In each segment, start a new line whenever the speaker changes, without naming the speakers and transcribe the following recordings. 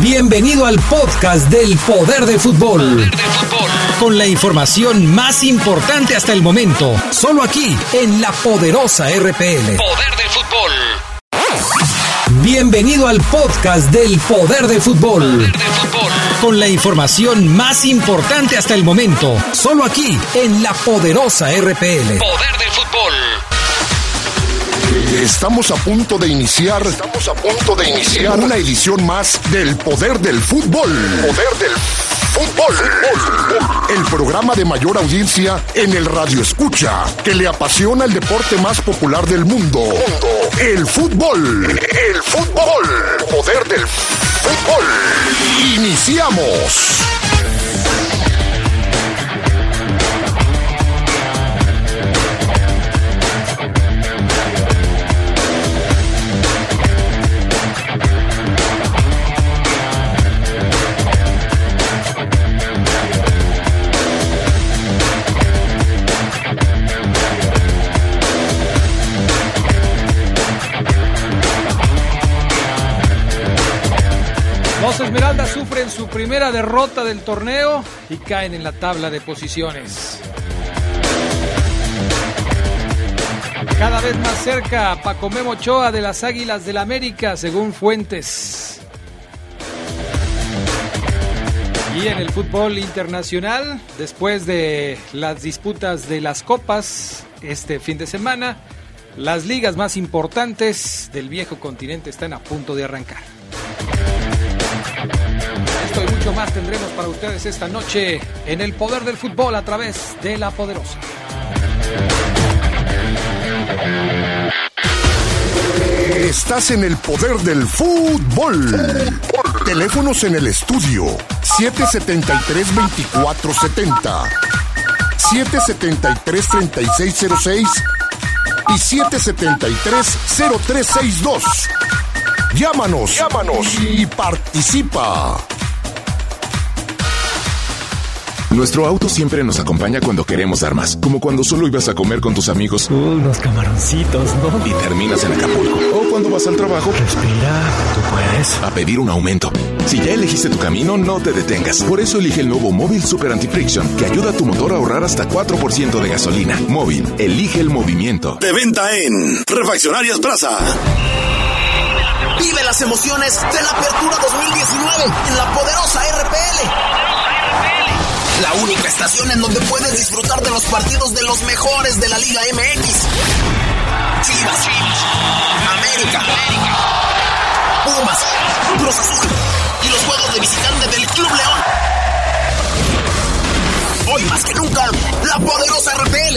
Bienvenido al podcast del Poder de Fútbol. Con la información más importante hasta el momento, solo aquí en la poderosa RPL.
Poder del fútbol.
Bienvenido al podcast del Poder de Fútbol. Con la información más importante hasta el momento, solo aquí en la poderosa RPL.
Poder del fútbol.
Estamos a punto de iniciar. Estamos a punto de iniciar una edición más del Poder del Fútbol. Poder del Fútbol. El programa de mayor audiencia en el radio escucha, que le apasiona el deporte más popular del mundo. El fútbol. El fútbol. Poder del Fútbol. Iniciamos.
Los Esmeraldas sufren su primera derrota del torneo y caen en la tabla de posiciones. Cada vez más cerca Paco Memo Ochoa de las Águilas del América, según fuentes. Y en el fútbol internacional, después de las disputas de las copas este fin de semana, las ligas más importantes del viejo continente están a punto de arrancar. Mucho más tendremos para ustedes esta noche en el poder del fútbol a través de la poderosa.
Estás en el poder del fútbol. Teléfonos en el estudio 773-2470, 773-3606 y 773-0362. Llámanos, llámanos y participa.
Nuestro auto siempre nos acompaña cuando queremos dar más, como cuando solo ibas a comer con tus amigos
Unos camaroncitos, ¿no?
y terminas en Acapulco, o cuando vas al trabajo
Respira, tú puedes.
a pedir un aumento. Si ya elegiste tu camino, no te detengas. Por eso elige el nuevo Móvil Super Anti-Friction, que ayuda a tu motor a ahorrar hasta 4% de gasolina. Móvil, elige el movimiento.
De venta en Refaccionarias Plaza. Vive las emociones de la Apertura 2019 en la poderosa RPL. La única estación en donde puedes disfrutar de los partidos de los mejores de la Liga MX. Chivas, América, Pumas, Cruz Azul y los juegos de visitante del Club León. Hoy más que nunca, la poderosa RPL.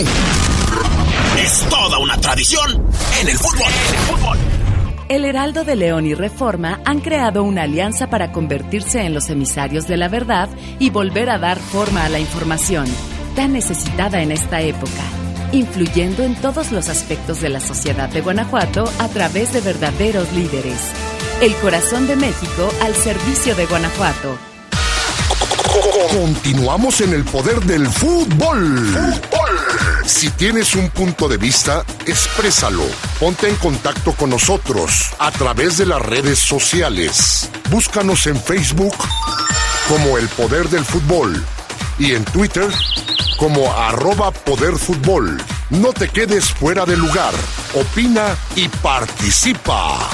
Es toda una tradición en el fútbol.
El Heraldo de León y Reforma han creado una alianza para convertirse en los emisarios de la verdad y volver a dar forma a la información, tan necesitada en esta época, influyendo en todos los aspectos de la sociedad de Guanajuato a través de verdaderos líderes. El corazón de México al servicio de Guanajuato.
Continuamos en el poder del fútbol. Si tienes un punto de vista, exprésalo. Ponte en contacto con nosotros a través de las redes sociales. Búscanos en Facebook como El Poder del Fútbol y en Twitter como arroba Poder Fútbol. No te quedes fuera de lugar. Opina y participa.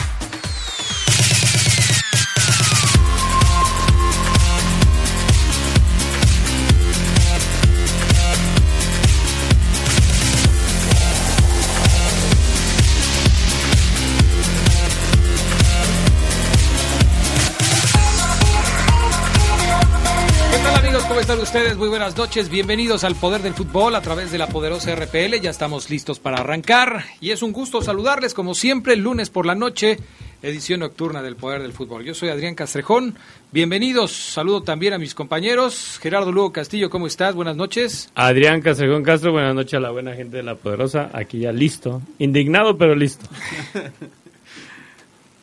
¿Cómo están ustedes? Muy buenas noches. Bienvenidos al Poder del Fútbol a través de la poderosa RPL. Ya estamos listos para arrancar y es un gusto saludarles como siempre el lunes por la noche, edición nocturna del Poder del Fútbol. Yo soy Adrián Castrejón. Bienvenidos. Saludo también a mis compañeros. Gerardo Lugo Castillo, ¿cómo estás? Buenas noches.
Adrián Castrejón Castro, buenas noches a la buena gente de La Poderosa, aquí ya listo, indignado pero listo.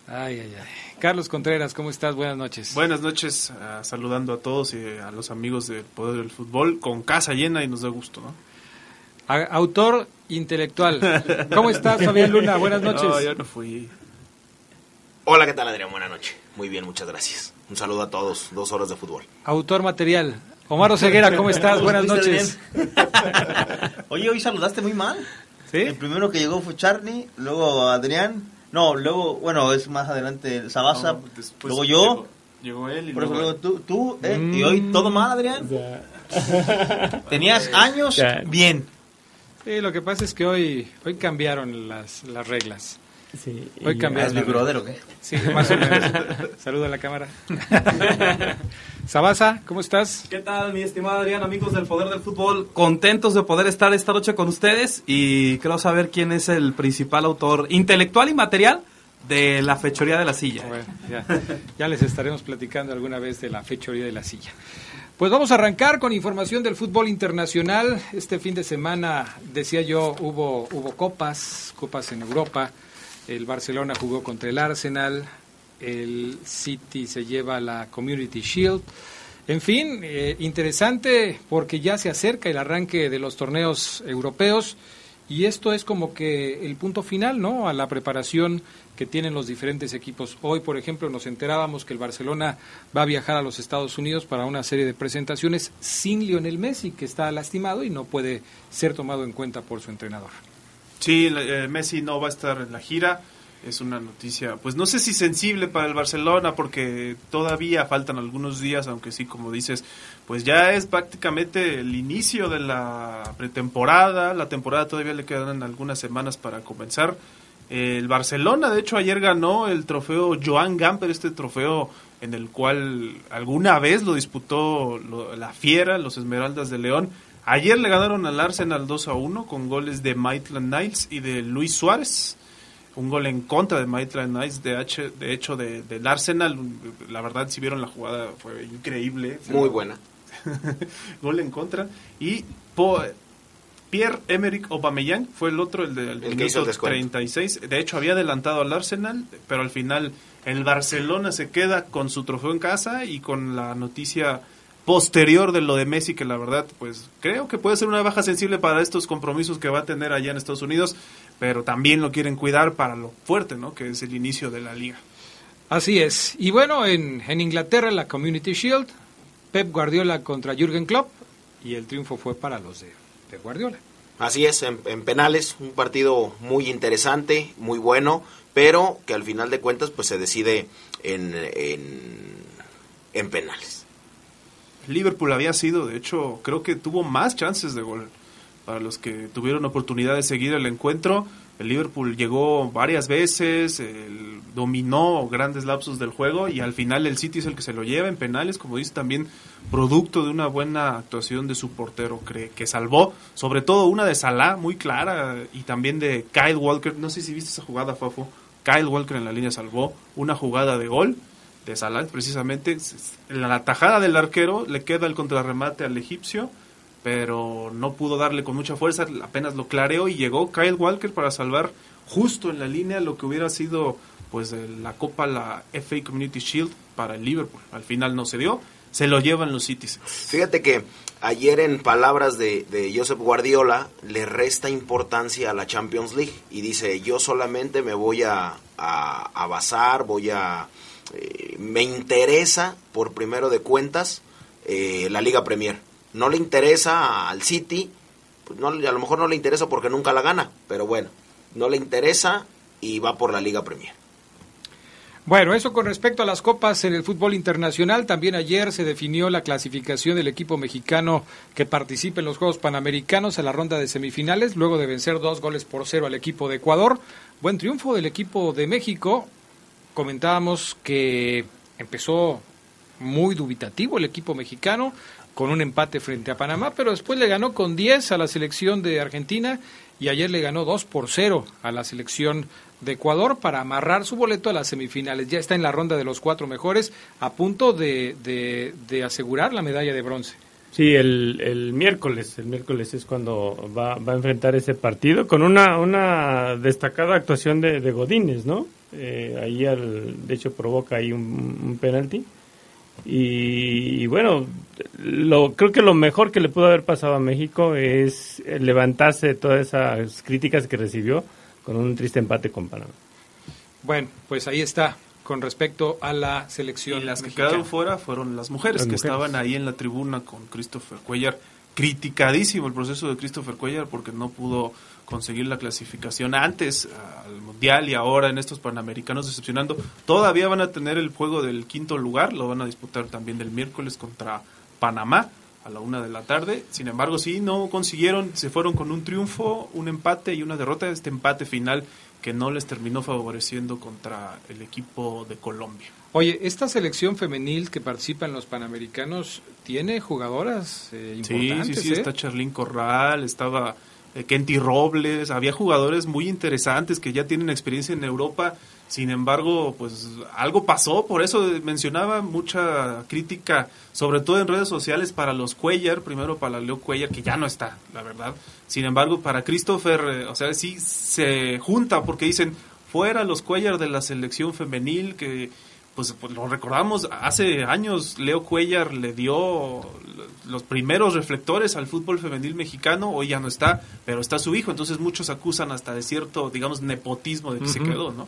Ay, ay, ay. Carlos Contreras, ¿cómo estás? Buenas noches.
Buenas noches, ah, saludando a todos y a los amigos del Poder del Fútbol, con casa llena y nos da gusto, ¿no?
A- autor intelectual. ¿Cómo estás, Fabián Luna? Buenas noches.
No, yo no fui.
Hola, ¿qué tal Adrián? Buenas noches. Muy bien, muchas gracias. Un saludo a todos, dos horas de fútbol.
Autor material. Omar Ceguera, ¿cómo estás? Buenas noches.
Oye, hoy saludaste muy mal.
¿Sí?
El primero que llegó fue Charney, luego Adrián. No, luego, bueno, es más adelante Sabasa,
No, después
luego yo.
Llegó, llegó él y
Por eso
luego
luego tú, tú eh,
Mm.
y hoy todo mal, Adrián. Tenías años bien.
Sí, lo que pasa es que hoy, hoy cambiaron las, las reglas.
Sí,
Hoy cambiaron.
¿Es mi brother o qué?
Sí, más o menos. Saluda a la cámara. Sabasa, ¿cómo estás?
¿Qué tal, mi estimado Adrián, amigos del Poder del Fútbol? Contentos de poder estar esta noche con ustedes y quiero saber quién es el principal autor intelectual y material de la fechoría de la silla.
Bueno, ya, ya les estaremos platicando alguna vez de la fechoría de la silla. Pues vamos a arrancar con información del fútbol internacional. Este fin de semana, decía yo, hubo, hubo copas, copas en Europa. El Barcelona jugó contra el Arsenal, el City se lleva la Community Shield. En fin, eh, interesante porque ya se acerca el arranque de los torneos europeos y esto es como que el punto final, ¿no? A la preparación que tienen los diferentes equipos. Hoy, por ejemplo, nos enterábamos que el Barcelona va a viajar a los Estados Unidos para una serie de presentaciones sin Lionel Messi, que está lastimado y no puede ser tomado en cuenta por su entrenador.
Sí, eh, Messi no va a estar en la gira. Es una noticia, pues no sé si sensible para el Barcelona, porque todavía faltan algunos días, aunque sí, como dices, pues ya es prácticamente el inicio de la pretemporada. La temporada todavía le quedan algunas semanas para comenzar. El Barcelona, de hecho, ayer ganó el trofeo Joan Gamper, este trofeo en el cual alguna vez lo disputó la Fiera, los Esmeraldas de León. Ayer le ganaron al Arsenal 2 a 1 con goles de Maitland Niles y de Luis Suárez. Un gol en contra de Maitland Niles, de, H- de hecho, de, del Arsenal. La verdad, si vieron la jugada, fue increíble.
Muy buena.
gol en contra. Y Po- Pierre-Emerick Aubameyang fue el otro, el del
el
minuto
descuento.
36. De hecho, había adelantado al Arsenal, pero al final el Barcelona se queda con su trofeo en casa y con la noticia posterior de lo de Messi, que la verdad, pues creo que puede ser una baja sensible para estos compromisos que va a tener allá en Estados Unidos, pero también lo quieren cuidar para lo fuerte, ¿no? Que es el inicio de la liga.
Así es. Y bueno, en, en Inglaterra, la Community Shield, Pep Guardiola contra Jürgen Klopp y el triunfo fue para los de, Guardiola.
Así es, en, en penales, un partido muy interesante, muy bueno, pero que al final de cuentas pues se decide en, en, en penales.
Liverpool había sido, de hecho, creo que tuvo más chances de gol. Para los que tuvieron oportunidad de seguir el encuentro, el Liverpool llegó varias veces, dominó grandes lapsos del juego y al final el City es el que se lo lleva en penales, como dice también, producto de una buena actuación de su portero, cree, que salvó, sobre todo una de Salah muy clara y también de Kyle Walker. No sé si viste esa jugada, Fafo. Kyle Walker en la línea salvó una jugada de gol de Salah precisamente en la tajada del arquero le queda el contrarremate al egipcio pero no pudo darle con mucha fuerza apenas lo clareó y llegó Kyle Walker para salvar justo en la línea lo que hubiera sido pues de la copa la FA Community Shield para el Liverpool. Al final no se dio se lo llevan los Citizens.
Fíjate que ayer en palabras de, de Josep Guardiola le resta importancia a la Champions League y dice yo solamente me voy a, a, a basar, voy a... eh, me interesa por primero de cuentas eh, la Liga Premier. No le interesa al City, pues no, a lo mejor no le interesa porque nunca la gana, pero bueno, no le interesa y va por la Liga Premier.
Bueno, eso con respecto a las copas en el fútbol internacional. También ayer se definió la clasificación del equipo mexicano que participa en los Juegos Panamericanos a la ronda de semifinales, luego de vencer dos goles por cero al equipo de Ecuador. Buen triunfo del equipo de México. Comentábamos que empezó muy dubitativo el equipo mexicano con un empate frente a Panamá, pero después le ganó con 10 a la selección de Argentina y ayer le ganó 2 por 0 a la selección de Ecuador para amarrar su boleto a las semifinales. Ya está en la ronda de los cuatro mejores, a punto de, de, asegurar la medalla de bronce.
Sí, el, el miércoles, el miércoles es cuando va, va a enfrentar ese partido con una, una destacada actuación de, de Godínez, ¿no? Eh, ahí, al, de hecho, provoca ahí un, un penalti. Y, y bueno, lo, creo que lo mejor que le pudo haber pasado a México es levantarse de todas esas críticas que recibió con un triste empate con Panamá.
Bueno, pues ahí está. con respecto a la selección.
Y las que quedaron fuera fueron las mujeres
Las
que
mujeres.
estaban ahí en la tribuna con Christopher Cuellar. Criticadísimo el proceso de Christopher Cuellar porque no pudo conseguir la clasificación antes al Mundial y ahora en estos Panamericanos decepcionando. Todavía van a tener el juego del quinto lugar, lo van a disputar también del miércoles contra Panamá a la una de la tarde. Sin embargo, sí, no consiguieron, se fueron con un triunfo, un empate y una derrota. Este empate final que no les terminó favoreciendo contra el equipo de Colombia.
Oye, esta selección femenil que participa en los Panamericanos tiene jugadoras eh,
Sí,
importantes.
sí, sí,
¿eh?
está Charlín Corral, estaba eh, Kenty Robles, había jugadores muy interesantes que ya tienen experiencia en Europa, sin embargo, pues algo pasó, por eso mencionaba mucha crítica, sobre todo en redes sociales para los Cuellar, primero para Leo Cuellar, que ya no está, la verdad, sin embargo, para Christopher, eh, o sea, sí se junta porque dicen, fuera los Cuellar de la selección femenil, que pues, pues, lo recordamos, hace años Leo Cuellar le dio los primeros reflectores al fútbol femenil mexicano, hoy ya no está, pero está su hijo, entonces muchos acusan hasta de cierto, digamos, nepotismo de que se quedó, ¿no?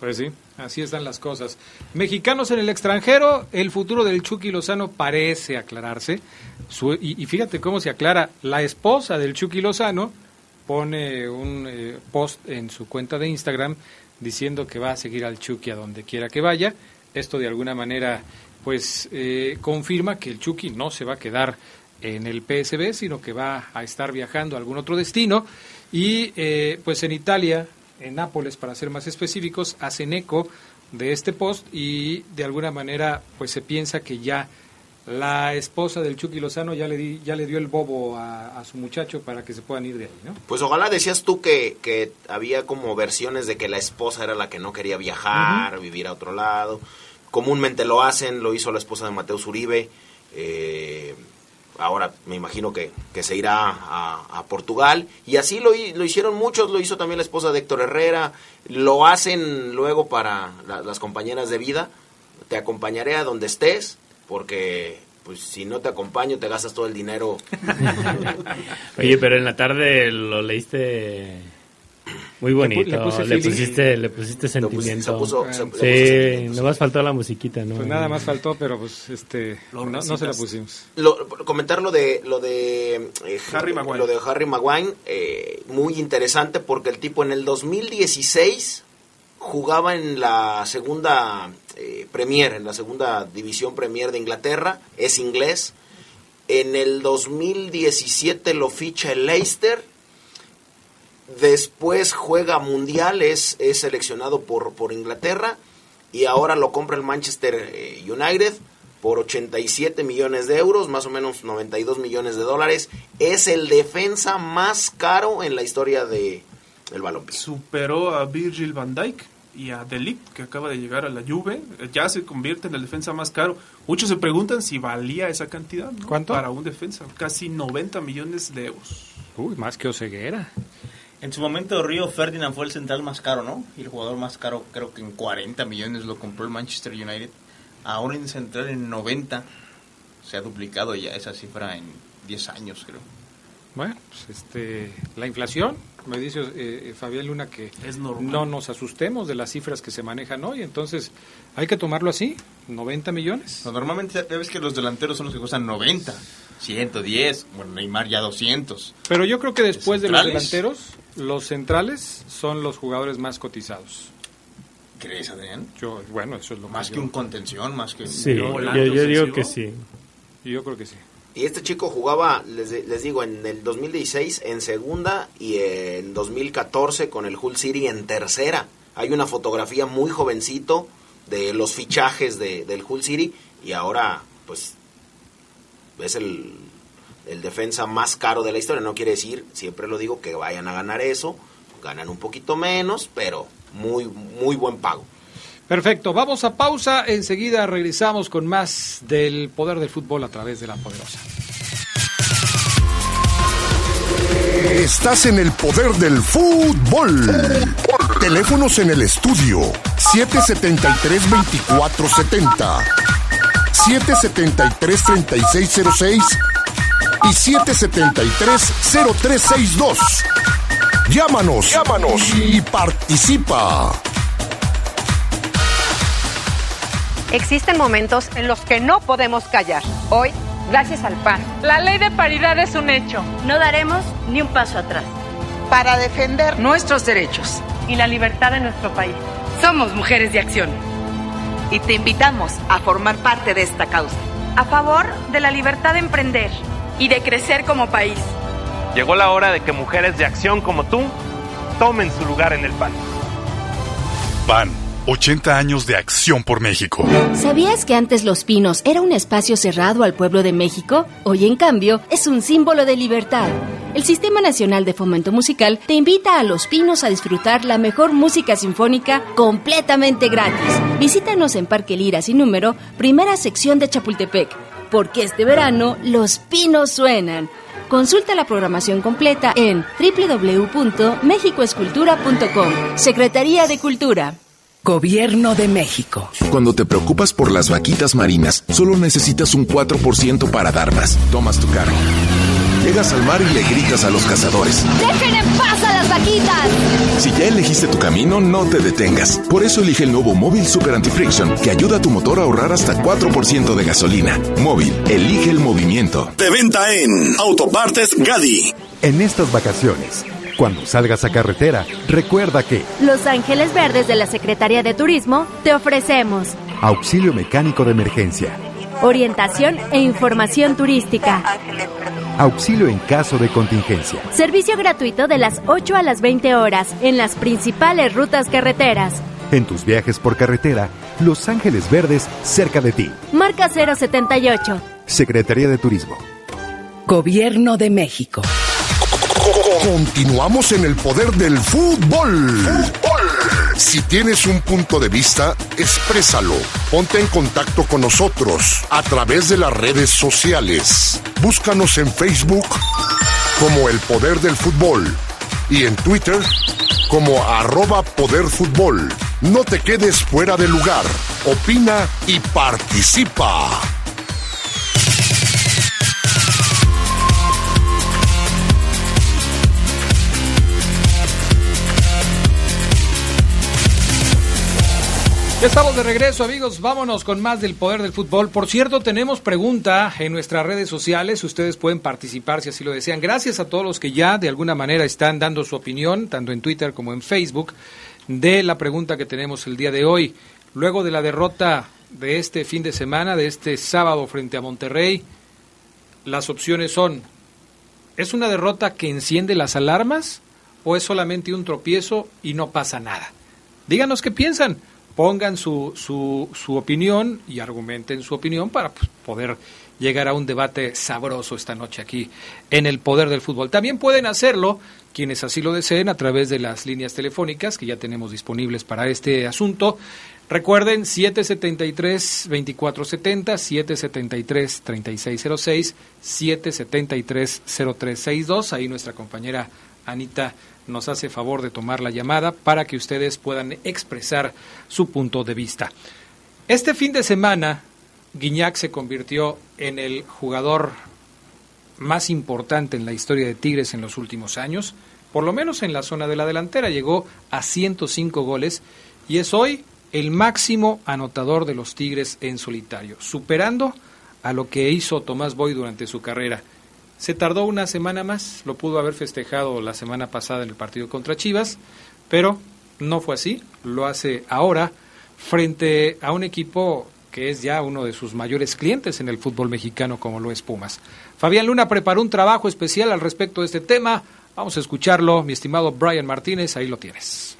Pues sí, así están las cosas. Mexicanos en el extranjero, el futuro del Chucky Lozano parece aclararse. Su- y, y fíjate cómo se aclara. La esposa del Chucky Lozano pone un eh, post en su cuenta de Instagram diciendo que va a seguir al Chucky a donde quiera que vaya. Esto de alguna manera pues eh, confirma que el Chucky no se va a quedar en el PSB, sino que va a estar viajando a algún otro destino. Y eh, pues en Italia, en Nápoles, para ser más específicos, hacen eco de este post y de alguna manera pues se piensa que ya la esposa del Chucky Lozano ya le, di- ya le dio el bobo a, a su muchacho para que se puedan ir de ahí, ¿no?
Pues ojalá decías tú que, que había como versiones de que la esposa era la que no quería viajar, vivir a otro lado. Comúnmente lo hacen, lo hizo la esposa de Mateo Uribe. eh, ahora me imagino que, que se irá a, a Portugal. Y así lo, lo hicieron muchos, lo hizo también la esposa de Héctor Herrera. Lo hacen luego para la- las compañeras de vida. Te acompañaré a donde estés, porque pues si no te acompaño te gastas todo el dinero.
Oye, pero en la tarde lo leíste muy bonito.
le puse
Le,
feeling.
pusiste, le pusiste sentimiento.
se puso- se- le puso
sí,
sentimiento,
nomás faltó la musiquita, ¿no?
Pues nada más faltó, pero pues este no, no se la pusimos.
lo, comentar lo de lo de eh,
Harry Maguire.
lo de Harry Maguire eh, muy interesante porque el tipo en el 2016 jugaba en la segunda eh, Premier en la segunda división Premier de Inglaterra es inglés en el 2017 lo ficha el Leicester después juega mundial es, seleccionado por, por Inglaterra y ahora lo compra el Manchester eh, United por 87 millones de euros, más o menos 92 millones de dólares. Es el defensa más caro en la historia de el balompié.
Superó a Virgil van Dijk y a Delict, que acaba de llegar a la Juve. Ya se convierte en el defensa más caro. Muchos se preguntan si valía esa cantidad. ¿no?
¿Cuánto?
Para un defensa. Casi 90 millones de euros.
Uy, más que Oseguera.
En su momento Río Ferdinand fue el central más caro, ¿no? Y el jugador más caro creo que en 40 millones lo compró el Manchester United. Ahora en central en 90 se ha duplicado ya esa cifra en 10 años, creo.
Bueno, pues este, la inflación, me dice eh, eh, Fabián Luna que
Es
no nos asustemos de las cifras que se manejan hoy, entonces hay que tomarlo así, 90 millones.
No, normalmente ya ves que los delanteros son los que cuestan 90, 110, bueno, Neymar ya 200.
Pero yo creo que después de los delanteros, los centrales son los jugadores más cotizados.
¿Crees, Adrián?
Yo, bueno, eso es lo
Más que
yo-
un contención, más que...
Sí, yo,
volante
yo digo que sí.
Yo creo que sí.
Y este chico jugaba, les, les digo, en el 2016 en segunda y en 2014 con el Hull City en tercera. Hay una fotografía muy jovencito de los fichajes de, del Hull City y ahora pues es el, el defensa más caro de la historia. No quiere decir, siempre lo digo, que vayan a ganar eso. Ganan un poquito menos, pero muy, muy buen pago.
Perfecto, vamos a pausa, enseguida regresamos con más del poder del fútbol a través de la poderosa.
Estás en el poder del fútbol. Teléfonos en el estudio 773-2470, 773-3606 y 773-0362. Llámanos, llámanos y participa.
Existen momentos en los que no podemos callar. Hoy, gracias al PAN,
la ley de paridad es un hecho.
No daremos ni un paso atrás.
Para defender
nuestros derechos
y la libertad de nuestro país.
Somos mujeres de acción.
Y te invitamos a formar parte de esta causa.
A favor de la libertad de emprender y de crecer como país.
Llegó la hora de que mujeres de acción como tú tomen su lugar en el PAN.
PAN 80 años de acción por México.
¿Sabías que antes Los Pinos era un espacio cerrado al pueblo de México? Hoy, en cambio, es un símbolo de libertad. El Sistema Nacional de Fomento Musical te invita a Los Pinos a disfrutar la mejor música sinfónica completamente gratis. Visítanos en Parque Lira sin número, primera sección de Chapultepec, porque este verano Los Pinos suenan. Consulta la programación completa en www.mexicoescultura.com. Secretaría de Cultura.
Gobierno de México.
Cuando te preocupas por las vaquitas marinas, solo necesitas un 4% para dar más. Tomas tu carro. Llegas al mar y le gritas a los cazadores.
¡Dejen en paz a las vaquitas!
Si ya elegiste tu camino, no te detengas. Por eso elige el nuevo Móvil Super Anti-Friction, que ayuda a tu motor a ahorrar hasta 4% de gasolina. Móvil, elige el movimiento.
De venta en Autopartes Gadi.
En estas vacaciones, cuando salgas a carretera, recuerda que
Los Ángeles Verdes de la Secretaría de Turismo te ofrecemos
auxilio mecánico de emergencia,
orientación e información turística,
auxilio en caso de contingencia,
servicio gratuito de las 8 a las 20 horas en las principales rutas carreteras.
En tus viajes por carretera, Los Ángeles Verdes cerca de ti.
Marca 078.
Secretaría de Turismo.
Gobierno de México.
Continuamos en el poder del fútbol. Si tienes un punto de vista, exprésalo. Ponte en contacto con nosotros a través de las redes sociales. Búscanos en Facebook como El Poder del Fútbol y en Twitter como arroba Poder Fútbol. No te quedes fuera de lugar. Opina y participa.
Estamos de regreso, amigos. Vámonos con más del poder del fútbol. Por cierto, tenemos pregunta en nuestras redes sociales. Ustedes pueden participar si así lo desean. Gracias a todos los que ya de alguna manera están dando su opinión, tanto en Twitter como en Facebook, de la pregunta que tenemos el día de hoy. Luego de la derrota de este fin de semana, de este sábado frente a Monterrey, las opciones son, ¿es una derrota que enciende las alarmas o es solamente un tropiezo y no pasa nada? Díganos qué piensan pongan su, su, su opinión y argumenten su opinión para pues, poder llegar a un debate sabroso esta noche aquí en el poder del fútbol. También pueden hacerlo quienes así lo deseen a través de las líneas telefónicas que ya tenemos disponibles para este asunto. Recuerden 773-2470, 773-3606, 773-0362. Ahí nuestra compañera Anita nos hace favor de tomar la llamada para que ustedes puedan expresar su punto de vista. Este fin de semana, Guiñac se convirtió en el jugador más importante en la historia de Tigres en los últimos años, por lo menos en la zona de la delantera, llegó a 105 goles y es hoy el máximo anotador de los Tigres en solitario, superando a lo que hizo Tomás Boy durante su carrera. Se tardó una semana más, lo pudo haber festejado la semana pasada en el partido contra Chivas, pero no fue así, lo hace ahora frente a un equipo que es ya uno de sus mayores clientes en el fútbol mexicano como lo es Pumas. Fabián Luna preparó un trabajo especial al respecto de este tema, vamos a escucharlo, mi estimado Brian Martínez, ahí lo tienes.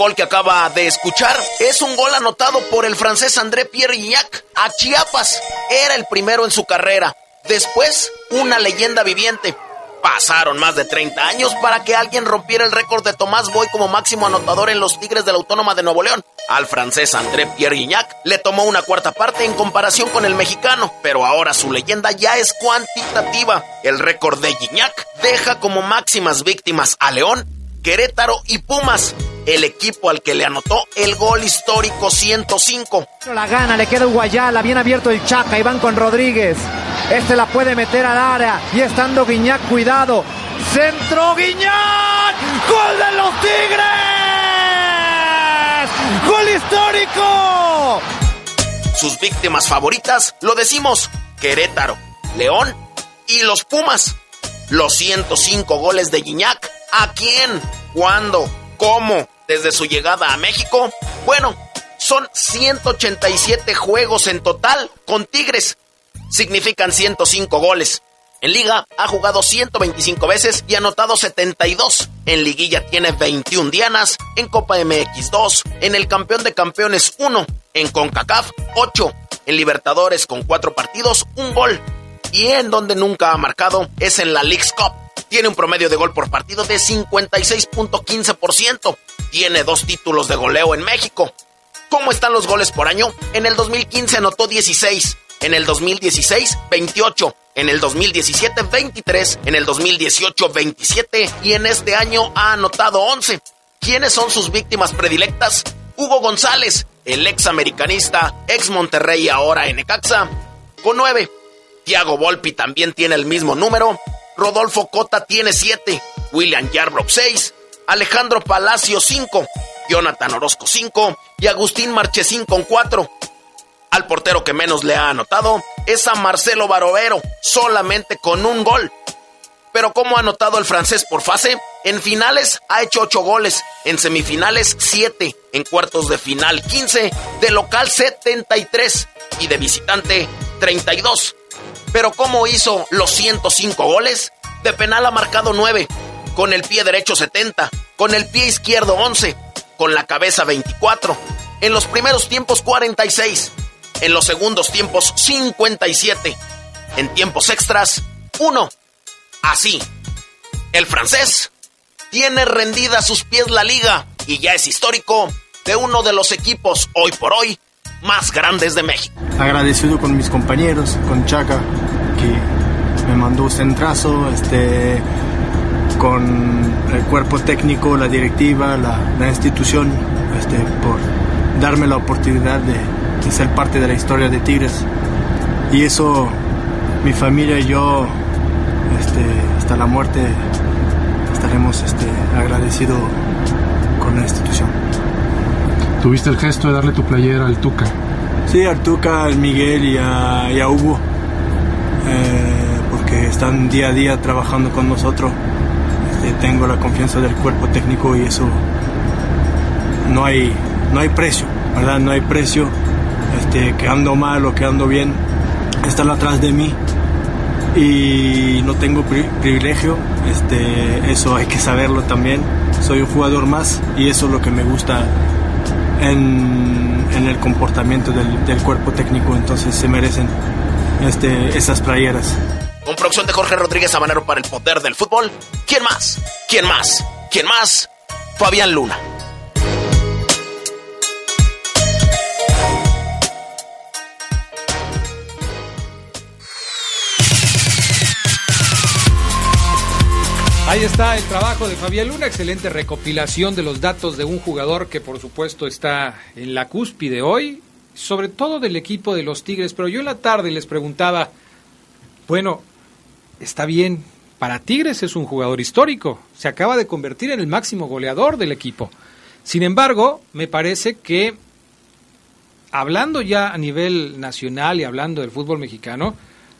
Gol que acaba de escuchar es un gol anotado por el francés André Pierre Gignac a Chiapas. Era el primero en su carrera. Después, una leyenda viviente. Pasaron más de 30 años para que alguien rompiera el récord de Tomás Boy como máximo anotador en los Tigres de la Autónoma de Nuevo León. Al francés André Pierre Guignac le tomó una cuarta parte en comparación con el mexicano, pero ahora su leyenda ya es cuantitativa. El récord de Guignac deja como máximas víctimas a León, Querétaro y Pumas, el equipo al que le anotó el gol histórico 105.
La gana, le queda Guayala, bien abierto el Chaca, y van con Rodríguez. Este la puede meter al área y estando Guiñac, cuidado. Centro Guiñac, gol de los Tigres. Gol histórico.
Sus víctimas favoritas, lo decimos, Querétaro, León y los Pumas. Los 105 goles de Guiñac, ¿a quién? ¿Cuándo? ¿Cómo? ¿Desde su llegada a México? Bueno, son 187 juegos en total con Tigres significan 105 goles. En liga ha jugado 125 veces y anotado 72. En liguilla tiene 21 dianas, en Copa MX 2, en el campeón de campeones 1, en CONCACAF 8, en Libertadores con 4 partidos, un gol. Y en donde nunca ha marcado es en la League's Cup. Tiene un promedio de gol por partido de 56.15%. Tiene dos títulos de goleo en México. ¿Cómo están los goles por año? En el 2015 anotó 16 en el 2016 28, en el 2017 23, en el 2018 27 y en este año ha anotado 11. ¿Quiénes son sus víctimas predilectas? Hugo González, el ex americanista, ex Monterrey ahora en Necaxa, con 9. Thiago Volpi también tiene el mismo número. Rodolfo Cota tiene 7. William Yarbrough 6. Alejandro Palacio 5. Jonathan Orozco 5. Y Agustín Marchesín con 4. Al portero que menos le ha anotado es a Marcelo Barovero, solamente con un gol. Pero ¿cómo ha anotado el francés por fase? En finales ha hecho 8 goles, en semifinales 7, en cuartos de final 15, de local 73 y de visitante 32. Pero ¿cómo hizo los 105 goles? De penal ha marcado 9, con el pie derecho 70, con el pie izquierdo 11, con la cabeza 24, en los primeros tiempos 46 en los segundos tiempos 57. En tiempos extras, 1. Así. El francés tiene rendida a sus pies la liga y ya es histórico de uno de los equipos hoy por hoy más grandes de México.
Agradecido con mis compañeros, con Chaca, me mandó un centrazo, este, con el cuerpo técnico, la directiva, la, la institución, este, por darme la oportunidad de, de ser parte de la historia de Tigres. Y eso, mi familia y yo, este, hasta la muerte, estaremos este, agradecidos con la institución.
¿Tuviste el gesto de darle tu playera al Tuca?
Sí, al Tuca, al Miguel y a, y a Hugo, eh, están día a día trabajando con nosotros. Este, tengo la confianza del cuerpo técnico y eso no hay, no hay precio, ¿verdad? No hay precio este, que ando mal o que ando bien, están atrás de mí y no tengo privilegio, este, eso hay que saberlo también. Soy un jugador más y eso es lo que me gusta en, en el comportamiento del, del, cuerpo técnico, entonces se merecen este, esas playeras.
Con producción de Jorge Rodríguez Sabanero para el poder del fútbol. ¿Quién más? ¿Quién más? ¿Quién más? Fabián Luna.
Ahí está el trabajo de Fabián Luna, excelente recopilación de los datos de un jugador que por supuesto está en la cúspide hoy, sobre todo del equipo de los Tigres, pero yo en la tarde les preguntaba, bueno, está bien, para Tigres es un jugador histórico, se acaba de convertir en el máximo goleador del equipo. Sin embargo, me parece que hablando ya a nivel nacional y hablando del fútbol mexicano,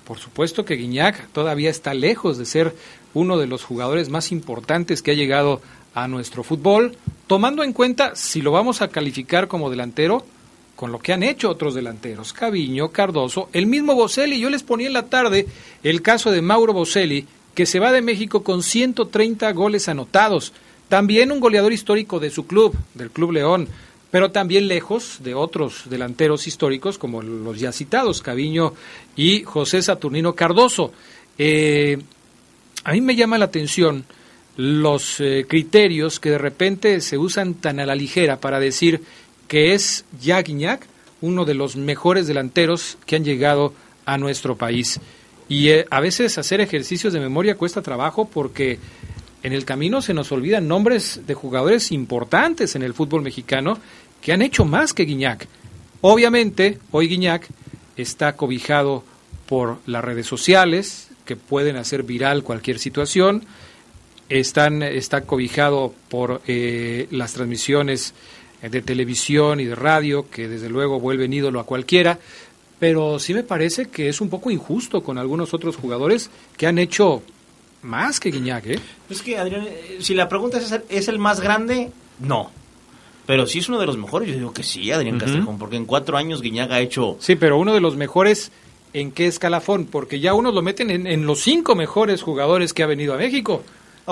por supuesto que Guiñac todavía está lejos de ser uno de los jugadores más importantes que ha llegado a nuestro fútbol, tomando en cuenta si lo vamos a calificar como delantero con lo que han hecho otros delanteros, Caviño, Cardoso, el mismo Boselli, yo les ponía en la tarde el caso de Mauro Boselli, que se va de México con 130 goles anotados, también un goleador histórico de su club, del Club León, pero también lejos de otros delanteros históricos como los ya citados, Caviño y José Saturnino Cardoso. Eh, a mí me llama la atención los eh, criterios que de repente se usan tan a la ligera para decir que es Jack Guiñac uno de los mejores delanteros que han llegado a nuestro país. Y eh, a veces hacer ejercicios de memoria cuesta trabajo porque en el camino se nos olvidan nombres de jugadores importantes en el fútbol mexicano que han hecho más que Guiñac. Obviamente, hoy Guiñac está cobijado por las redes sociales que pueden hacer viral cualquier situación, están, está cobijado por eh, las transmisiones de televisión y de radio, que desde luego vuelven ídolo a cualquiera, pero sí me parece que es un poco injusto con algunos otros jugadores que han hecho más que Guiñac, ¿eh?
Es que, Adrián, eh, si la pregunta es, ¿es el más grande? No. Pero si es uno de los mejores, yo digo que sí, Adrián Castrejón, porque en cuatro años Guiñac ha hecho...
Sí, pero uno de los mejores, ¿en qué escalafón? Porque ya unos lo meten en, en los cinco mejores jugadores que ha venido a México.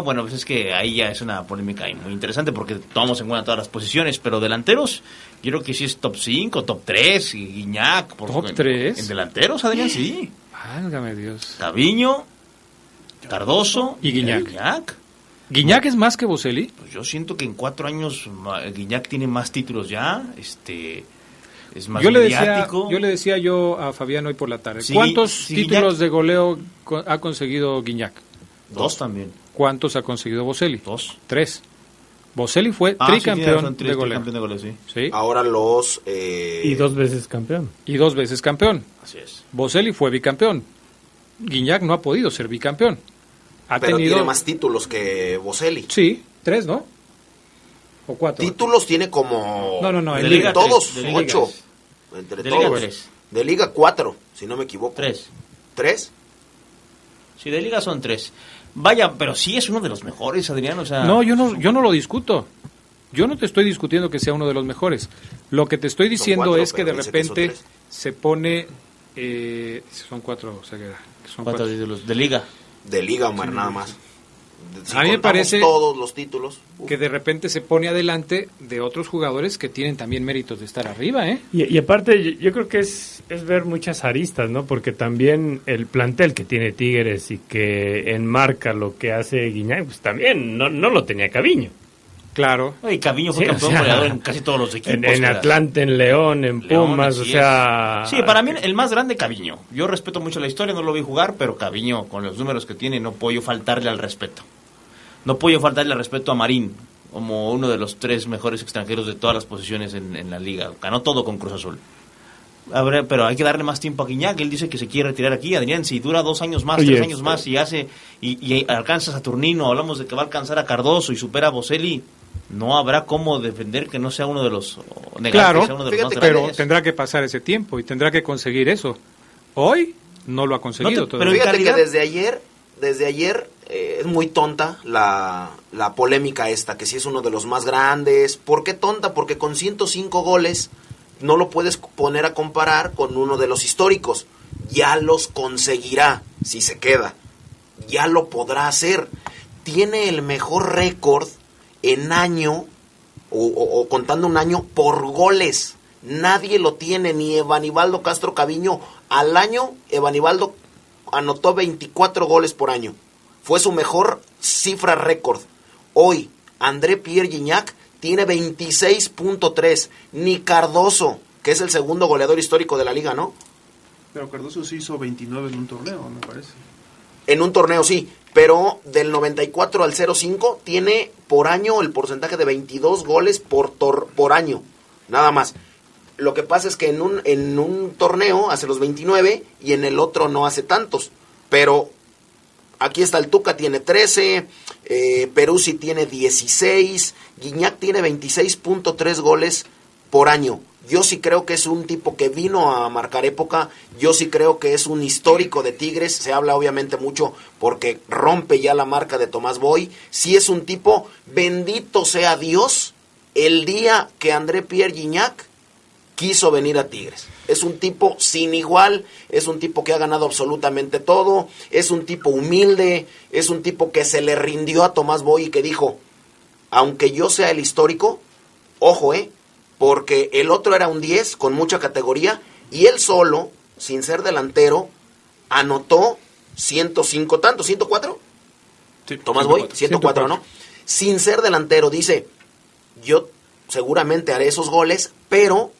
Bueno, pues es que ahí ya es una polémica muy interesante porque tomamos en cuenta todas las posiciones, pero delanteros, yo creo que sí es top 5, top 3, y Guiñac. Por
¿Top 3?
En delanteros, Adrián, sí.
Válgame Dios.
Caviño, Cardoso
y Guiñac.
Guiñac.
¿Guiñac es más que Boselli?
Pues yo siento que en cuatro años Guiñac tiene más títulos ya, este es más
yo le, decía,
mediático.
yo le decía yo a Fabián hoy por la tarde,
Sí,
¿cuántos
sí,
títulos
Guiñac-
de goleo ha conseguido Guiñac?
Dos también.
¿Cuántos ha conseguido Boselli?
Dos.
Tres. Boselli fue
Ah,
tricampeón de goleo.
tricampeón de goleo, sí.
Sí.
Ahora los... eh,
Y dos veces campeón.
Y dos veces campeón.
Así es.
Boselli fue bicampeón. Guiñac no ha podido ser bicampeón. Ha
pero
tenido
tiene más títulos que Boselli.
Sí, tres, ¿no? ¿O cuatro?
Títulos tiene como...
No, no, no, en liga
todos,
tres, de liga
ocho. Entre
De liga
todos.
tres.
De liga cuatro, si no me equivoco.
Tres.
¿Tres?
Sí, de liga son tres. Vaya, pero sí es uno de los mejores, Adrián, o sea...
No, yo no, yo no lo discuto. Yo no te estoy discutiendo que sea uno de los mejores. Lo que te estoy diciendo
cuatro,
es que de
que
repente se pone... eh, son cuatro, Ceguera, que son
Cuatro
cuatro.
títulos de liga.
De liga, Omar, nada más. Si
A mí me parece
todos los títulos.
que de repente se pone adelante de otros jugadores que tienen también méritos de estar arriba, ¿eh?
Y, y aparte, yo, yo creo que es, es ver muchas aristas, ¿no? Porque también el plantel que tiene Tigres y que enmarca lo que hace Guiñac, pues también no, no lo tenía Caviño.
Claro.
Y Caviño fue
Sí, o
campeón
sea,
goleador en casi todos los equipos.
En, en Atlante, en León, en
León,
Pumas, o sea...
es. Sí, para mí el más grande Caviño. Yo respeto mucho la historia, no lo vi jugar, pero Caviño, con los números que tiene, no puedo faltarle al respeto. No puedo faltarle al respeto a Marín, como uno de los tres mejores extranjeros de todas las posiciones en, en la liga. Ganó todo con Cruz Azul. A ver, pero hay que darle más tiempo a Guiñac. Él dice que se quiere retirar aquí. Adrián, si dura dos años más,
Oye,
tres años más y hace y, y alcanza a Saturnino, hablamos de que va a alcanzar a Cardoso y supera a Boselli, no habrá cómo defender que no sea uno de los
Claro,
que sea uno de los más
pero
grandes.
tendrá que pasar ese tiempo y tendrá que conseguir eso. Hoy no lo ha conseguido
No te-
todavía.
Fíjate que desde ayer, desde ayer eh, es muy tonta la, la polémica esta, que si es uno de los más grandes. ¿Por qué tonta? Porque con 105 goles no lo puedes poner a comparar con uno de los históricos. Ya los conseguirá si se queda. Ya lo podrá hacer. Tiene el mejor récord en año, o, o- o contando un año, por goles. Nadie lo tiene, ni Evanibaldo Castro Caviño. Al año, Evanibaldo anotó 24 goles por año. Fue su mejor cifra récord. Hoy, André Pierre Gignac tiene 26.3. Ni Cardoso, que es el segundo goleador histórico de la liga, ¿no?
Pero Cardoso sí hizo 29 en un torneo, me parece.
En un torneo sí, pero del 94 al 05 tiene por año el porcentaje de 22 goles por, tor- por año, nada más. Lo que pasa es que en un, en un torneo hace los 29 y en el otro no hace tantos. Pero aquí está el Tuca, tiene 13, eh, Peruzzi tiene 16, Guiñac tiene 26.3 goles por año. Yo sí creo que es un tipo que vino a marcar época, yo sí creo que es un histórico de Tigres, se habla obviamente mucho porque rompe ya la marca de Tomás Boy, sí es un tipo, bendito sea Dios, el día que André Pierre Gignac quiso venir a Tigres. Es un tipo sin igual, es un tipo que ha ganado absolutamente todo, es un tipo humilde, es un tipo que se le rindió a Tomás Boy y que dijo, aunque yo sea el histórico, ojo, eh, porque el otro era un 10 con mucha categoría y él solo, sin ser delantero, anotó 105 tanto, 104, Tomás Boy, 104, ¿no? Sin ser delantero, dice, yo seguramente haré esos goles, pero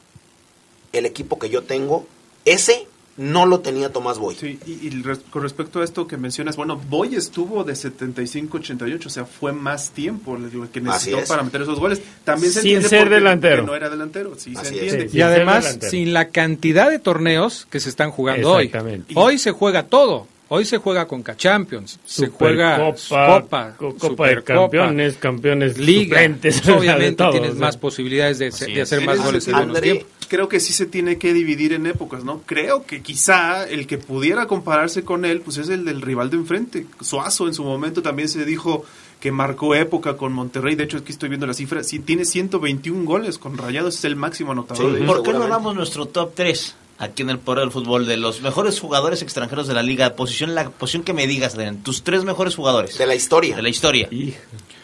el equipo que yo tengo, ese no lo tenía Tomás Boy.
Sí, y, y res- con respecto a esto que mencionas, bueno, Boy estuvo de 75-88, o sea, fue más tiempo lo que necesitó
es.
para meter esos goles. También se
Sin
entiende
ser delantero.
que no era delantero, sí se
Así
entiende.
Y además, sin la cantidad de torneos que se están jugando hoy.
Exactamente.
Hoy se juega todo. Hoy se juega Conca Champions, se juega Copa,
co- Copa de
Supercopa,
Campeones, campeones
Liga.
suplentes,
obviamente
todo,
tienes
o sea.
más posibilidades de, de hacer más goles en menos tiempo.
Creo que sí se tiene que dividir en épocas, ¿no? Creo que quizá el que pudiera compararse con él, pues es el del rival de enfrente. Suazo en su momento también se dijo que marcó época con Monterrey. De hecho, aquí estoy viendo la cifra. Sí, tiene 121 goles con Rayados, es el máximo anotador. de
¿Por qué no damos nuestro top 3 aquí en el Poder del Fútbol de los mejores jugadores extranjeros de la liga? Posición, la posición que me digas, Adrián, tus tres mejores jugadores.
De la historia.
De la historia.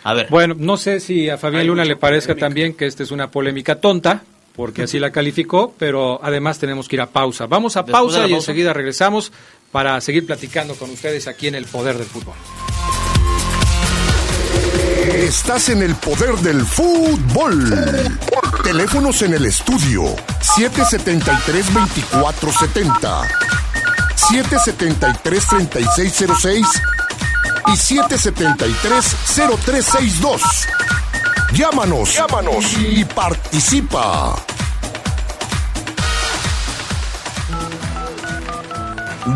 A ver.
Bueno, no sé si a Fabián Luna le parezca también que esta es una polémica tonta, porque así la calificó, pero además tenemos que ir a pausa. Vamos a
Después
pausa
la
y
pausa.
enseguida regresamos para seguir platicando con ustedes aquí en el Poder del Fútbol.
Estás en el poder del fútbol. Teléfonos en el estudio 773-2470, 773-3606 y 773-0362. Llámanos, llámanos y participa.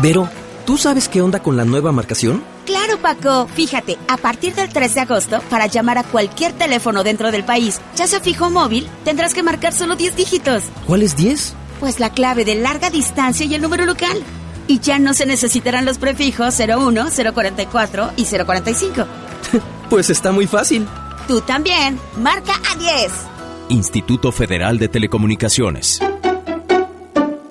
Vero, ¿tú sabes qué onda con la nueva marcación?
Claro, Paco. Fíjate, a partir del 3 de agosto, para llamar a cualquier teléfono dentro del país, ya sea fijo o móvil, tendrás que marcar solo 10 dígitos.
¿Cuál es 10?
Pues la clave de larga distancia y el número local. Y ya no se necesitarán los prefijos 01, 044 y 045.
Pues está muy fácil.
Tú también. Marca a 10.
Instituto Federal de Telecomunicaciones.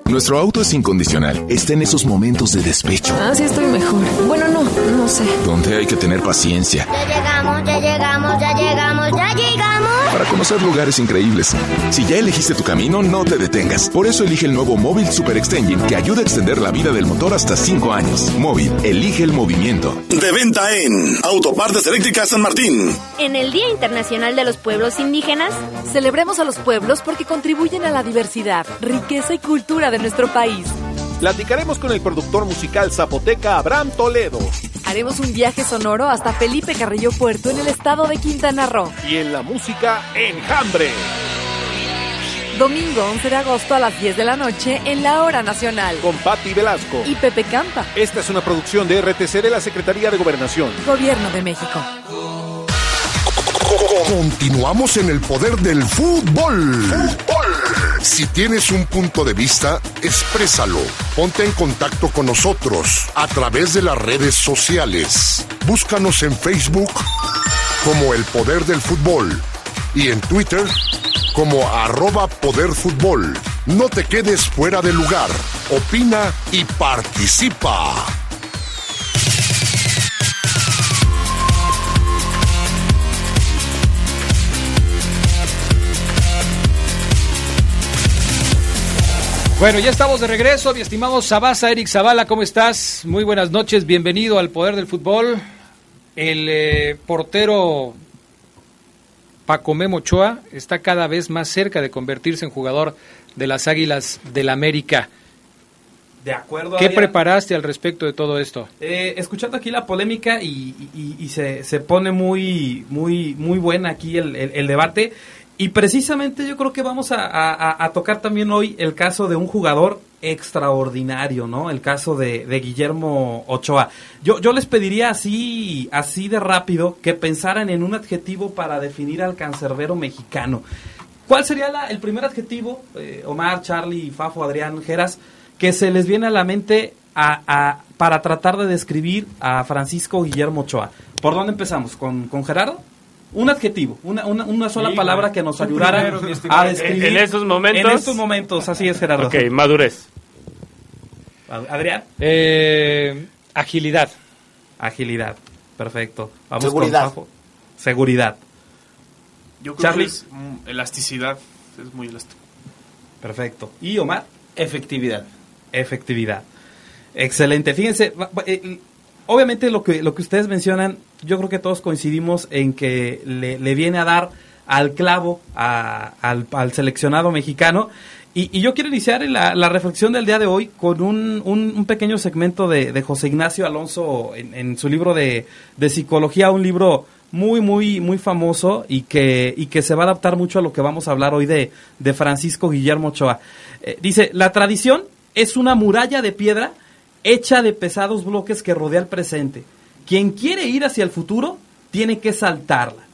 Nuestro auto es incondicional. Está en esos momentos de despecho,
Ah, sí estoy mejor. Bueno, no, no sé.
donde hay que tener paciencia
Ya llegamos, ya llegamos, ya llegamos, ya llegamos.
para conocer lugares increíbles. Si ya elegiste tu camino, no te detengas. Por eso elige el nuevo Móvil Super Extension que ayuda a extender la vida del motor hasta 5 años. Móvil, elige el movimiento.
De venta en Autopartes Eléctricas San Martín.
En el Día Internacional de los Pueblos Indígenas,
Celebremos a los pueblos porque contribuyen a la diversidad, riqueza y cultura de nuestro país.
Platicaremos con el productor musical zapoteca Abraham Toledo.
Haremos un viaje sonoro hasta Felipe Carrillo Puerto en el estado de Quintana Roo.
Y en la música, Enjambre.
Domingo 11 de agosto a las 10 de la noche en la Hora Nacional.
Con Patti Velasco.
Y Pepe Campa,
Esta es una producción de RTC de la Secretaría de Gobernación.
Gobierno de México.
Continuamos en el poder del fútbol. Si tienes un punto de vista, exprésalo. Ponte en contacto con nosotros a través de las redes sociales. Búscanos en Facebook como El Poder del Fútbol y en Twitter como arroba Poder Fútbol. No te quedes fuera de lugar. Opina y participa.
Bueno, ya estamos de regreso, mi estimado Sabasa, Eric Zavala, ¿cómo estás? Muy buenas noches, bienvenido al Poder del Fútbol. El eh, portero Paco Memo Ochoa está cada vez más cerca de convertirse en jugador de las Águilas del América.
De acuerdo.
¿Qué
Adrián.
preparaste al respecto de todo esto?
Eh, escuchando aquí la polémica y, y- y se, se pone muy, muy, muy buena aquí el, el- el debate. Y precisamente yo creo que vamos a, a- tocar también hoy el caso de un jugador extraordinario, ¿no? El caso de, de Guillermo Ochoa. Yo, yo les pediría así, así de rápido que pensaran en un adjetivo para definir al cancerbero mexicano. ¿Cuál sería la- el primer adjetivo, eh, Omar, Charlie, Fafo, Adrián, Geras, que se les viene a la mente a- para tratar de describir a Francisco Guillermo Ochoa? ¿Por dónde empezamos? ¿Con, con Gerardo? Un adjetivo, una, una, una sola
Sí,
palabra que nos ayudara
primero,
a describir.
En estos momentos.
En estos momentos, así es, Gerardo.
Ok, madurez.
Adrián.
Eh, agilidad.
Agilidad, perfecto. Vamos
Seguridad.
con. Seguridad.
Yo creo
Charlie.
que es mm, elasticidad. Es muy elástico.
Perfecto. ¿Y Omar?
Efectividad.
Efectividad. Excelente. Fíjense, eh, obviamente lo que, lo que ustedes mencionan, yo creo que todos coincidimos en que le, viene a dar al clavo a- al, seleccionado mexicano. Y, yo quiero iniciar la, reflexión del día de hoy con un, un- pequeño segmento de, de José Ignacio Alonso en, en su libro de, de psicología, un libro muy, muy, muy famoso y que, y que se va a adaptar mucho a lo que vamos a hablar hoy de, de Francisco Guillermo Ochoa. Eh, dice, la tradición es una muralla de piedra hecha de pesados bloques que rodea el presente. Quien quiere ir hacia el futuro tiene que saltarla.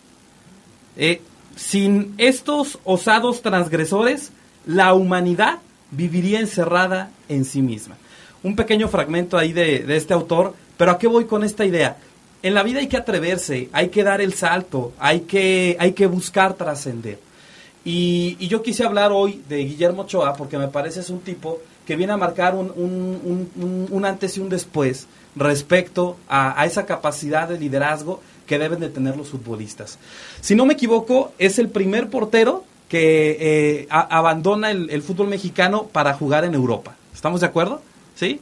Eh, sin estos osados transgresores, la humanidad viviría encerrada en sí misma. Un pequeño fragmento ahí de, este autor, pero ¿a qué voy con esta idea? En la vida hay que atreverse, hay que dar el salto, hay que, hay que buscar trascender. Y, y yo quise hablar hoy de Guillermo Ochoa porque me parece es un tipo que viene a marcar un, un- un- un- un antes y un después respecto a, a esa capacidad de liderazgo que deben de tener los futbolistas. Si no me equivoco, es el primer portero que eh, a- abandona el, el fútbol mexicano para jugar en Europa. ¿Estamos de acuerdo? ¿Sí?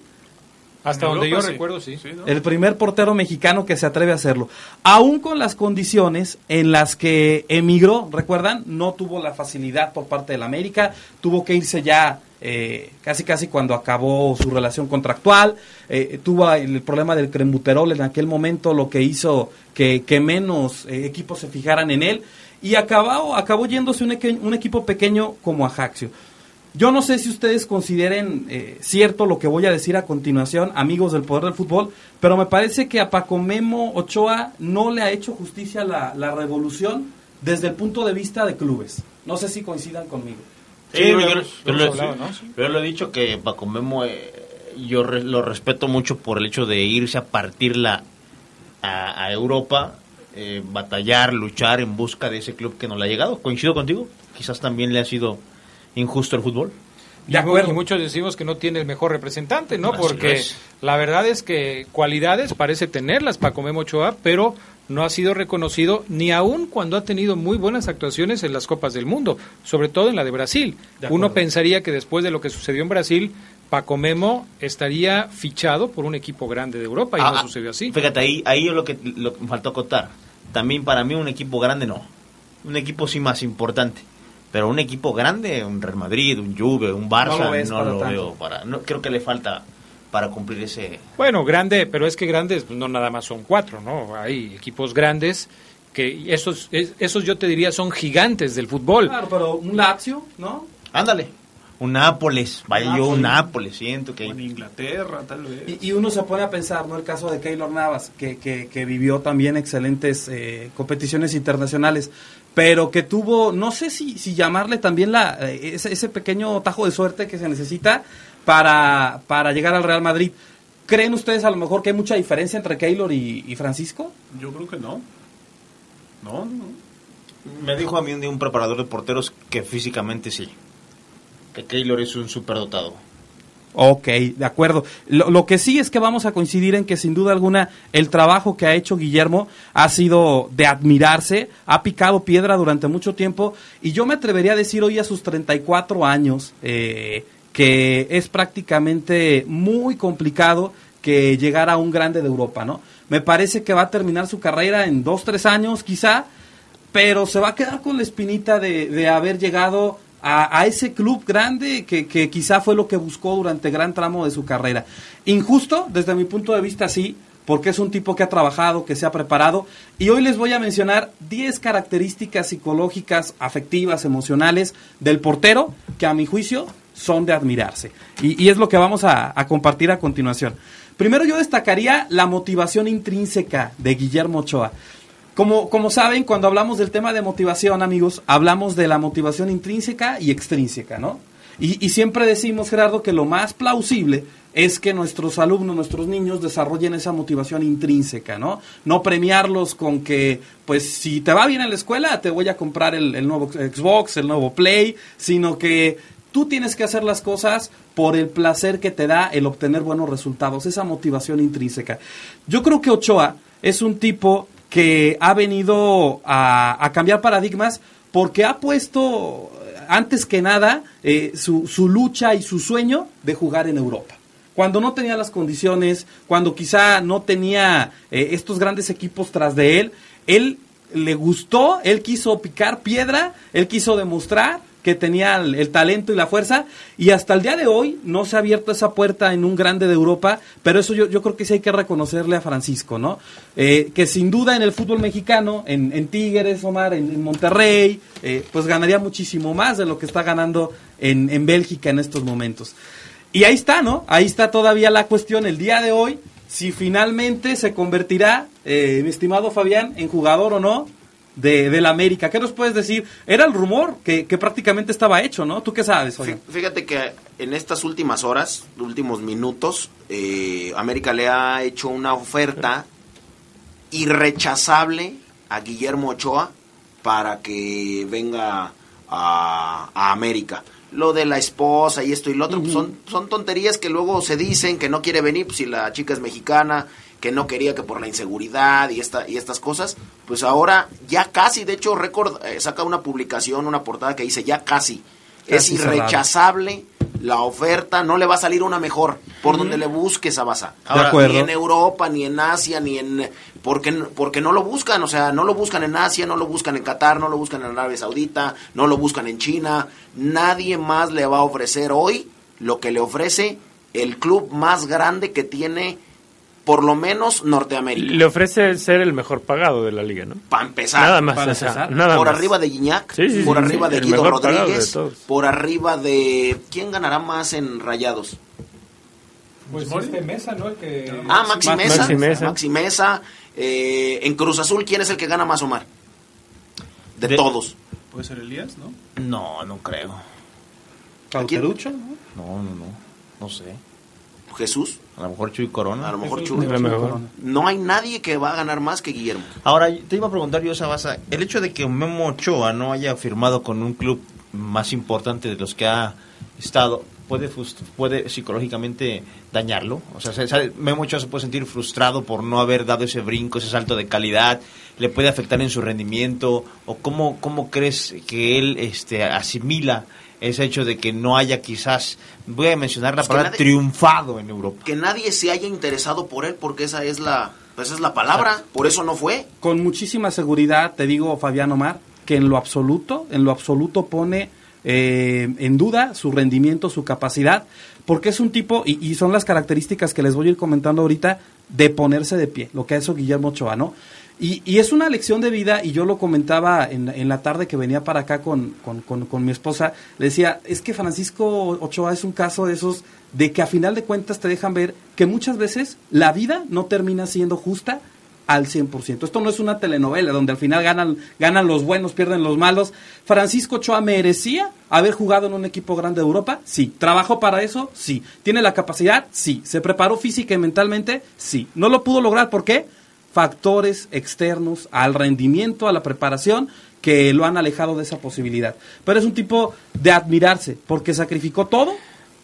Hasta donde Europa, yo sí. recuerdo, sí.
El primer portero mexicano que se atreve a hacerlo. Aún con las condiciones en las que emigró, recuerdan, no tuvo la facilidad por parte del América, tuvo que irse ya eh, casi casi cuando acabó su relación contractual, eh, tuvo el problema del crembuterol en aquel momento, lo que hizo que, menos eh, equipos se fijaran en él, y acabó, acabó yéndose un equipo pequeño como Ajaxio. Yo no sé si ustedes consideren eh, cierto lo que voy a decir a continuación, amigos del poder del fútbol, pero me parece que a Paco Memo Ochoa no le ha hecho justicia la, la revolución desde el punto de vista de clubes. No sé si coincidan conmigo.
Sí, yo, yo- yo
hemos
lo,
hablado, ¿no?
yo lo he dicho que Paco Memo, eh, yo re- lo respeto mucho por el hecho de irse a partirla a, a Europa, eh, batallar, luchar en busca de ese club que no le ha llegado. Coincido contigo, quizás también le ha sido injusto el fútbol.
Y, mu- y muchos decimos que no tiene el mejor representante, ¿no?
Así
Porque la verdad es que cualidades parece tenerlas Paco Memo Ochoa, pero no ha sido reconocido ni aún cuando ha tenido muy buenas actuaciones en las Copas del Mundo, sobre todo en la de Brasil.
De
Uno pensaría que después de lo que sucedió en Brasil, Paco Memo estaría fichado por un equipo grande de Europa y
Ah,
no
ah,
sucedió así.
Fíjate, ahí, ahí es lo que, lo que me faltó acotar. También para mí un equipo grande no. Un equipo sí más importante. Pero un equipo grande, un Real Madrid, un Juve, un Barça,
No
no
lo
lo,
para tanto.
veo para... No, creo que le falta para cumplir ese...
Bueno, grande, pero es que grandes no nada más son cuatro, ¿no? Hay equipos grandes que esos, es- esos yo te diría son gigantes del fútbol.
Claro, pero un Lazio, ¿no?
Ándale. Un Nápoles. Vaya yo un
Nápoles.
Nápoles, siento que...
En Inglaterra, tal vez.
Y, y uno se pone a pensar, ¿no? El caso de Keylor Navas, que, que, que vivió también excelentes eh, competiciones internacionales, pero que tuvo, no sé si, si llamarle también la, eh, ese, ese pequeño tajo de suerte que se necesita para, para llegar al Real Madrid. ¿Creen ustedes a lo mejor que hay mucha diferencia entre Keylor y, y Francisco?
Yo creo que no. No, no.
Me dijo a mí un día un preparador de porteros que físicamente sí. Que Keylor es un superdotado.
Ok, de acuerdo. Lo, lo que sí es que vamos a coincidir en que sin duda alguna el trabajo que ha hecho Guillermo ha sido de admirarse, ha picado piedra durante mucho tiempo y yo me atrevería a decir hoy a sus 34 años eh, que es prácticamente muy complicado que llegara a un grande de Europa, ¿no? Me parece que va a terminar su carrera en dos, tres años quizá, pero se va a quedar con la espinita de, de haber llegado a, a ese club grande que, que quizá fue lo que buscó durante gran tramo de su carrera. Injusto, desde mi punto de vista, sí, porque es un tipo que ha trabajado, que se ha preparado, y hoy les voy a mencionar 10 características psicológicas, afectivas, emocionales del portero que a mi juicio son de admirarse. Y, es lo que vamos a, compartir a continuación. Primero yo destacaría la motivación intrínseca de Guillermo Ochoa. Como, como saben, cuando hablamos del tema de motivación, amigos, hablamos de la motivación intrínseca y extrínseca, ¿no? Y, siempre decimos, Gerardo, que lo más plausible es que nuestros alumnos, nuestros niños desarrollen esa motivación intrínseca, ¿no? No premiarlos con que, pues, si te va bien en la escuela, te voy a comprar el nuevo Xbox, el nuevo Play, sino que tú tienes que hacer las cosas por el placer que te da el obtener buenos resultados, esa motivación intrínseca. Yo creo que Ochoa es un tipo que ha venido a, cambiar paradigmas porque ha puesto, antes que nada, eh, su, su lucha y su sueño de jugar en Europa. cuando no tenía las condiciones, cuando quizá no tenía eh, estos grandes equipos tras de él, él le gustó, él quiso picar piedra, él quiso demostrar que tenía el, talento y la fuerza y hasta el día de hoy no se ha abierto esa puerta en un grande de Europa, pero eso yo, creo que sí hay que reconocerle a Francisco, ¿no? Eh, que sin duda en el fútbol mexicano, en, en Tigres, Omar, en, en Monterrey, eh, pues ganaría muchísimo más de lo que está ganando en, en Bélgica en estos momentos. Y ahí está, ¿no? Ahí está todavía la cuestión el día de hoy, si finalmente se convertirá, eh, mi estimado Fabián, en jugador o no de, de la América. ¿Qué nos puedes decir? Era el rumor que, que prácticamente estaba hecho, ¿no? ¿Tú qué sabes? Fabián?
Fíjate que en estas últimas horas, últimos minutos, eh, América le ha hecho una oferta irrechazable a Guillermo Ochoa para que venga a, a América lo de la esposa y esto y lo otro, uh -huh. pues son, son tonterías que luego se dicen que no quiere venir, pues si la chica es mexicana, que no quería que por la inseguridad y esta y estas cosas, pues ahora ya casi, de hecho, Record eh, saca una publicación, una portada que dice ya casi, casi es irrechazable la oferta, no le va a salir una mejor por uh -huh. donde le busques a Baza. Ahora, ni en Europa, ni en Asia, ni en porque porque no lo buscan, o sea, no lo buscan en Asia, no lo buscan en Qatar, no lo buscan en Arabia Saudita, no lo buscan en China, nadie más le va a ofrecer hoy lo que le ofrece el club más grande que tiene por lo menos Norteamérica.
Le ofrece ser el mejor pagado de la liga, ¿no?
Para empezar.
Nada más.
Para
o sea,
empezar.
nada
por
más.
arriba de
Sí, sí,
por
sí,
arriba
sí,
de Guido Rodríguez,
de
por arriba de... ¿Quién ganará más en Rayados?
Pues este Mesa, ¿no? El que...
Ah, Maxi
Ma-
Mesa.
Maxi Mesa.
Maxi Mesa. Eh, en Cruz Azul, ¿quién es el que gana más, Omar? De,
De-
todos.
Puede ser Elías, ¿no?
No, no creo.
¿Cauterucho?
No, no, no. No sé.
Jesús.
A lo mejor Chuy Corona.
A lo mejor
Chuy.
Chuy. No hay nadie que va a ganar más que Guillermo.
Ahora, te iba a preguntar yo, Sabasa, el hecho de que Memo Ochoa no haya firmado con un club más importante de los que ha estado, ¿puede, puede psicológicamente dañarlo? O sea, se- se- Memo Ochoa se puede sentir frustrado por no haber dado ese brinco, ese salto de calidad, ¿le puede afectar en su rendimiento? ¿O cómo, cómo crees que él este, asimila ese hecho de que no haya quizás, voy a mencionar la
Pues
palabra,
nadie-
triunfado en Europa?
Que nadie se haya interesado por él porque esa es la, esa es la palabra. Por eso no fue.
Con muchísima seguridad, te digo, Fabián Omar, que en lo absoluto, en lo absoluto pone eh, en duda su rendimiento, su capacidad, porque es un tipo, y, y son las características que les voy a ir comentando ahorita, de ponerse de pie, lo que ha hecho Guillermo Ochoa, ¿no? Y, y es una lección de vida, y yo lo comentaba en, la tarde que venía para acá con mi esposa, le decía, es que Francisco Ochoa es un caso de esos de que a final de cuentas te dejan ver que muchas veces la vida no termina siendo justa al 100%. Esto no es una telenovela donde al final ganan, ganan los buenos, pierden los malos. Francisco Ochoa merecía haber jugado en un equipo grande de Europa, sí. ¿Trabajó para eso? Sí. ¿Tiene la capacidad? Sí. ¿Se preparó física y mentalmente? Sí. ¿No lo pudo lograr? ¿Por qué? Factores externos al rendimiento, a la preparación, que lo han alejado de esa posibilidad. Pero es un tipo de admirarse, porque sacrificó todo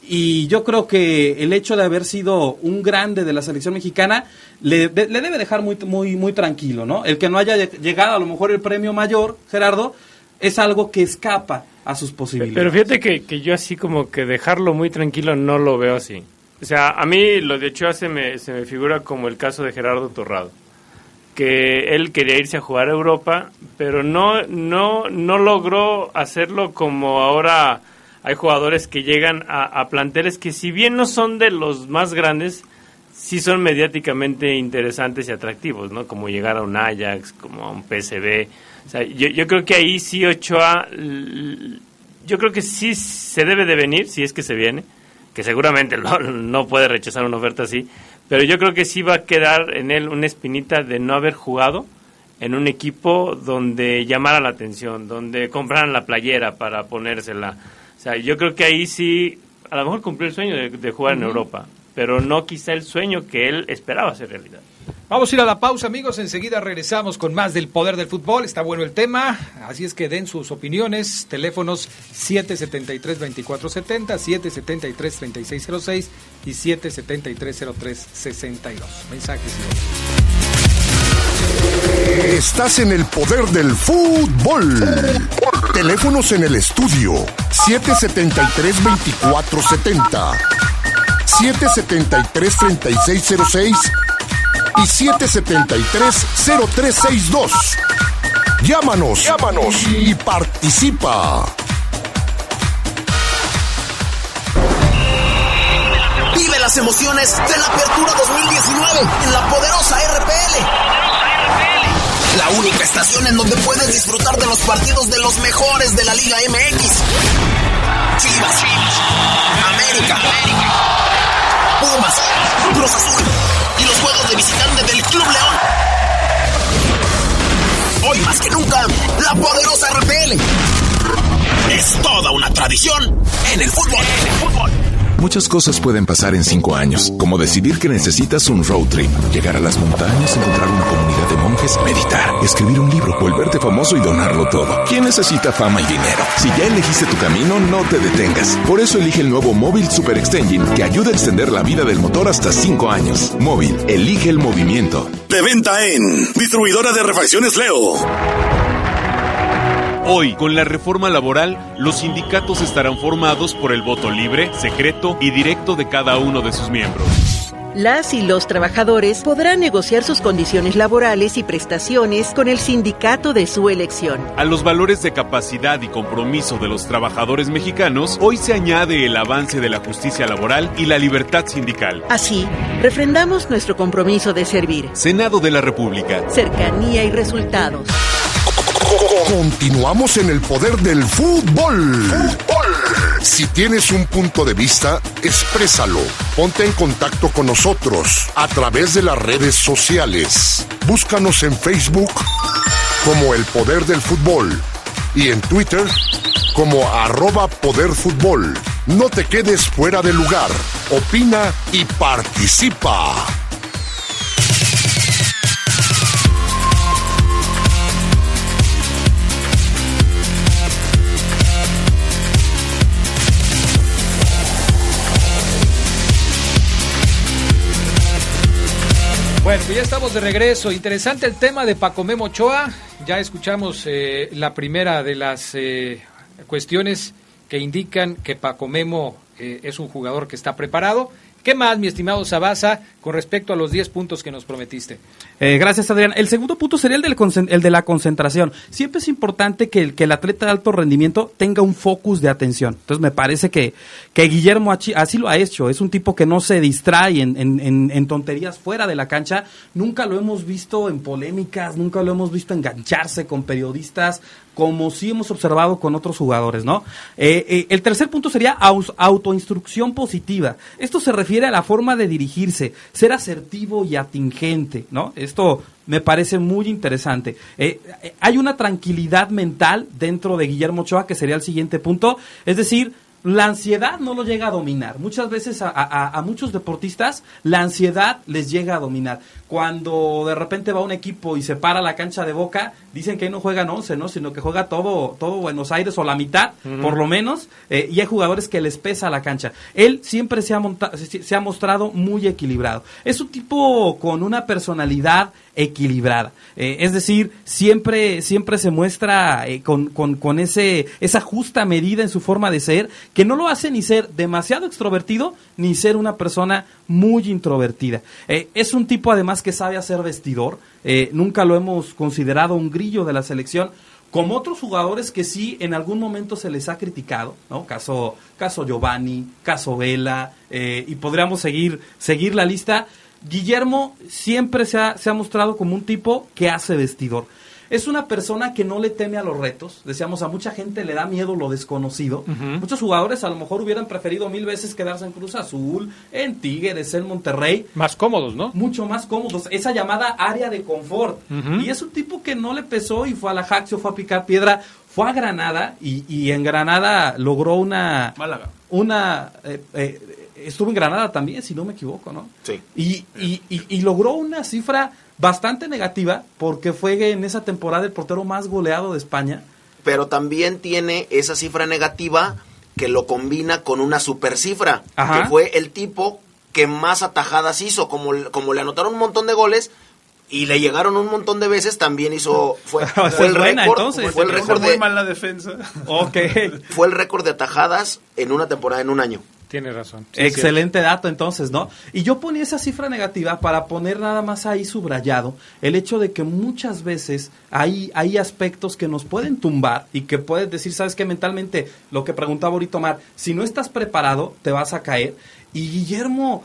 y yo creo que el hecho de haber sido un grande de la selección mexicana le, de- le debe dejar muy, muy, muy tranquilo, ¿no? El que no haya lleg- llegado a lo mejor el premio mayor, Gerardo, es algo que escapa a sus posibilidades.
Pero fíjate que, que yo así como que dejarlo muy tranquilo no lo veo así. O sea, a mí lo de Ochoa se me, se me figura como el caso de Gerardo Torrado. Que él quería irse a jugar a Europa, pero no, no, no logró hacerlo como ahora hay jugadores que llegan a, a planteles que si bien no son de los más grandes, sí son mediáticamente interesantes y atractivos, ¿no? Como llegar a un Ajax, como a un PSV. Yo, yo creo que ahí sí Ochoa, yo creo que sí se debe de venir, si es que se viene, que seguramente lo- no puede rechazar una oferta así, pero yo creo que sí va a quedar en él una espinita de no haber jugado en un equipo donde llamara la atención, donde compraran la playera para ponérsela. O sea, yo creo que ahí sí, a lo mejor cumplió el sueño de, de jugar en. Europa, pero no quizá el sueño que él esperaba ser realidad.
Vamos a ir a la pausa, amigos. Enseguida regresamos con más del poder del fútbol. Está bueno el tema. Así es que den sus opiniones. Teléfonos 773-2470, 773-3606 y 773-0362. Mensajes.
Estás en el poder del fútbol. Teléfonos en el estudio 773-2470, 773-3606 y 773-0362. Llámanos, llámanos y participa.
Vive las emociones de la Apertura 2019 en la poderosa RPL. La única estación en donde puedes disfrutar de los partidos de los mejores de la Liga MX. Chivas, América, Pumas, Cruz Azul juegos de visitante del Club León. Hoy más que nunca, la poderosa RPL es toda una tradición en el fútbol. En el fútbol.
Muchas cosas pueden pasar en cinco años, como decidir que necesitas un road trip, llegar a las montañas, encontrar una comunidad de monjes, meditar, escribir un libro, volverte famoso y donarlo todo. ¿Quién necesita fama y dinero? Si ya elegiste tu camino, no te detengas. Por eso elige el nuevo Móvil Super Extension que ayuda a extender la vida del motor hasta cinco años. Móvil, elige el movimiento.
De venta en Distribuidora de Refacciones Leo.
Hoy, con la reforma laboral, los sindicatos estarán formados por el voto libre, secreto y directo de cada uno de sus miembros.
Las y los trabajadores podrán negociar sus condiciones laborales y prestaciones con el sindicato de su elección.
A los valores de capacidad y compromiso de los trabajadores mexicanos, hoy se añade el avance de la justicia laboral y la libertad sindical.
Así, refrendamos nuestro compromiso de servir.
Senado de la República.
Cercanía y resultados.
Continuamos en el poder del fútbol. Si tienes un punto de vista, exprésalo. Ponte en contacto con nosotros a través de las redes sociales. Búscanos en Facebook como el poder del fútbol y en Twitter como arroba poder fútbol. No te quedes fuera de lugar. Opina y participa.
Bueno, pues ya estamos de regreso. Interesante el tema de Paco Memo Ochoa. Ya escuchamos eh, la primera de las eh, cuestiones que indican que Paco Memo eh, es un jugador que está preparado. ¿Qué más, mi estimado Sabasa, con respecto a los 10 puntos que nos prometiste?
Eh, gracias, Adrián. El segundo punto sería el, del el de la concentración. Siempre es importante que el, que el atleta de alto rendimiento tenga un focus de atención. Entonces, me parece que, que Guillermo así lo ha hecho. Es un tipo que no se distrae en, en, en, tonterías fuera de la cancha. Nunca lo hemos visto en polémicas, nunca lo hemos visto engancharse con periodistas, como sí hemos observado con otros jugadores, ¿no? Eh, eh, el tercer punto sería autoinstrucción positiva. Esto se refiere a la forma de dirigirse, ser asertivo y atingente, ¿no? Esto me parece muy interesante. Eh, hay una tranquilidad mental dentro de Guillermo Ochoa, que sería el siguiente punto, es decir, la ansiedad no lo llega a dominar. Muchas veces a, muchos deportistas la ansiedad les llega a dominar. Cuando de repente va un equipo y se para la cancha de boca, dicen que ahí no juegan 11, ¿no? sino que juega todo, todo Buenos Aires o la mitad, por lo menos, eh, y hay jugadores que les pesa la cancha. Él siempre se ha, se ha mostrado muy equilibrado. Es un tipo con una personalidad equilibrada. Eh, es decir, siempre, siempre se muestra eh, con, con, con, ese, esa justa medida en su forma de ser, que no lo hace ni ser demasiado extrovertido, ni ser una persona muy introvertida. Es un tipo además que sabe hacer vestidor, nunca lo hemos considerado un grillo de la selección, como otros jugadores que sí en algún momento se les ha criticado, ¿no? Caso, caso Giovanni, caso Vela, y podríamos seguir, seguir la lista. Guillermo siempre se ha, se ha, mostrado como un tipo que hace vestidor. Es una persona que no le teme a los retos. Decíamos, a mucha gente le da miedo lo desconocido. Muchos jugadores a lo mejor hubieran preferido mil veces quedarse en Cruz Azul, en Tigres, en Monterrey.
Más cómodos, ¿no?
Mucho más cómodos. Esa llamada área de confort. Y es un tipo que no le pesó y fue a la Jaxio, fue a picar piedra, fue a Granada y, y en Granada logró una...
Málaga.
Una... Eh, eh, estuvo en Granada también, si no me equivoco, ¿no?
Sí.
Y, y, y, logró una cifra bastante negativa porque fue en esa temporada el portero más goleado de España.
Pero también tiene esa cifra negativa que lo combina con una super cifra, que fue el tipo que más atajadas hizo, como, como le anotaron un montón de goles, y le llegaron un montón de veces también hizo fue, fue el récord fue el récord de
mal la defensa
fue el récord de atajadas en una temporada en un año
Tiene razón.
Sí, Excelente dato entonces, ¿no? Y yo ponía esa cifra negativa para poner nada más ahí subrayado el hecho de que muchas veces hay, hay aspectos que nos pueden tumbar y que puedes decir, sabes que mentalmente, lo que preguntaba ahorita Omar, si no estás preparado, te vas a caer. Y Guillermo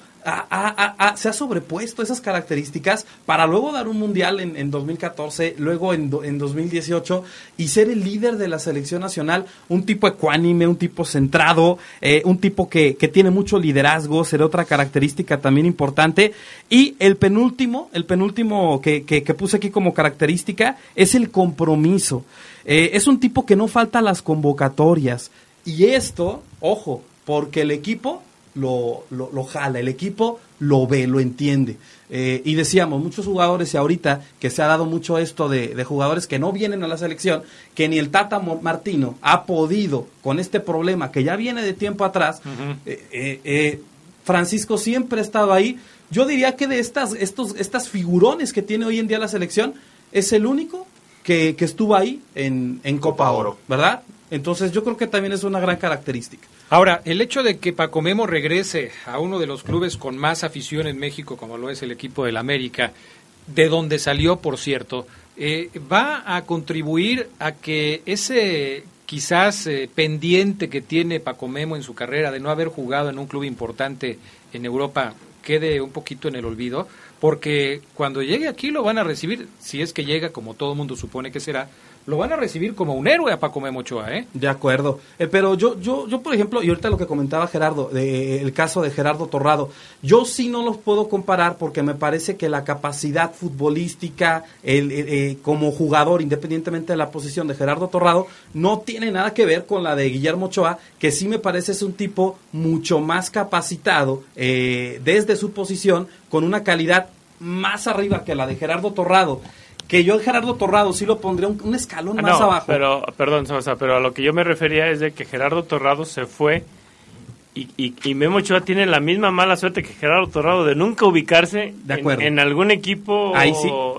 se ha sobrepuesto esas características para luego dar un mundial en, en 2014, luego en, en 2018 y ser el líder de la selección nacional, un tipo ecuánime, un tipo centrado, eh, un tipo que, que, tiene mucho liderazgo, será otra característica también importante. Y el penúltimo, el penúltimo que, que, puse aquí como característica es el compromiso. Eh, es un tipo que no falta las convocatorias. Y esto, ojo, porque el equipo lo, lo, jala, el equipo lo ve, lo entiende. Eh, y decíamos, muchos jugadores, y ahorita que se ha dado mucho esto de, jugadores que no vienen a la selección, que ni el Tata Martino ha podido, con este problema que ya viene de tiempo atrás, eh, eh, Francisco siempre ha estado ahí. Yo diría que de estas, estos, estas figurones que tiene hoy en día la selección, es el único que, que estuvo ahí en, en Copa Oro, ¿verdad? Entonces yo creo que también es una gran característica.
Ahora, el hecho de que Paco Memo regrese a uno de los clubes con más afición en México, como lo es el equipo del América, de donde salió, por cierto, eh, va a contribuir a que ese quizás eh, pendiente que tiene Paco Memo en su carrera de no haber jugado en un club importante en Europa quede un poquito en el olvido, porque cuando llegue aquí lo van a recibir, si es que llega, como todo mundo supone que será, lo van a recibir como un héroe a Paco Memochoa, ¿eh?
De acuerdo. Eh, pero yo, yo, yo, por ejemplo, y ahorita lo que comentaba Gerardo, de, el caso de Gerardo Torrado, yo sí no los puedo comparar porque me parece que la capacidad futbolística el, eh, como jugador, independientemente de la posición de Gerardo Torrado, no tiene nada que ver con la de Guillermo Ochoa, que sí me parece es un tipo mucho más capacitado eh, desde su posición, con una calidad más arriba que la de Gerardo Torrado que yo Gerardo Torrado sí lo pondría un, escalón ah, más abajo.
Pero, perdón, pero a lo que yo me refería es de que Gerardo Torrado se fue y, y, Memo Ochoa tiene la misma mala suerte que Gerardo Torrado de nunca ubicarse En, algún equipo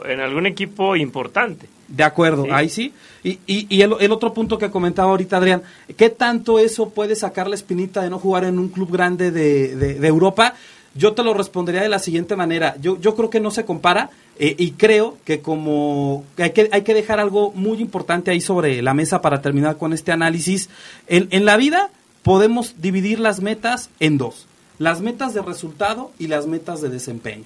en algún equipo importante.
De acuerdo, ahí sí. Y, y, el, el, otro punto que comentaba ahorita Adrián, ¿qué tanto eso puede sacar la espinita de no jugar en un club grande de, de, de Europa? Yo te lo respondería de la siguiente manera. Yo, yo creo que no se compara eh, y creo que como hay que, hay que dejar algo muy importante ahí sobre la mesa para terminar con este análisis. En, en la vida podemos dividir las metas en dos. Las metas de resultado y las metas de desempeño.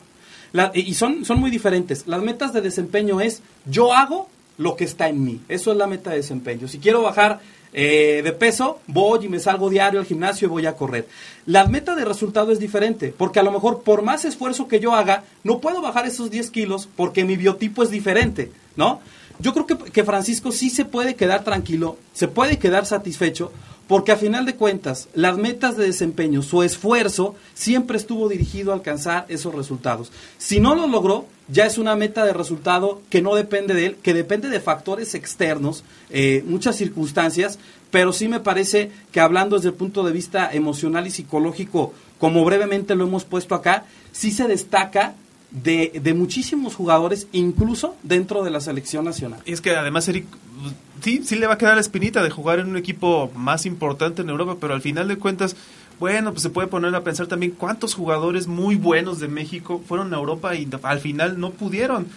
y son, son muy diferentes. Las metas de desempeño es yo hago lo que está en mí. Eso es la meta de desempeño. Si quiero bajar eh, de peso, voy y me salgo diario al gimnasio y voy a correr. La meta de resultado es diferente, porque a lo mejor por más esfuerzo que yo haga, no puedo bajar esos 10 kilos porque mi biotipo es diferente, ¿no? Yo creo que, que Francisco sí se puede quedar tranquilo, se puede quedar satisfecho, porque a final de cuentas, las metas de desempeño, su esfuerzo, siempre estuvo dirigido a alcanzar esos resultados. Si no lo logró, ya es una meta de resultado que no depende de él, que depende de factores externos, eh, muchas circunstancias, pero sí me parece que hablando desde el punto de vista emocional y psicológico, como brevemente lo hemos puesto acá, sí se destaca de, de, muchísimos jugadores, incluso dentro de la selección nacional.
Es que además, Eric, sí, sí le va a quedar la espinita de jugar en un equipo más importante en Europa, pero al final de cuentas, bueno, pues se puede poner a pensar también cuántos jugadores muy buenos de México fueron a Europa y al final no pudieron.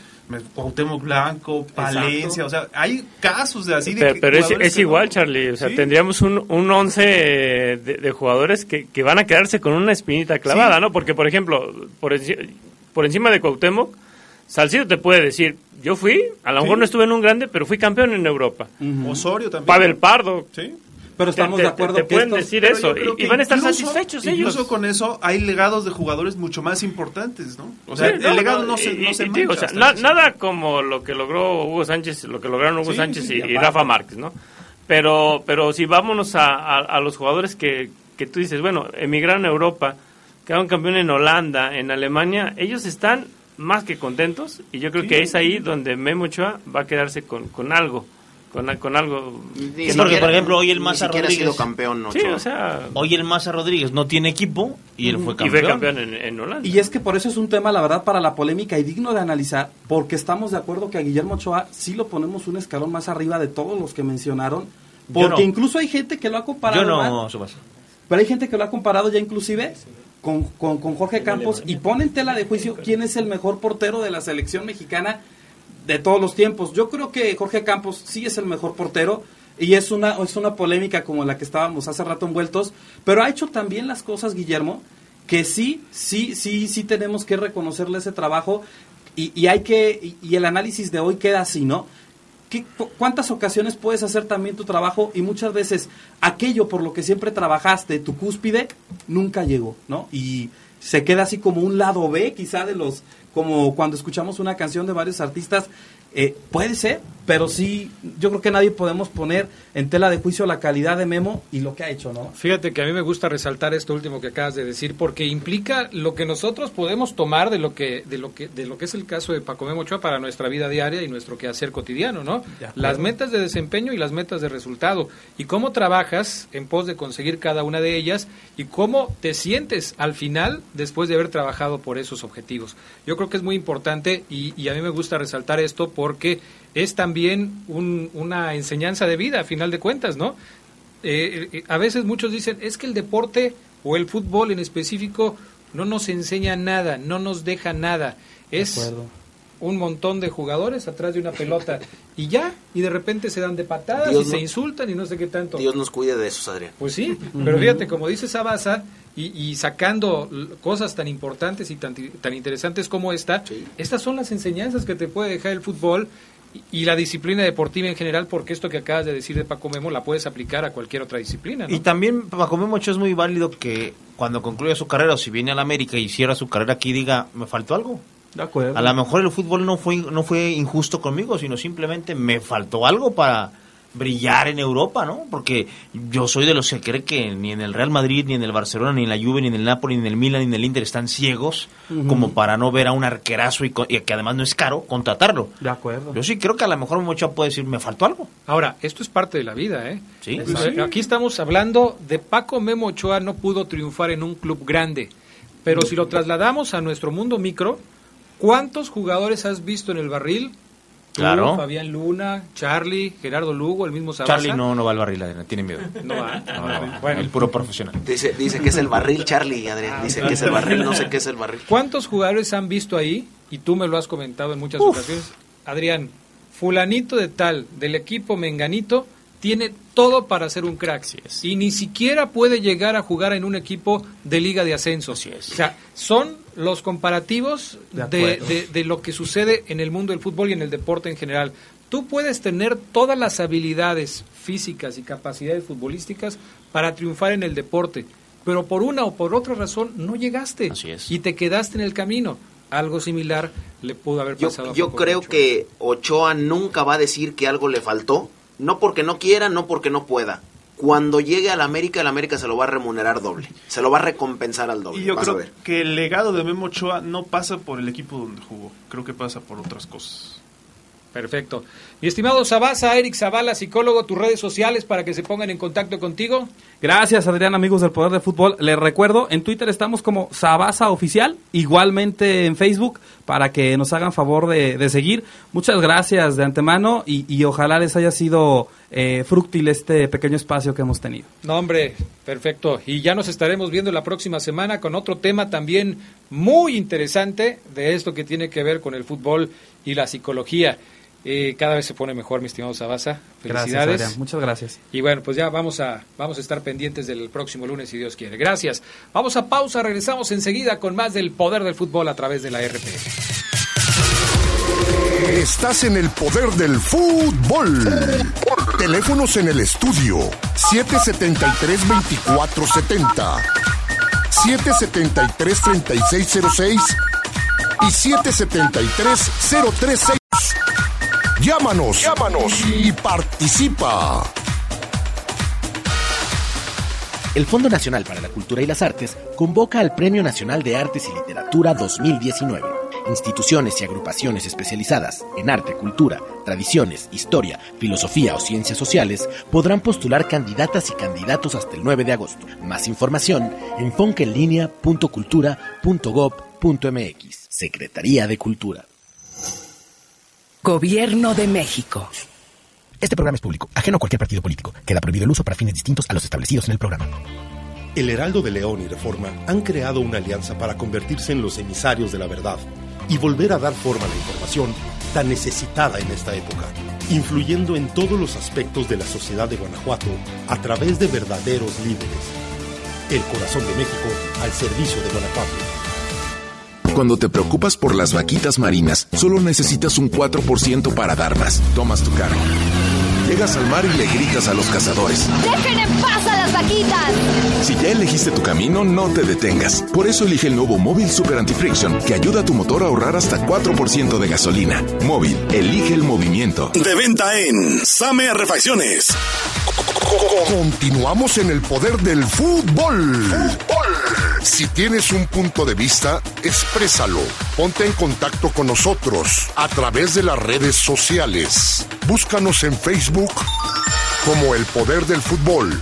Cuauhtémoc Blanco, Palencia, o sea, hay casos de así
de Pero, es, igual, Charlie, o sea, tendríamos un, un once de, jugadores que, que, van a quedarse con una espinita clavada, ¿no? Porque, por ejemplo, por, por encima de Cuauhtémoc, Salcido te puede decir, yo fui, a lo mejor no estuve en un grande, pero fui campeón en Europa.
Osorio también.
Pavel Pardo.
Sí.
Pero estamos de acuerdo
te, pueden decir eso y, van a estar satisfechos
ellos. Incluso con eso hay legados de jugadores mucho más importantes, ¿no? O sea, el legado no, se, no se mancha,
nada como lo que logró Hugo Sánchez, lo que lograron Hugo Sánchez y, Rafa Márquez, ¿no? Pero, pero si vámonos a, a, los jugadores que, que tú dices, bueno, emigraron a Europa, quedaron campeón en Holanda, en Alemania, ellos están más que contentos y yo creo que es ahí donde Memo Ochoa va a quedarse con, con algo. Con, con algo
es porque por ejemplo hoy el Maza Rodríguez
sido campeón
sí, o sea,
hoy el Maza Rodríguez no tiene equipo y él fue campeón,
y fue campeón. en, Holanda.
Y es que por eso es un tema la verdad para la polémica y digno de analizar porque estamos de acuerdo que a Guillermo Ochoa sí lo ponemos un escalón más arriba de todos los que mencionaron porque incluso hay gente que lo ha comparado
yo no
pero hay gente que lo ha comparado ya inclusive con, con, con Jorge Campos y pone en tela de juicio quién es el mejor portero de la selección mexicana de todos los tiempos. Yo creo que Jorge Campos sí es el mejor portero y es una, es una polémica como la que estábamos hace rato envueltos, pero ha hecho también las cosas, Guillermo, que sí, sí, sí, sí tenemos que reconocerle ese trabajo y, y hay que, y, el análisis de hoy queda así, ¿no? ¿Qué- cu- ¿Cuántas ocasiones puedes hacer también tu trabajo y muchas veces aquello por lo que siempre trabajaste, tu cúspide, nunca llegó, ¿no? Y se queda así como un lado B, quizá de los, como cuando escuchamos una canción de varios artistas, eh, puede ser, pero sí, yo creo que nadie podemos poner en tela de juicio la calidad de Memo y lo que ha hecho, ¿no?
Fíjate que a mí me gusta resaltar esto último que acabas de decir porque implica lo que nosotros podemos tomar de lo que de lo que de lo que es el caso de Paco Memo Ochoa para nuestra vida diaria y nuestro quehacer cotidiano, ¿no? Las metas de desempeño y las metas de resultado y cómo trabajas en pos de conseguir cada una de ellas y cómo te sientes al final después de haber trabajado por esos objetivos. Yo creo que es muy importante y, y a mí me gusta resaltar esto porque es también un- una enseñanza de vida a final de cuentas, ¿no? Eh, eh, a veces muchos dicen, es que el deporte o el fútbol en específico no nos enseña nada, no nos deja nada. Es
acuerdo.
Un montón de jugadores atrás de una pelota y ya, y de repente se dan de patadas
Dios
y se insultan y no sé qué tanto.
Dios nos cuide de esos, Adrián.
Pues sí, pero fíjate, como dice Sabasa, y, y sacando cosas tan importantes y tan, tan interesantes como esta, estas son las enseñanzas que te puede dejar el fútbol y, la disciplina deportiva en general, porque esto que acabas de decir de Paco Memo la puedes aplicar a cualquier otra disciplina. ¿no?
Y también Paco Memo es muy válido que cuando concluya su carrera o si viene a la América y cierra su carrera aquí diga, me faltó algo.
De acuerdo.
A lo mejor el fútbol no fue no fue injusto conmigo, sino simplemente me faltó algo para brillar en Europa, ¿no? Porque yo soy de los que cree que ni en el Real Madrid, ni en el Barcelona, ni en la Juve, ni en el Napoli, ni en el Milan, ni en el Inter están ciegos como para no ver a un arquerazo y, y que además no es caro contratarlo.
De acuerdo.
Yo sí creo que a lo mejor Mocha puede decir, me faltó algo.
Ahora, esto es parte de la vida, ¿eh?
Sí.
Es- eh, Aquí estamos hablando de Paco Memo Ochoa no pudo triunfar en un club grande, pero si lo trasladamos a nuestro mundo micro, ¿cuántos jugadores has visto en el barril? Tú,
Claro.
Fabián Luna, Charlie, Gerardo Lugo, el mismo Sabasa.
Charlie no, no va al barril, Adriana, tiene miedo.
No va.
No.
Bueno.
el puro profesional.
Dice, dice que es el barril, Charlie, Adrián. Dice que es el barril, no sé qué es el barril.
¿Cuántos jugadores han visto ahí? Y tú me lo has comentado en muchas
Uf.
ocasiones. Adrián, fulanito de tal, del equipo Menganito, tiene todo para ser un crack. Y ni siquiera puede llegar a jugar en un equipo de liga de ascenso. O sea, son los comparativos
De
de,
acuerdo.
de- de lo que sucede en el mundo del fútbol y en el deporte en general. Tú puedes tener todas las habilidades físicas y capacidades futbolísticas para triunfar en el deporte, pero por una o por otra razón no llegaste y te quedaste en el camino. Algo similar le pudo haber
Yo,
pasado a
yo creo
Ochoa.
que Ochoa nunca va a decir que algo le faltó, no porque no quiera, no porque no pueda. Cuando llegue al América, el América se lo va a remunerar doble, se lo va a recompensar al doble.
Y yo
vas
creo
ver.
que el legado de Memo Ochoa no pasa por el equipo donde jugó, creo que pasa por otras cosas.
Perfecto. Mi estimado Sabasa, Eric Zavala, psicólogo, tus redes sociales para que se pongan en contacto contigo.
Gracias, Adrián, amigos del Poder del Fútbol. Les recuerdo, en Twitter estamos como Sabasa Oficial, igualmente en Facebook, para que nos hagan favor de, de seguir. Muchas gracias de antemano y, y ojalá les haya sido eh, este pequeño espacio que hemos tenido.
No, hombre, perfecto. Y ya nos estaremos viendo la próxima semana con otro tema también muy interesante de esto que tiene que ver con el fútbol y la psicología. Eh, cada vez se pone mejor, mi estimado Sabasa.
Gracias,
Felicidades.
Adrián. Muchas gracias.
Y bueno, pues ya vamos a, vamos a estar pendientes del próximo lunes, si Dios quiere. Gracias. Vamos a pausa, regresamos enseguida con más del poder del fútbol a través de la RP.
Estás en el poder del fútbol. Teléfonos en el estudio 773-2470, 773-3606 y 773-036. Llámanos, llámanos y participa.
El Fondo Nacional para la Cultura y las Artes convoca al Premio Nacional de Artes y Literatura 2019. Instituciones y agrupaciones especializadas en arte, cultura, tradiciones, historia, filosofía o ciencias sociales podrán postular candidatas y candidatos hasta el 9 de agosto. Más información en foncaenlinea.cultura.gov.mx. Secretaría de Cultura.
Gobierno de México.
Este programa es público, ajeno a cualquier partido político. Queda prohibido el uso para fines distintos a los establecidos en el programa.
El Heraldo de León y Reforma han creado una alianza para convertirse en los emisarios de la verdad y volver a dar forma a la información tan necesitada en esta época, influyendo en todos los aspectos de la sociedad de Guanajuato a través de verdaderos líderes. El corazón de México al servicio de Guanajuato.
Cuando te preocupas por las vaquitas marinas, solo necesitas un 4% para dar más. Tomas tu carga. Llegas al mar y le gritas a los cazadores.
¡Dejen en paz a las vaquitas!
Si ya elegiste tu camino, no te detengas. Por eso elige el nuevo Móvil Super Anti-Friction, que ayuda a tu motor a ahorrar hasta 4% de gasolina. Móvil, elige el movimiento.
De venta en Same Refacciones.
Continuamos en el poder del fútbol. Si tienes un punto de vista, exprésalo. Ponte en contacto con nosotros a través de las redes sociales. Búscanos en Facebook como El Poder del Fútbol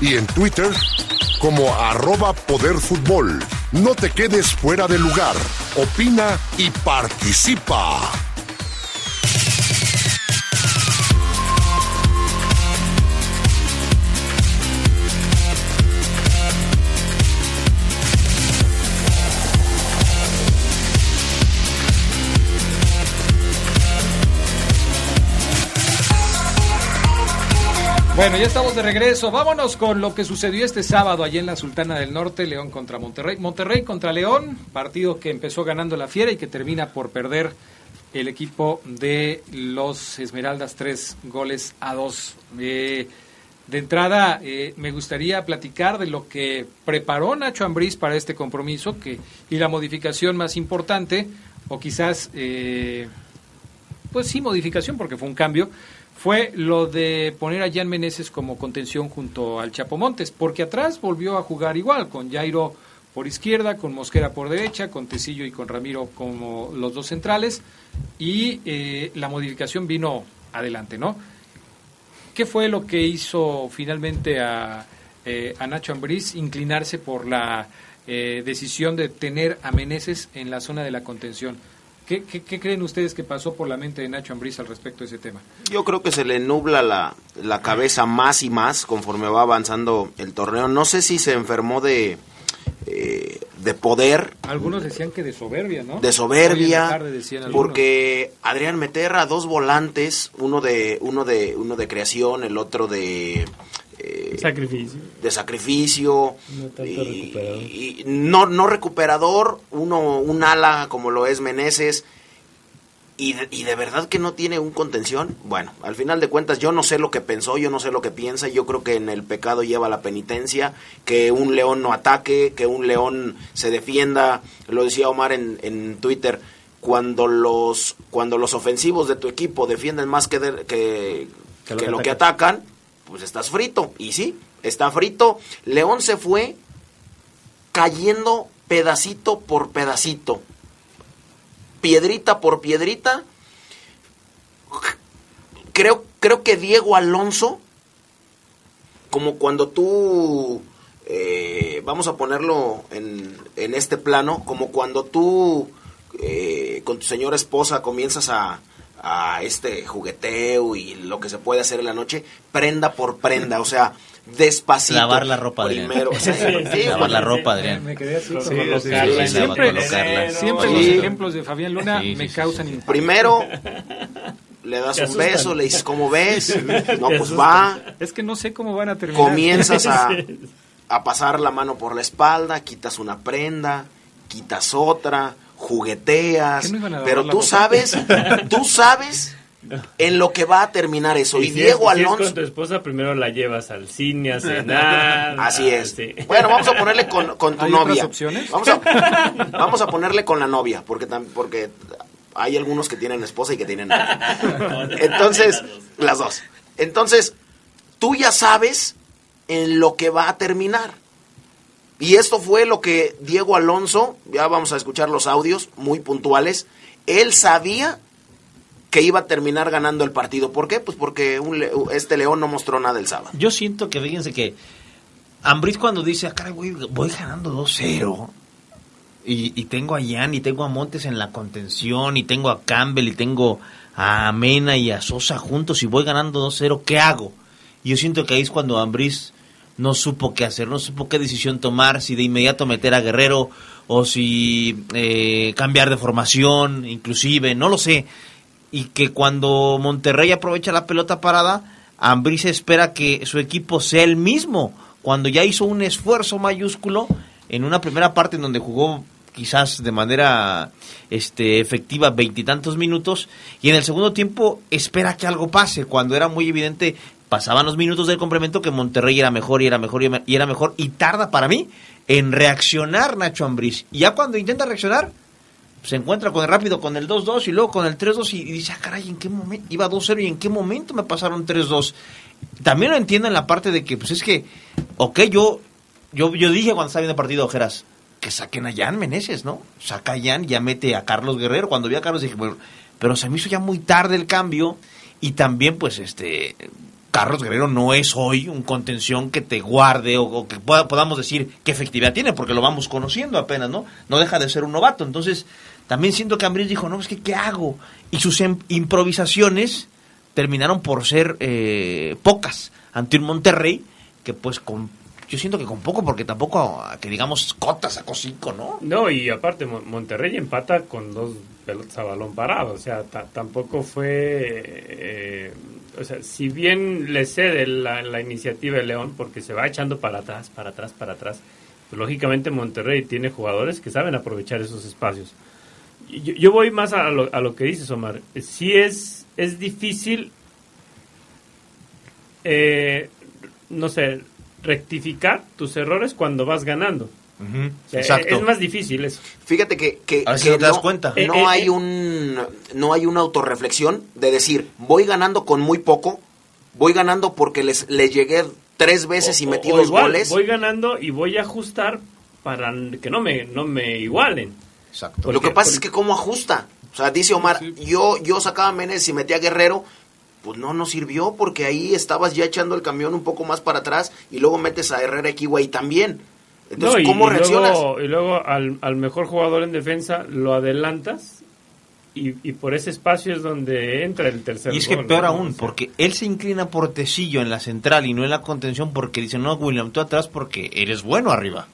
y en Twitter como arroba Poder Fútbol. No te quedes fuera de lugar. Opina y participa.
Bueno, ya estamos de regreso. Vámonos con lo que sucedió este sábado allí en la Sultana del Norte, León contra Monterrey. Monterrey contra León, partido que empezó ganando la Fiera y que termina por perder el equipo de los Esmeraldas tres goles a dos. Eh, de entrada, eh, me gustaría platicar de lo que preparó Nacho Ambriz para este compromiso que, y la modificación más importante, o quizás, eh, pues sí, modificación porque fue un cambio, fue lo de poner a Jan Meneses como contención junto al Chapo Montes, porque atrás volvió a jugar igual, con Jairo por izquierda, con Mosquera por derecha, con Tecillo y con Ramiro como los dos centrales, y eh, la modificación vino adelante, ¿no? ¿Qué fue lo que hizo finalmente a, eh, a Nacho Ambriz inclinarse por la eh, decisión de tener a Meneses en la zona de la contención? ¿Qué, qué, qué creen ustedes que pasó por la mente de Nacho Ambriz al respecto de ese tema?
Yo creo que se le nubla la, la cabeza más y más conforme va avanzando el torneo. No sé si se enfermó de, eh, de poder,
Algunos decían que de soberbia, ¿no?
de soberbia,
tarde
porque Adrián Meterra, dos volantes, uno de, uno de, uno de creación, el otro de eh,
Sacrificio.
de sacrificio,
No tanto
y,
recuperador.
y no, no recuperador, uno, un ala como lo es Meneses, y de, y de verdad que no tiene un contención. Bueno, al final de cuentas yo no sé lo que pensó, yo no sé lo que piensa, yo creo que en el pecado lleva la penitencia, que un león no ataque, que un león se defienda, lo decía Omar en, en Twitter, cuando los, cuando los ofensivos de tu equipo defienden más que, de- que,
Que lo
que
que
lo que atacan. Pues estás frito. Y sí, está frito. León se fue cayendo pedacito por pedacito. Piedrita por piedrita. Creo, creo que Diego Alonso, como cuando tú, eh, vamos a ponerlo en, en este plano, como cuando tú eh, con tu señora esposa comienzas a, a este jugueteo y lo que se puede hacer en la noche, prenda por prenda, o sea, despacito.
Lavar la ropa, Adrián.
Primero, sí, sí,
Lavar la ropa, Adrián.
Me quedé así. Siempre
colocarla.
siempre
Sí.
los ejemplos de Fabián Luna me
sí,
causan
sí.
impacto.
Primero le das un beso, le dices cómo ves, no pues va,
Es que no sé cómo van a terminar.
comienzas a, a pasar la mano por la espalda, quitas una prenda, quitas otra, jugueteas,
¿Qué no iban a lavar
pero tú sabes, tú sabes en lo que va a terminar eso. Y,
si
Diego
es, si es
Alonso,
con tu esposa, primero la llevas al cine a cenar.
Así es.
sí.
Bueno, vamos a ponerle con, con tu
¿Hay
novia.
otras opciones?
Vamos a, vamos a ponerle con la novia, porque porque hay algunos que tienen esposa y que tienen novia. Entonces, las dos. Entonces, tú ya sabes en lo que va a terminar. Y esto fue lo que Diego Alonso, ya vamos a escuchar los audios muy puntuales, él sabía que iba a terminar ganando el partido. ¿Por qué? Pues porque un este León no mostró nada el sábado.
Yo siento que, fíjense que Ambriz cuando dice, acá voy, voy ganando 2-0, y, y tengo a Jan y tengo a Montes en la contención, y tengo a Campbell y tengo a Mena y a Sosa juntos, y voy ganando 2-0, ¿qué hago? Y yo siento que ahí es cuando Ambriz no supo qué hacer, no supo qué decisión tomar, si de inmediato meter a Guerrero o si eh, cambiar de formación, inclusive, no lo sé. Y que cuando Monterrey aprovecha la pelota parada, Ambris espera que su equipo sea el mismo, cuando ya hizo un esfuerzo mayúsculo en una primera parte en donde jugó quizás de manera este, efectiva veintitantos minutos y en el segundo tiempo espera que algo pase cuando era muy evidente pasaban los minutos del complemento que Monterrey era mejor y era mejor y era mejor y tarda para mí en reaccionar Nacho Ambriz. Y ya cuando intenta reaccionar, se encuentra con el rápido con el 2-2 y luego con el 3-2 y, dice, ah, caray, ¿en qué momento? Iba 2-0 y ¿en qué momento me pasaron 3-2? También lo entiendo en la parte de que, pues es que, ok, yo, yo, yo dije cuando estaba viendo el partido Ojeras, que saquen a Jan Meneses, ¿no? Saca a Jan, ya mete a Carlos Guerrero. Cuando vi a Carlos dije, bueno, pero se me hizo ya muy tarde el cambio y también, pues, este, Carlos Guerrero no es hoy un contención que te guarde o, que podamos decir qué efectividad tiene, porque lo vamos conociendo apenas, ¿no? No deja de ser un novato. Entonces, también siento que Ambriz dijo, no, es que ¿qué hago? Y sus em, improvisaciones terminaron por ser eh, pocas ante un Monterrey que pues con yo siento que con poco, porque tampoco, que digamos, Cota sacó cinco, ¿no?
No, y aparte, Monterrey empata con dos pelotas a balón parado, o sea, tampoco fue... Eh, o sea, si bien le cede la, iniciativa de León, porque se va echando para atrás, para atrás, para atrás, pues lógicamente Monterrey tiene jugadores que saben aprovechar esos espacios. Yo, yo voy más a lo, a lo, que dices, Omar. Sí es, es difícil, eh, no sé, rectificar tus errores cuando vas ganando. Es más difícil eso.
Fíjate que, que,
te das cuenta.
no eh, eh, hay eh. un no hay una autorreflexión de decir voy ganando con muy poco, voy ganando porque les, les llegué tres veces y metí dos goles.
Voy ganando y voy a ajustar para que no me no me igualen.
Exacto. Lo que pasa es que cómo ajusta. O sea, dice Omar, yo yo sacaba Menes y metía Guerrero, pues no nos sirvió porque ahí estabas ya echando el camión un poco más para atrás y luego metes a Herrera Equiwa también. Entonces, ¿cómo reaccionas?
Luego, y luego al, mejor jugador en defensa lo adelantas y, por ese espacio es donde entra el tercer
Y es que peor aún, porque él se inclina por Tecillo en la central y no en la contención porque dice, no, William, tú atrás porque eres bueno arriba.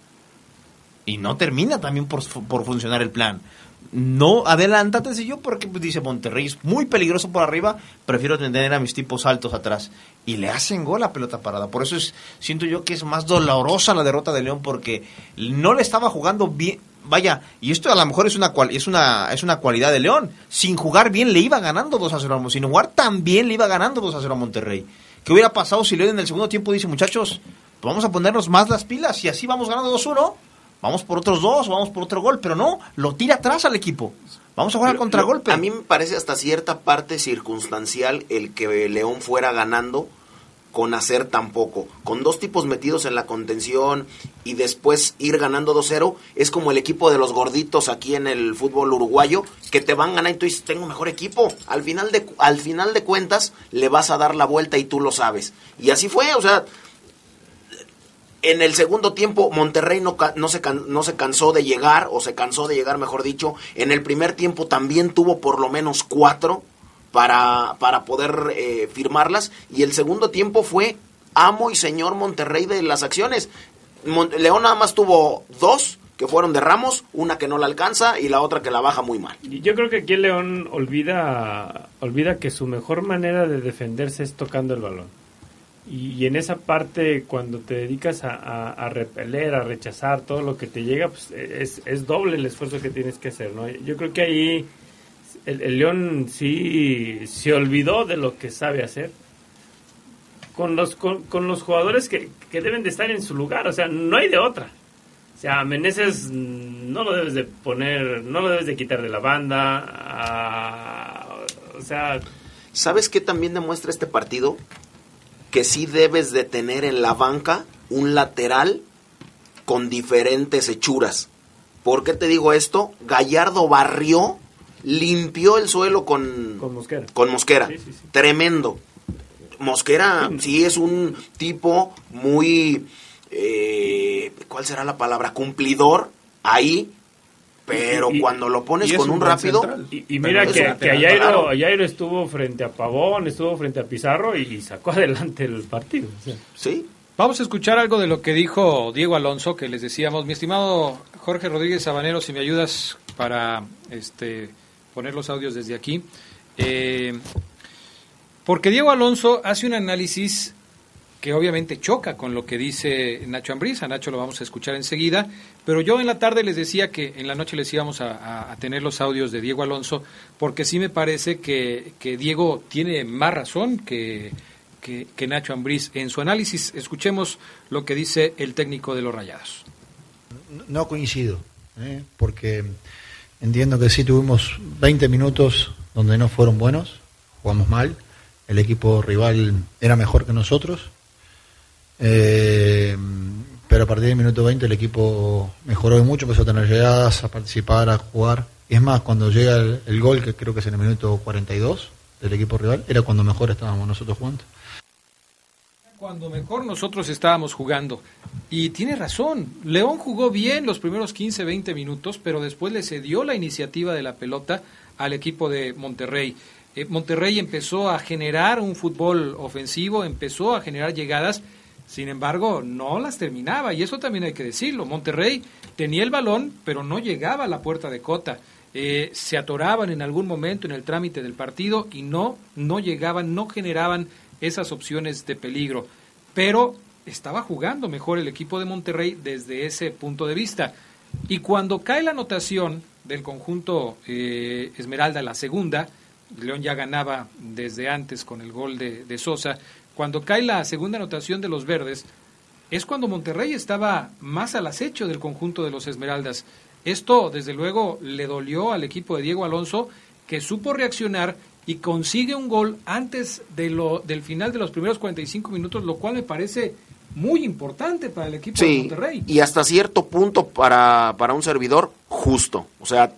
Y no termina también por, por funcionar el plan no adelántate si yo porque pues, dice Monterrey es muy peligroso por arriba prefiero tener a mis tipos altos atrás y le hacen gol a pelota parada. Por eso es siento yo que es más dolorosa la derrota de León porque no le estaba jugando bien vaya y esto a lo mejor es una es una es una cualidad de León. Sin jugar bien le iba ganando 2 a 0 sin jugar tan bien le iba ganando 2 a 0 a Monterrey. Qué hubiera pasado si León en el segundo tiempo dice muchachos vamos a ponernos más las pilas y así vamos ganando 2-1 vamos por otros dos, vamos por otro gol, pero no, lo tira atrás al equipo. Vamos a jugar al contragolpe.
A mí me parece hasta cierta parte circunstancial el que León fuera ganando con hacer tan poco. Con dos tipos metidos en la contención y después ir ganando 2-0, es como el equipo de los gorditos aquí en el fútbol uruguayo, que te van ganando y tú dices, tengo mejor equipo. Al final, de, al final de cuentas, le vas a dar la vuelta y tú lo sabes. Y así fue, o sea, en el segundo tiempo, Monterrey no, no, se no se cansó de llegar, o se cansó de llegar, mejor dicho. En el primer tiempo también tuvo por lo menos cuatro para, para poder eh, firmarlas. Y el segundo tiempo fue amo y señor Monterrey de las acciones. León nada más tuvo dos que fueron de Ramos, una que no la alcanza y la otra que la baja muy mal.
Yo creo que aquí León olvida, olvida que su mejor manera de defenderse es tocando el balón. Y, en esa parte, cuando te dedicas a, repeler, a rechazar todo lo que te llega, pues es, es, doble el esfuerzo que tienes que hacer, ¿no? Yo creo que ahí el, León sí se olvidó de lo que sabe hacer. Con los, con, los jugadores que, que, deben de estar en su lugar, o sea, no hay de otra. O sea, Meneses no lo debes de poner, no lo debes de quitar de la banda. o sea...
¿Sabes qué también demuestra este partido? Que sí debes de tener en la banca un lateral con diferentes hechuras. ¿Por qué te digo esto? Gallardo barrió, limpió el suelo con,
con
Mosquera. Tremendo. Mosquera sí. es un tipo muy, eh, ¿cuál será la palabra? Cumplidor ahí pero cuando lo pones con un, rápido.
Y, mira que, que Ayairo, estuvo frente a Pavón, estuvo frente a Pizarro y sacó adelante el partido.
Sí,
Vamos a escuchar algo de lo que dijo Diego Alonso, que les decíamos, mi estimado Jorge Rodríguez Sabanero, si me ayudas para este, poner los audios desde aquí. Eh, porque Diego Alonso hace un análisis que obviamente choca con lo que dice Nacho Ambriz. A Nacho lo vamos a escuchar enseguida. Pero yo en la tarde les decía que en la noche les íbamos a, tener los audios de Diego Alonso, porque sí me parece que, Diego tiene más razón que Nacho Ambriz en su análisis. Escuchemos lo que dice el técnico de los Rayados.
No coincido, ¿eh? porque entiendo que sí tuvimos 20 minutos donde no fueron buenos, jugamos mal, el equipo rival era mejor que nosotros, eh, pero a partir del minuto 20 el equipo mejoró mucho, empezó a tener llegadas, a participar, a jugar. Es más, cuando llega el, el gol, que creo que es en el minuto 42 del equipo rival, era cuando mejor estábamos nosotros jugando.
Cuando mejor nosotros estábamos jugando. Y tiene razón, León jugó bien los primeros 15, 20 minutos, pero después le cedió la iniciativa de la pelota al equipo de Monterrey. Eh, Monterrey empezó a generar un fútbol ofensivo, empezó a generar llegadas, sin embargo, no las terminaba, y eso también hay que decirlo. Monterrey tenía el balón, pero no llegaba a la puerta de Cota. Eh, se atoraban en algún momento en el trámite del partido y no, no llegaban, no generaban esas opciones de peligro. Pero estaba jugando mejor el equipo de Monterrey desde ese punto de vista. Y cuando cae la anotación del conjunto eh, Esmeralda, la segunda, León ya ganaba desde antes con el gol de, de Sosa, cuando cae la segunda anotación de los verdes, es cuando Monterrey estaba más al acecho del conjunto de los Esmeraldas. Esto, desde luego, le dolió al equipo de Diego Alonso, que supo reaccionar y consigue un gol antes de lo, del final de los primeros 45 minutos, lo cual me parece muy importante para el equipo de Monterrey.
y hasta cierto punto para, para un servidor justo. O sea,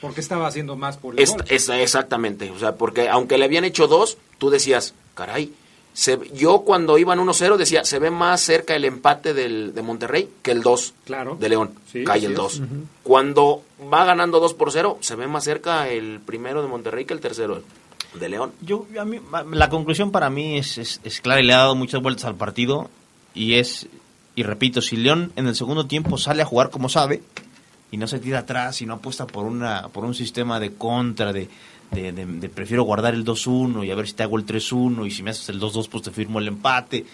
Porque estaba haciendo más por el
es,
gol.
es- exactamente. O sea, porque aunque le habían hecho dos, tú decías, caray, se- yo cuando iban 1-0 decía, se ve más cerca el empate del, de Monterrey que el 2
Claro.
de León.
Sí,
Cae el
es.
2.
Ujú.
Cuando va ganando 2 por 0, se ve más cerca el primero de Monterrey que el tercero de León.
Yo, a mí, la conclusión para mí es, es, es clara y le ha dado muchas vueltas al partido y es, y repito, si León en el segundo tiempo sale a jugar como sabe y no se tira atrás y no apuesta por una por un sistema de contra, de, de, de- de prefiero guardar el 2-1 y a ver si te hago el 3-1 y si me haces el 2-2 pues te firmo el empate.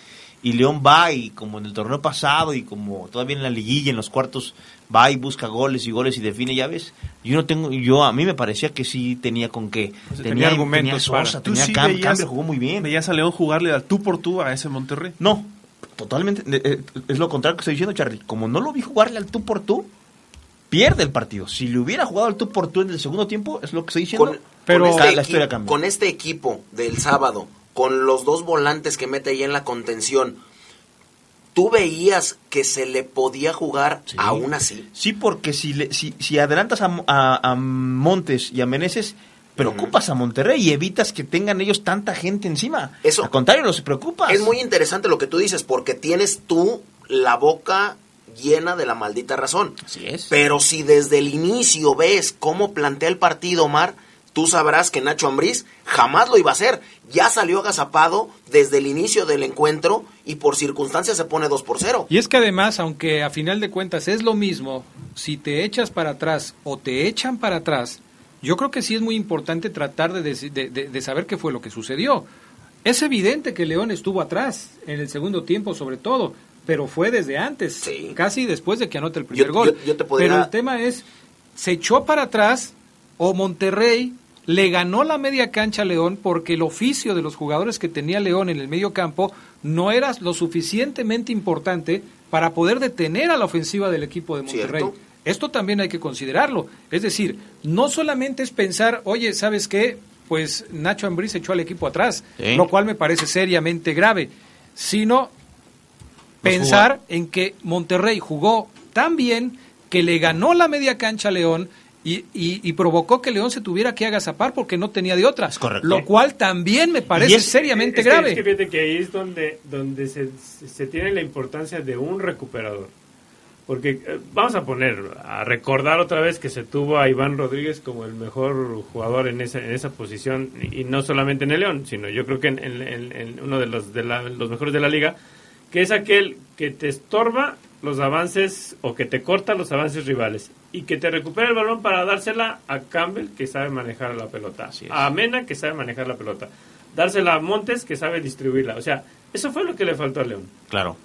Y León va y como en el torneo pasado y como todavía en la liguilla, en los cuartos, va y busca goles y goles y define, ya ves. Yo no tengo, yo a mí me parecía que sí tenía con qué.
Pues
tenía,
argumentos
tenía Sosa,
para-
tenía
sí
Cam-
veías-
Cambio, jugó muy bien.
¿Veías a León jugarle al tú por tú a ese Monterrey?
No, totalmente. eh, eh, es lo contrario que estoy diciendo, Charlie. Como no lo vi jugarle al tú por tú, pierde el partido. Si le hubiera jugado al tú por tú en el segundo tiempo, es lo que estoy diciendo.
Con,
pero
con este,
la, historia cambia.
con este equipo del sábado, con los dos volantes que mete ahí en la contención, ¿tú veías que se le podía jugar aún así?
Sí, porque si, le- si, si adelantas a, a- a Montes y a Meneses, preocupas a Monterrey y evitas que tengan ellos tanta gente encima.
Eso.
Al contrario, los preocupas.
Es muy interesante lo que tú dices, porque tienes tú la boca llena de la maldita razón.
Así es.
Pero si desde el inicio ves cómo plantea el partido, Omar, tú sabrás que Nacho Ambriz jamás lo iba a hacer. Ya salió agazapado desde el inicio del encuentro y por circunstancias se pone 2 por 0.
Y es que además, aunque a final de cuentas es lo mismo, si te echas para atrás o te echan para atrás, yo creo que sí es muy importante tratar de, de- de- de saber qué fue lo que sucedió. Es evidente que León estuvo atrás, en el segundo tiempo sobre todo, pero fue desde antes, casi después de que anote el primer
Yo-
gol.
yo- yo te podría-
Pero el tema es, ¿se echó para atrás o Monterrey le ganó la media cancha a León porque el oficio de los jugadores que tenía León en el medio campo no era lo suficientemente importante para poder detener a la ofensiva del equipo de Monterrey.
Cierto.
Esto también hay que considerarlo. Es decir, no solamente es pensar, oye, ¿sabes qué? Pues Nacho Ambriz echó al equipo atrás,
Sí.
lo cual me parece seriamente grave, sino pensar en que Monterrey jugó tan bien que le ganó la media cancha a León y, y- y provocó que León se tuviera que agazapar porque no tenía de otra.
correcto.
Lo cual también me parece seriamente
es que-
grave.
Es que fíjate que ahí es donde, donde se, se tiene la importancia de un recuperador. Porque eh, vamos a poner, a recordar otra vez que se tuvo a Iván Rodríguez como el mejor jugador en esa, en esa posición, y no solamente en el León, sino yo creo que en, en- en- en uno de los, de la- los mejores de la liga, que es aquel que te estorba los avances o que te corta los avances rivales y que te recupera el balón para dársela a Campbell que sabe manejar la pelota, a Mena que sabe manejar la pelota, dársela a Montes que sabe distribuirla. O sea, eso fue lo que le faltó a León.
Claro.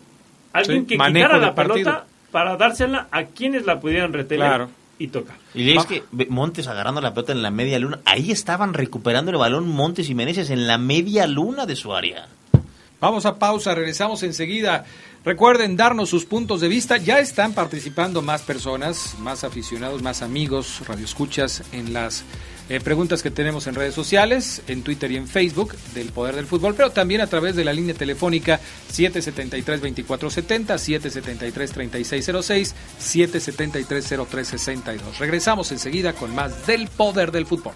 Alguien
Sí,
que quitara la pelota para dársela a quienes la pudieran retener
Claro.
y tocar.
Y es que Montes agarrando la pelota en la media luna, ahí estaban recuperando el balón Montes y Meneses en la media luna de su área.
Vamos a pausa, regresamos enseguida. Recuerden darnos sus puntos de vista. Ya están participando más personas, más aficionados, más amigos, radioescuchas en las eh, preguntas que tenemos en redes sociales, en Twitter y en Facebook del Poder del Fútbol, pero también a través de la línea telefónica 773-2470, 773-3606, 773-0362. Regresamos enseguida con más del Poder del Fútbol.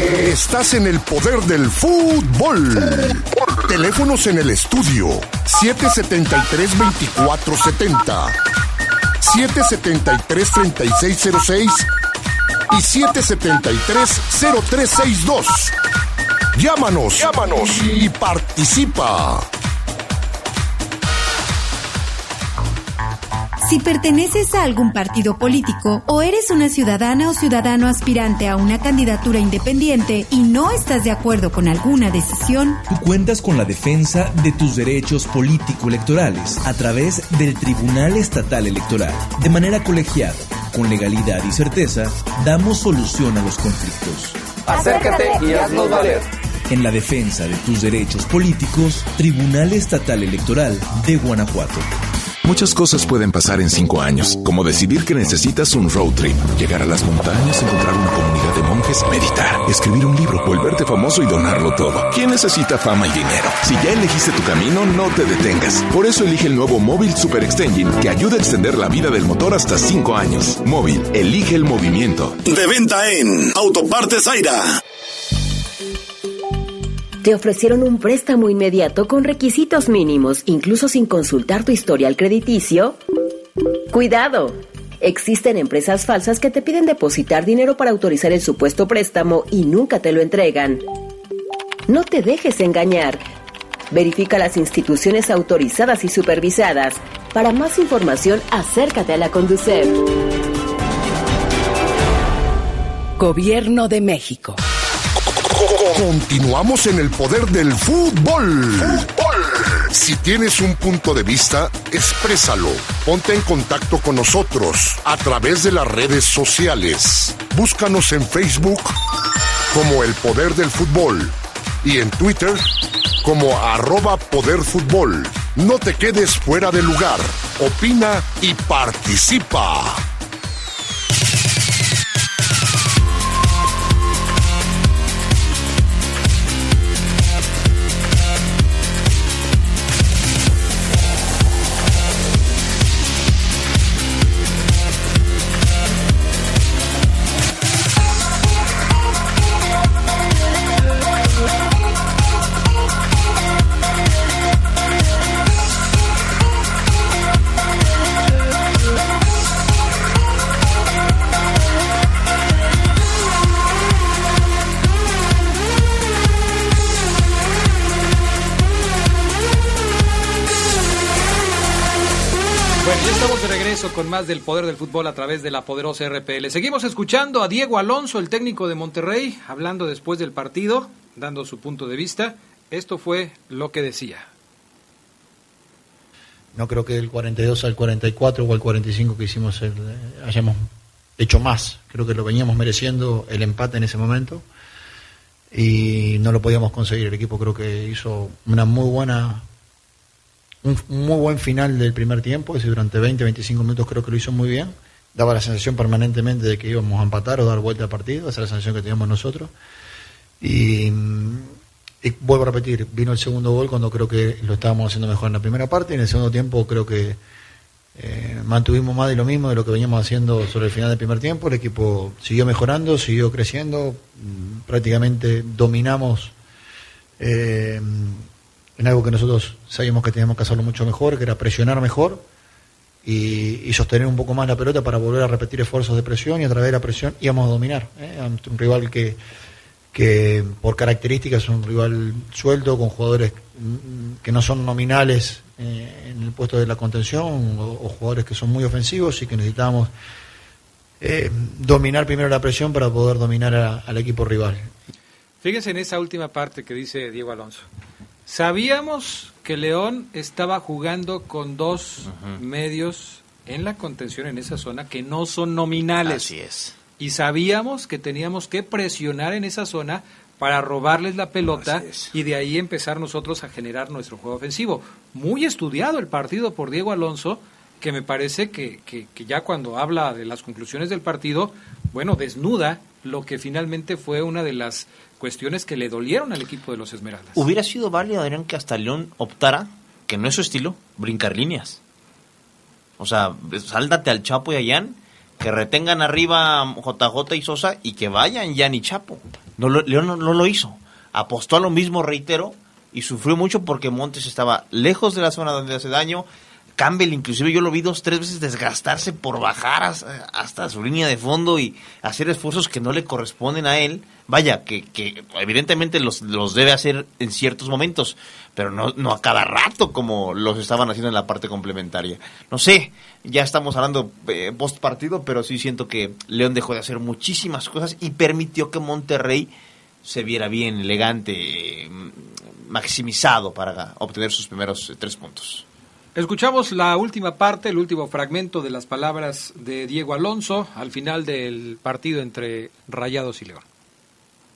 Estás en el poder del fútbol. Teléfonos en el estudio 773-2470, 773-3606 y 773-0362. Llámanos, llámanos y participa.
Si perteneces a algún partido político o eres una ciudadana o ciudadano aspirante a una candidatura independiente y no estás de acuerdo con alguna decisión,
Tú cuentas con la defensa de tus derechos político-electorales a través del Tribunal Estatal Electoral. De manera colegiada, con legalidad y certeza, damos solución a los conflictos.
Acércate y haznos valer.
En la defensa de tus derechos políticos, Tribunal Estatal Electoral de Guanajuato.
Muchas cosas pueden pasar en cinco años, como decidir que necesitas un road trip, llegar a las montañas, encontrar una comunidad de monjes, meditar, escribir un libro, volverte famoso y donarlo todo. ¿Quién necesita fama y dinero? Si ya elegiste tu camino, no te detengas. Por eso elige el nuevo Móvil Super Extension, que ayuda a extender la vida del motor hasta cinco años. Móvil, elige el movimiento.
De venta en Autopartes Zaira.
Te ofrecieron un préstamo inmediato con requisitos mínimos, incluso sin consultar tu historial crediticio. Cuidado. Existen empresas falsas que te piden depositar dinero para autorizar el supuesto préstamo y nunca te lo entregan. No te dejes engañar. Verifica las instituciones autorizadas y supervisadas. Para más información, acércate a la Conducef.
Gobierno de México.
Continuamos en el poder del fútbol. Si tienes un punto de vista, exprésalo. Ponte en contacto con nosotros a través de las redes sociales. Búscanos en Facebook como El Poder del Fútbol y en Twitter como arroba Poder Fútbol. No te quedes fuera de lugar. Opina y participa.
Con más del poder del fútbol a través de la poderosa RPL. Seguimos escuchando a Diego Alonso, el técnico de Monterrey, hablando después del partido, dando su punto de vista. Esto fue lo que decía.
No creo que del 42 al 44 o al 45 que hicimos el- eh, hayamos hecho más. Creo que lo veníamos mereciendo el empate en ese momento y no lo podíamos conseguir. El equipo creo que hizo una muy buena un muy buen final del primer tiempo, es decir, durante 20, 25 minutos creo que lo hizo muy bien. Daba la sensación permanentemente de que íbamos a empatar o dar vuelta al partido, esa es la sensación que teníamos nosotros. Y, y vuelvo a repetir, vino el segundo gol cuando creo que lo estábamos haciendo mejor en la primera parte y en el segundo tiempo creo que eh, mantuvimos más de lo mismo de lo que veníamos haciendo sobre el final del primer tiempo. El equipo siguió mejorando, siguió creciendo, mm, prácticamente dominamos eh, en algo que nosotros sabíamos que teníamos que hacerlo mucho mejor, que era presionar mejor y, sostener un poco más la pelota para volver a repetir esfuerzos de presión y a través de la presión íbamos a dominar. ¿eh? Un rival que, que por características es un rival suelto, con jugadores que no son nominales eh, en el puesto de la contención o, jugadores que son muy ofensivos y que necesitamos eh, dominar primero la presión para poder dominar al equipo rival.
Fíjense en esa última parte que dice Diego Alonso. Sabíamos que León estaba jugando con dos medios en la contención en esa zona que no son nominales.
Así es.
Y sabíamos que teníamos que presionar en esa zona para robarles la pelota y de ahí empezar nosotros a generar nuestro juego ofensivo. Muy estudiado el partido por Diego Alonso, que me parece que, que- que ya cuando habla de las conclusiones del partido, bueno, desnuda lo que finalmente fue una de las cuestiones que le dolieron al equipo de los Esmeraldas.
Hubiera sido válido, Adrián, que hasta León optara, que no es su estilo, brincar líneas. O sea, sáldate al Chapo y a Jan, que retengan arriba JJ y Sosa y que vayan Jan y Chapo. No León no, no lo hizo. Apostó a lo mismo, reitero, y sufrió mucho porque Montes estaba lejos de la zona donde hace daño. Campbell, inclusive yo lo vi dos, tres veces desgastarse por bajar as- hasta su línea de fondo y hacer esfuerzos que no le corresponden a él. Vaya, que, que evidentemente los, los debe hacer en ciertos momentos, pero no, no a cada rato como los estaban haciendo en la parte complementaria. No sé, ya estamos hablando eh, post partido, pero sí siento que León dejó de hacer muchísimas cosas y permitió que Monterrey se viera bien, elegante, eh, maximizado para obtener sus primeros eh, tres puntos.
Escuchamos la última parte, el último fragmento de las palabras de Diego Alonso al final del partido entre Rayados y León.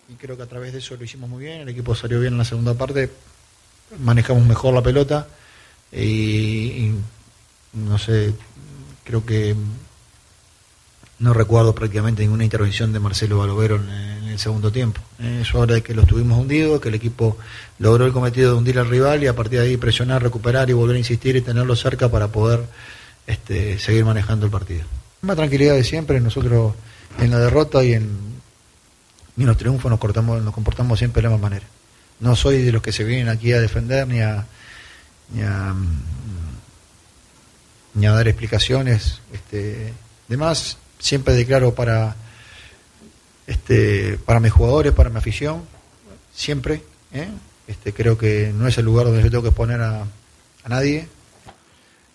Y creo que a través de eso lo hicimos muy bien, el equipo salió bien en la segunda parte, manejamos mejor la pelota y, y no sé, creo que no recuerdo prácticamente ninguna intervención de Marcelo Balovero en el segundo tiempo. Eh, Eso ahora de que lo estuvimos hundidos, que el equipo logró el cometido de hundir al rival y a partir de ahí presionar, recuperar y volver a insistir y tenerlo cerca para poder este, seguir manejando el partido. Más tranquilidad de siempre, nosotros en la derrota y en, y en los triunfos nos, cortamos, nos comportamos siempre de la misma manera. No soy de los que se vienen aquí a defender ni a, ni a, dar explicaciones. Este, además, siempre declaro para, este, para mis jugadores, para mi afición, siempre. ¿eh? Este, creo que no es el lugar donde yo tengo que exponer a, a nadie.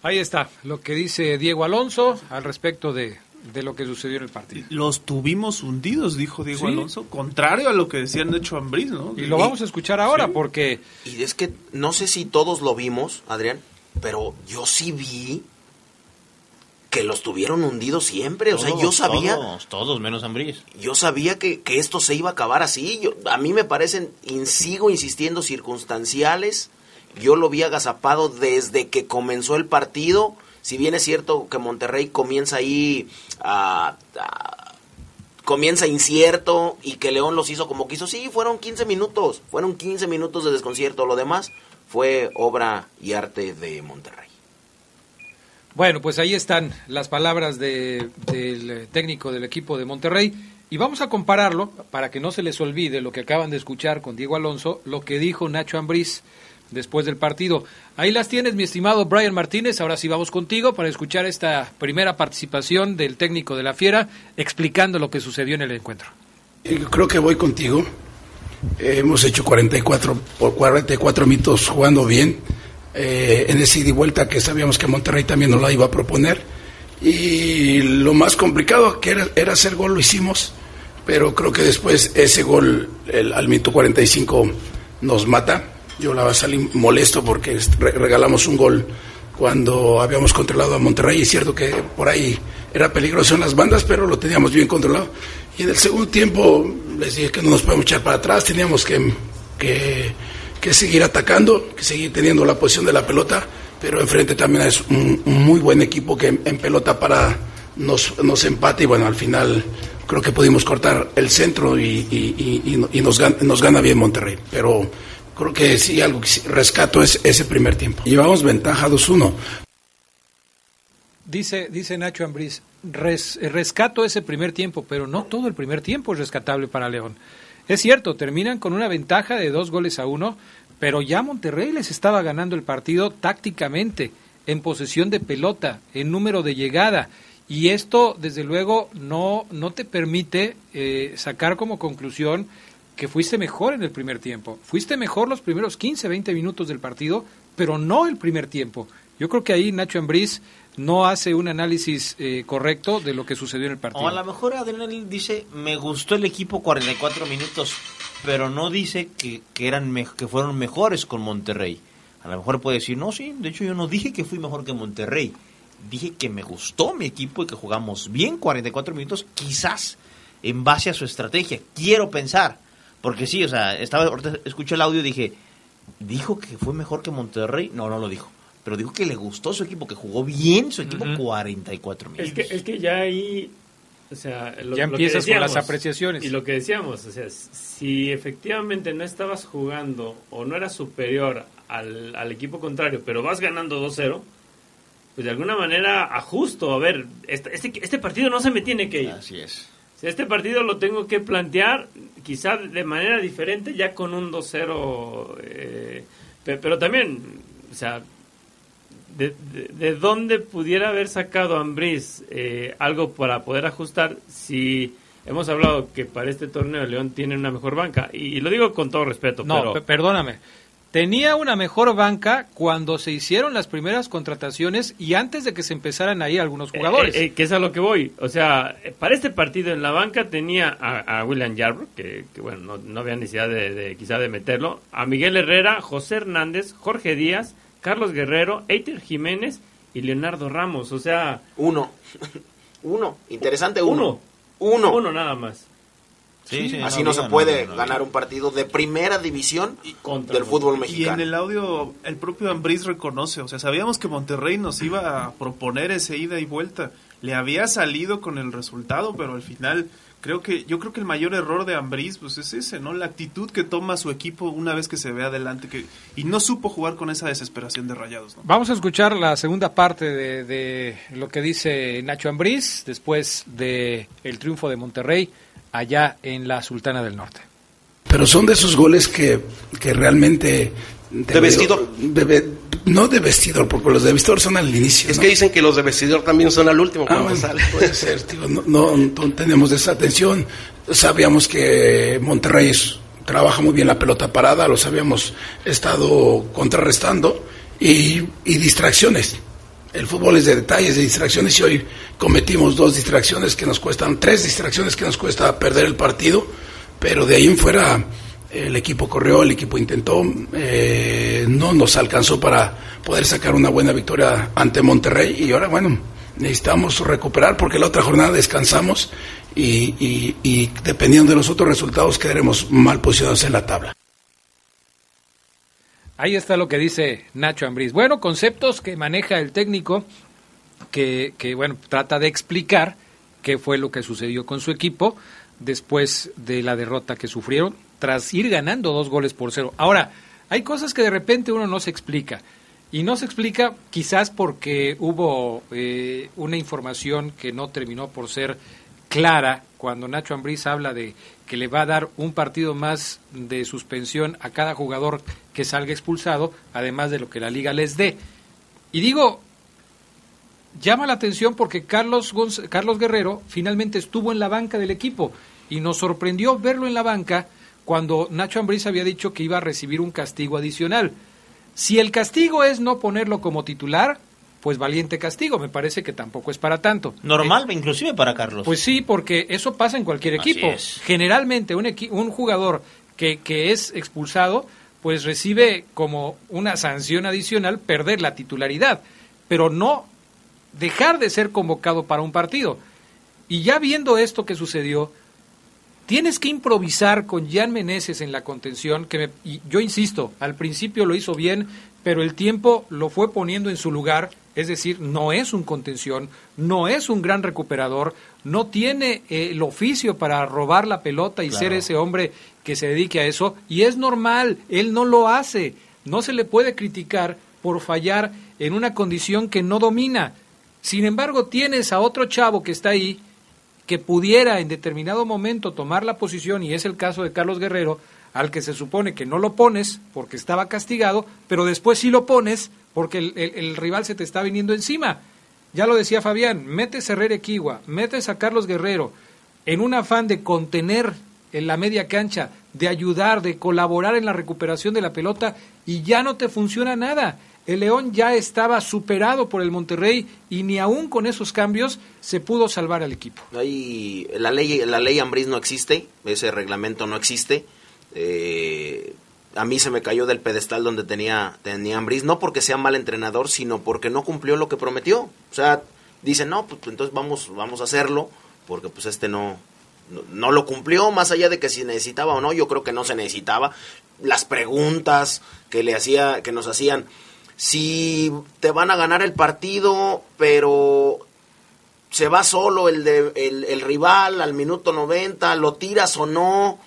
Ahí está lo que dice Diego Alonso al respecto de, de lo que sucedió en el partido.
Los tuvimos hundidos, dijo Diego
Sí.
Alonso, contrario a lo que decían de hecho Ambriz, ¿no?
Y lo vamos a escuchar ahora porque
Y es que no sé si todos lo vimos, Adrián, pero yo sí vi que los tuvieron hundidos siempre. O sea, yo sabía,
Todos, todos menos Ambriz.
yo sabía que, que esto se iba a acabar así. Yo, a mí me parecen, in- sigo insistiendo, circunstanciales. Yo lo vi agazapado desde que comenzó el partido. Si bien es cierto que Monterrey comienza ahí a- a- comienza incierto y que León los hizo como quiso. Sí, fueron 15 minutos. Fueron 15 minutos de desconcierto. Lo demás fue obra y arte de Monterrey.
Bueno, pues ahí están las palabras de- del eh, técnico del equipo de Monterrey y vamos a compararlo para que no se les olvide lo que acaban de escuchar con Diego Alonso, lo que dijo Nacho Ambriz después del partido. Ahí las tienes, mi estimado Brian Martínez. Ahora sí vamos contigo para escuchar esta primera participación del técnico de la Fiera explicando lo que sucedió en el encuentro.
Eh, Creo que voy contigo. Eh, hemos hecho 44, por 44 mitos jugando bien. Eh, en ese ida y vuelta que sabíamos que Monterrey también nos la iba a proponer. Y lo más complicado que era, hacer gol lo hicimos. Pero creo que después ese gol el, al minuto 45 nos mata. Yo la salí molesto porque regalamos un gol cuando habíamos controlado a Monterrey. Es cierto que por ahí era peligroso en las bandas, pero lo teníamos bien controlado. Y en el segundo tiempo les dije que no nos podemos echar para atrás, teníamos que, que seguir atacando, que seguir teniendo la posición de la pelota, pero enfrente también es un, muy buen equipo que en, pelota para nos, nos empata y bueno, al final creo que pudimos cortar el centro y, y- y- nos, gana, nos gana bien Monterrey. Pero creo que sí, algo que rescato es ese primer tiempo. Llevamos ventaja 2-1.
Dice, dice Nacho Ambriz, res- rescato ese primer tiempo, pero no todo el primer tiempo es rescatable para León. Es cierto, terminan con una ventaja de dos goles a uno, pero ya Monterrey les estaba ganando el partido tácticamente, en posesión de pelota, en número de llegada. Y esto, desde luego, no, no te permite eh, sacar como conclusión que fuiste mejor en el primer tiempo. Fuiste mejor los primeros 15, 20 minutos del partido, pero no el primer tiempo. Yo creo que ahí Nacho Ambriz no hace un análisis eh, correcto de lo que sucedió en el partido.
O a lo mejor Adrián dice, me gustó el equipo 44 minutos, pero no dice que, que, eran que fueron mejores con Monterrey. A lo mejor puede decir, no, sí, de hecho yo no dije que fui mejor que Monterrey. Dije que me gustó mi equipo y que jugamos bien 44 minutos, quizás en base a su estrategia. Quiero pensar. Porque sí, o sea, estaba, escuché el audio y dije, ¿dijo que fue mejor que Monterrey? No, no lo dijo pero dijo que le gustó su equipo, que jugó bien su equipo 44 minutos.
Es que, es que ya ahí, o sea,
lo, ya empiezas con las apreciaciones.
Y lo que decíamos, o sea, si efectivamente no estabas jugando o no eras superior al, al equipo contrario, pero vas ganando 2-0, pues de alguna manera ajusto, a ver, este, este, este, partido no se me tiene que ir.
Así es.
Este partido lo tengo que plantear quizá de manera diferente, ya con un 2-0, eh, pero también, o sea, de, de, dónde pudiera haber sacado Ambriz eh, algo para poder ajustar si hemos hablado que para este torneo León tiene una mejor banca y, lo digo con todo respeto
no perdóname. Tenía una mejor banca cuando se hicieron las primeras contrataciones y antes de que se empezaran ahí algunos jugadores.
eh, eh, que es a lo que voy. O sea para este partido en la banca tenía a, William Yarbrough que, bueno no, no, había necesidad de, de quizá de meterlo a Miguel Herrera José Hernández Jorge Díaz Carlos Guerrero, Eiter Jiménez y Leonardo Ramos. O sea.
Uno. uno. Interesante uno.
Uno. Uno, nada más.
Así no, se puede ganar un partido de primera división del fútbol mexicano.
Y en el audio el propio Ambriz reconoce, o sea, sabíamos que Monterrey nos iba a proponer ese ida y vuelta. Le había salido con el resultado, pero al final creo que yo creo que el mayor error de Ambriz pues es ese, ¿no? La actitud que toma su equipo una vez que se ve adelante que y no supo jugar con esa desesperación de Rayados,
Vamos a escuchar la segunda parte de, de lo que dice Nacho Ambriz después de el triunfo de Monterrey allá en la Sultana del Norte.
Pero son de esos goles que, que realmente
de, vestidor.
no de vestidor, porque los de vestidor son al inicio.
Es que dicen que los de vestidor también son al último.
Ah, puede ser, no, no, tenemos esa atención. Sabíamos que Monterrey trabaja muy bien la pelota parada, los habíamos estado contrarrestando y, y distracciones. El fútbol es de detalles, de distracciones y hoy cometimos dos distracciones que nos cuestan, tres distracciones que nos cuesta perder el partido, pero de ahí en fuera el equipo corrió, el equipo intentó, eh, no nos alcanzó para poder sacar una buena victoria ante Monterrey y ahora, bueno, necesitamos recuperar porque la otra jornada descansamos y, dependiendo de los otros resultados quedaremos mal posicionados en la tabla.
Ahí está lo que dice Nacho Ambriz. Bueno, conceptos que maneja el técnico que, que, bueno, trata de explicar qué fue lo que sucedió con su equipo después de la derrota que sufrieron tras ir ganando dos goles por cero. Ahora, hay cosas que de repente uno no se explica. Y no se explica quizás porque hubo eh, una información que no terminó por ser clara cuando Nacho Ambriz habla de que le va a dar un partido más de suspensión a cada jugador que salga expulsado, además de lo que la liga les dé. Y digo, llama la atención porque Carlos, Carlos Guerrero finalmente estuvo en la banca del equipo y nos sorprendió verlo en la banca cuando Nacho Ambriz había dicho que iba a recibir un castigo adicional. Si el castigo es no ponerlo como titular, pues valiente castigo, me parece que tampoco es para tanto.
Normal, inclusive para Carlos.
Pues sí, porque eso pasa en cualquier equipo. Generalmente un, un jugador que, que es expulsado, pues recibe como una sanción adicional perder la titularidad, pero no dejar de ser convocado para un partido. Y ya viendo esto que sucedió, Tienes que improvisar con Jan Meneses en la contención, que y yo insisto, al principio lo hizo bien, pero el tiempo lo fue poniendo en su lugar, es decir, no es un contención, no es un gran recuperador, no tiene eh, el oficio para robar la pelota y ser ese hombre que se dedique a eso, y es normal, él no lo hace, no se le puede criticar por fallar en una condición que no domina. Sin embargo, tienes a otro chavo que está ahí, que pudiera en determinado momento tomar la posición, y es el caso de Carlos Guerrero, al que se supone que no lo pones porque estaba castigado, pero después sí lo pones porque el, rival se te está viniendo encima. Ya lo decía Fabián, metes a Herrera Equigua, metes a Carlos Guerrero en un afán de contener en la media cancha de ayudar, de colaborar en la recuperación de la pelota y ya no te funciona nada. El León ya estaba superado por el Monterrey y ni aún con esos cambios se pudo salvar al equipo.
La ley la ley Ambriz no existe, ese reglamento no existe. Eh, a mí se me cayó del pedestal donde tenía tenía Ambriz, no porque sea mal entrenador, sino porque no cumplió lo que prometió. O sea, dicen, "No, pues entonces vamos vamos a hacerlo", porque pues este no no, no lo cumplió más allá de que si necesitaba o no, yo creo que no se necesitaba. Las preguntas que le hacía que nos hacían si te van a ganar el partido, pero se va solo el, de, el, rival al minuto 90, lo tiras o no,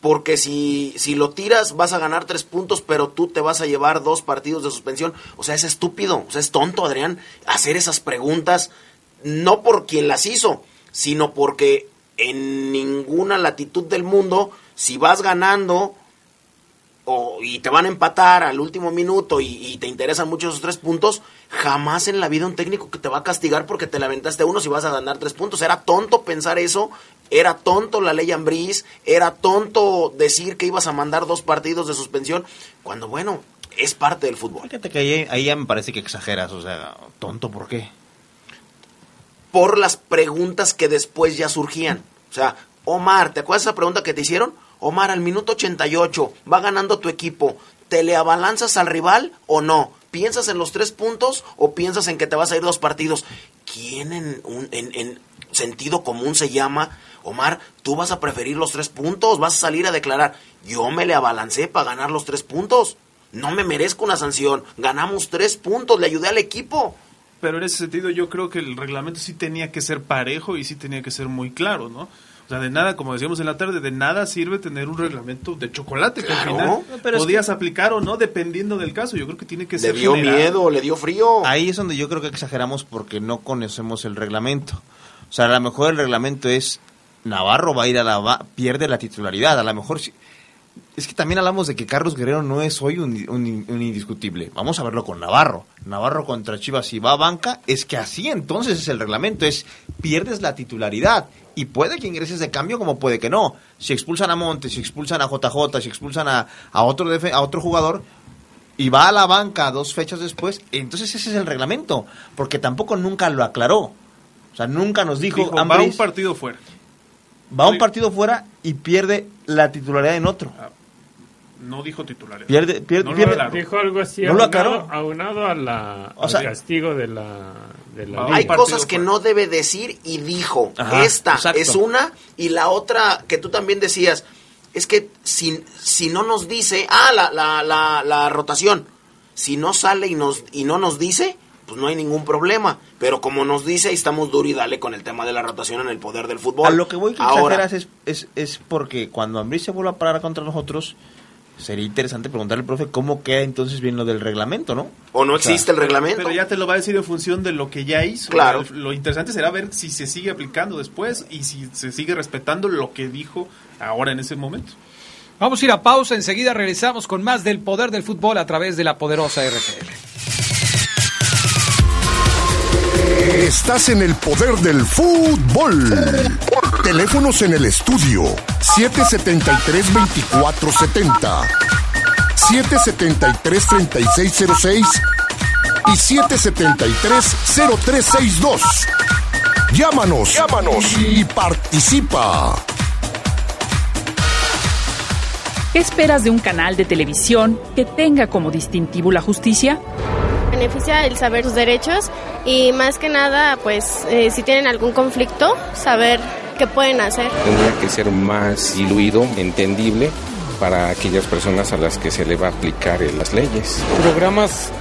porque si, si lo tiras vas a ganar tres puntos, pero tú te vas a llevar dos partidos de suspensión. O sea, es estúpido, o sea, es tonto, Adrián, hacer esas preguntas, no por quien las hizo, sino porque en ninguna latitud del mundo, si vas ganando o, y te van a empatar al último minuto y, y, te interesan mucho esos tres puntos, jamás en la vida un técnico que te va a castigar porque te lamentaste uno si vas a ganar tres puntos. Era tonto pensar eso, era tonto la ley Ambriz, era tonto decir que ibas a mandar dos partidos de suspensión, cuando bueno, es parte del fútbol.
Fíjate que ahí, ahí ya me parece que exageras, o sea, tonto, ¿por qué?
Por las preguntas que después ya surgían. O sea, Omar, ¿te acuerdas esa pregunta que te hicieron? Omar, al minuto 88 va ganando tu equipo. ¿Te le abalanzas al rival o no? ¿Piensas en los tres puntos o piensas en que te vas a ir dos partidos? ¿Quién en, un, en, en sentido común se llama? Omar, tú vas a preferir los tres puntos, vas a salir a declarar. Yo me le abalancé para ganar los tres puntos. No me merezco una sanción. Ganamos tres puntos, le ayudé al equipo.
Pero en ese sentido yo creo que el reglamento sí tenía que ser parejo y sí tenía que ser muy claro, ¿no? O sea, de nada, como decíamos en la tarde, de nada sirve tener un reglamento de chocolate que
Claro.
al final
No, pero es
podías aplicar o no dependiendo del caso. Yo creo que tiene que
Le
ser
dio
general.
miedo, le dio frío.
Ahí es donde yo creo que exageramos porque no conocemos el reglamento. O sea, a lo mejor el reglamento es Navarro va a ir a la va- pierde la titularidad, a lo mejor sí- es que también hablamos de que Carlos Guerrero no es hoy un, un- un indiscutible. Vamos a verlo con Navarro. Navarro contra Chivas si va a banca, es que así entonces es el reglamento, es pierdes la titularidad y puede que ingreses de cambio como puede que no. Si expulsan a Montes, si expulsan a JJ, si expulsan a, a otro defe- a otro jugador, y va a la banca dos fechas después, entonces ese es el reglamento, porque tampoco nunca lo aclaró. O sea, nunca nos dijo,
Dijo, va un partido fuera.
Va un partido fuera y pierde la titularidad en otro.
No dijo titular.
Pierde- pierde-
No lo
pierde-
aclaró.
Dijo algo así,
¿No lo
aunado,
aclaró?
aunado a la,
O
al castigo de la... De la
Hay cosas que no debe decir y dijo.
Ajá,
Esta
exacto.
es una y la otra que tú también decías. Es que si, si no nos dice, ah, la, la, la, la rotación, si no sale y, nos, y no nos dice, pues no hay ningún problema. Pero como nos dice, ahí estamos duro y dale con el tema de la rotación en el poder del fútbol.
A lo que voy que
Ahora,
exageras es, es, es porque cuando Ambriz se vuelva a parar contra nosotros, sería interesante preguntarle al profe cómo queda entonces bien lo del reglamento, ¿no?
o no
O sea,
existe el reglamento.
Pero ya te lo va a decir en función de lo que ya hizo.
Claro.
Lo interesante será ver si se sigue aplicando después y si se sigue respetando lo que dijo ahora en ese momento.
Vamos a ir a pausa, enseguida regresamos con más del poder del fútbol a través de la poderosa RTL.
Estás en el poder del fútbol. Teléfonos en el estudio 773-2470, 773-3606 y 773-0362. Llámanos, llámanos y participa.
¿Qué esperas de un canal de televisión que tenga como distintivo la justicia?
Beneficia el saber sus derechos y más que nada, pues eh, si tienen algún conflicto, saber qué pueden hacer.
Tendría que ser más diluido, entendible para aquellas personas a las que se le va a aplicar las leyes.
programas,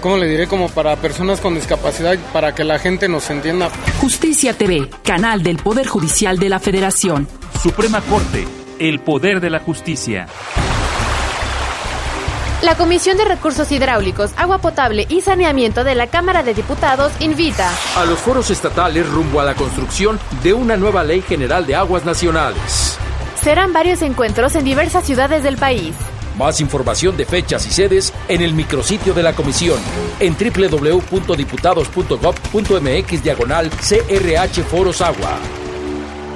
¿cómo le diré? Como para personas con discapacidad, para que la gente nos entienda.
Justicia TV, canal del Poder Judicial de la Federación.
Suprema Corte, el poder de la justicia.
La Comisión de Recursos Hidráulicos, Agua Potable y Saneamiento de la Cámara de Diputados invita
a los foros estatales rumbo a la construcción de una nueva ley general de aguas nacionales.
Serán varios encuentros en diversas ciudades del país.
Más información de fechas y sedes en el micrositio de la comisión en www.diputados.gov.mx diagonal CRH Foros Agua.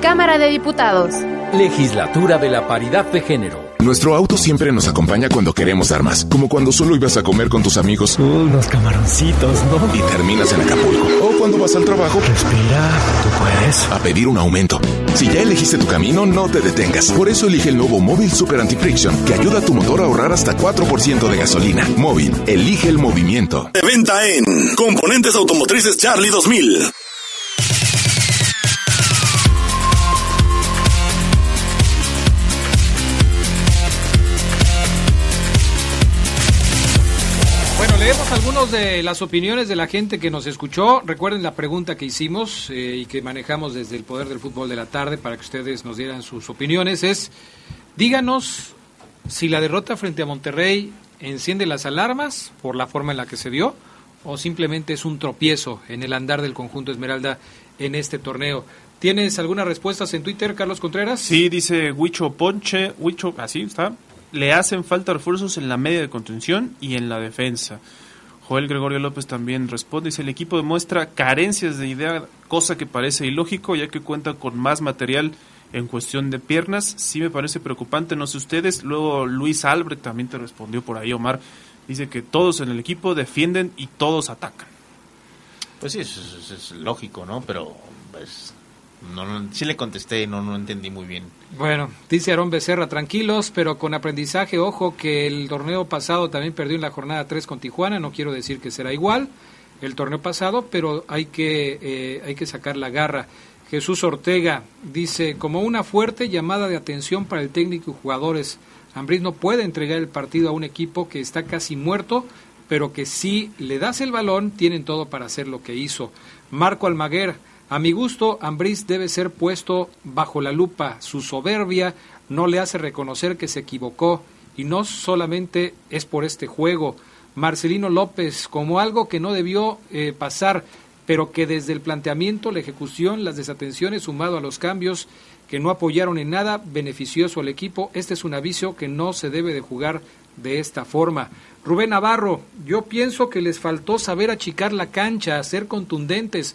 Cámara de Diputados.
Legislatura de la Paridad de Género.
Nuestro auto siempre nos acompaña cuando queremos dar más, como cuando solo ibas a comer con tus amigos.
unos camaroncitos, ¿no?
Y terminas en Acapulco. O cuando vas al trabajo.
Respira, tú puedes.
A pedir un aumento. Si ya elegiste tu camino, no te detengas. Por eso elige el nuevo Móvil Super Anti-Friction, que ayuda a tu motor a ahorrar hasta 4% de gasolina. Móvil, elige el movimiento.
De venta en Componentes Automotrices Charlie 2000.
Bueno, leemos algunos de las opiniones de la gente que nos escuchó. Recuerden la pregunta que hicimos eh, y que manejamos desde el Poder del Fútbol de la Tarde para que ustedes nos dieran sus opiniones. Es, díganos si la derrota frente a Monterrey enciende las alarmas por la forma en la que se dio o simplemente es un tropiezo en el andar del conjunto Esmeralda en este torneo. ¿Tienes algunas respuestas en Twitter, Carlos Contreras?
Sí, dice Huicho Ponche, Huicho, así está. Le hacen falta refuerzos en la media de contención y en la defensa. Joel Gregorio López también responde, dice, el equipo demuestra carencias de idea, cosa que parece ilógico, ya que cuenta con más material en cuestión de piernas. Sí me parece preocupante, no sé ustedes. Luego Luis Albrecht también te respondió por ahí, Omar. Dice que todos en el equipo defienden y todos atacan.
Pues sí, es- es lógico, ¿no? Pero, pues, no, no- sí le contesté, no, no entendí muy bien.
Bueno, dice Aarón Becerra, tranquilos, pero con aprendizaje, ojo que el torneo pasado también perdió en la jornada 3 con Tijuana, no quiero decir que será igual el torneo pasado, pero hay que, eh, hay que sacar la garra. Jesús Ortega dice, como una fuerte llamada de atención para el técnico y jugadores, Ambriz no puede entregar el partido a un equipo que está casi muerto, pero que si le das el balón, tienen todo para hacer lo que hizo. Marco Almaguer, a mi gusto, Ambriz debe ser puesto bajo la lupa. Su soberbia no le hace reconocer que se equivocó y no solamente es por este juego. Marcelino López, como algo que no debió eh, pasar, pero que desde el planteamiento, la ejecución, las desatenciones sumado a los cambios que no apoyaron en nada beneficioso al equipo, este es un aviso que no se debe de jugar de esta forma. Rubén Navarro, yo pienso que les faltó saber achicar la cancha, ser contundentes,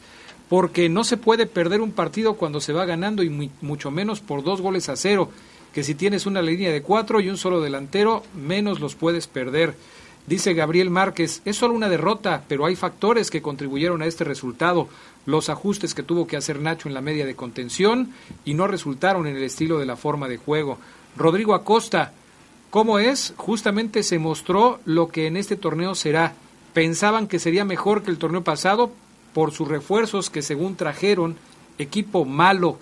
porque no se puede perder un partido cuando se va ganando y mu- mucho menos por dos goles a cero, que si tienes una línea de cuatro y un solo delantero, menos los puedes perder. Dice Gabriel Márquez, es solo una derrota, pero hay factores que contribuyeron a este resultado. Los ajustes que tuvo que hacer Nacho en la media de contención y no resultaron en el estilo de la forma de juego. Rodrigo Acosta, ¿cómo es? Justamente se mostró lo que en este torneo será. Pensaban que sería mejor que el torneo pasado por sus refuerzos que según trajeron, equipo malo.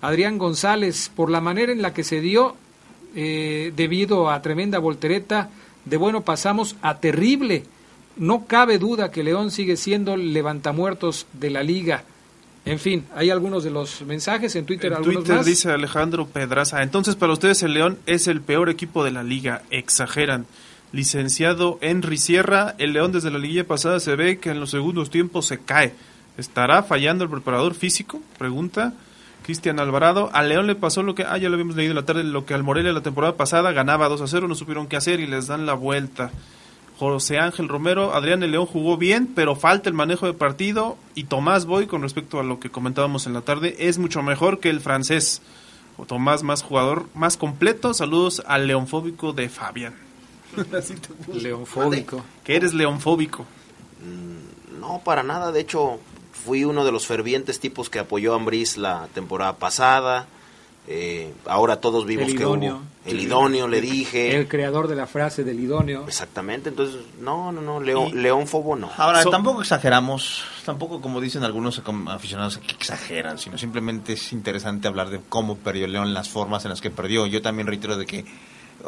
Adrián González, por la manera en la que se dio, eh, debido a tremenda voltereta, de bueno pasamos a terrible. No cabe duda que León sigue siendo levantamuertos de la liga. En fin, hay algunos de los mensajes en Twitter,
En
algunos
Twitter
más.
dice Alejandro Pedraza, entonces para ustedes el León es el peor equipo de la liga, exageran. Licenciado Henry Sierra, el León desde la liguilla pasada se ve que en los segundos tiempos se cae. ¿Estará fallando el preparador físico? Pregunta. Cristian Alvarado, al León le pasó lo que, ah, ya lo habíamos leído en la tarde, lo que al Morelia la temporada pasada ganaba 2 a 0, no supieron qué hacer y les dan la vuelta. José Ángel Romero, Adrián el León jugó bien, pero falta el manejo de partido y Tomás Boy, con respecto a lo que comentábamos en la tarde, es mucho mejor que el francés. O Tomás más jugador, más completo. Saludos al leonfóbico de Fabián. Así te puso.
Leonfóbico.
Que eres leonfóbico.
No, para nada. De hecho, fui uno de los fervientes tipos que apoyó a Ambriz la temporada pasada. Eh, ahora todos vimos
El
que
idóneo.
hubo el idóneo, le dije.
El creador de la frase del idóneo.
Exactamente, entonces, no, no, no, León, Leónfobo no.
Ahora, tampoco exageramos, tampoco como dicen algunos aficionados que exageran, sino simplemente es interesante hablar de cómo perdió León, las formas en las que perdió. Yo también reitero de que,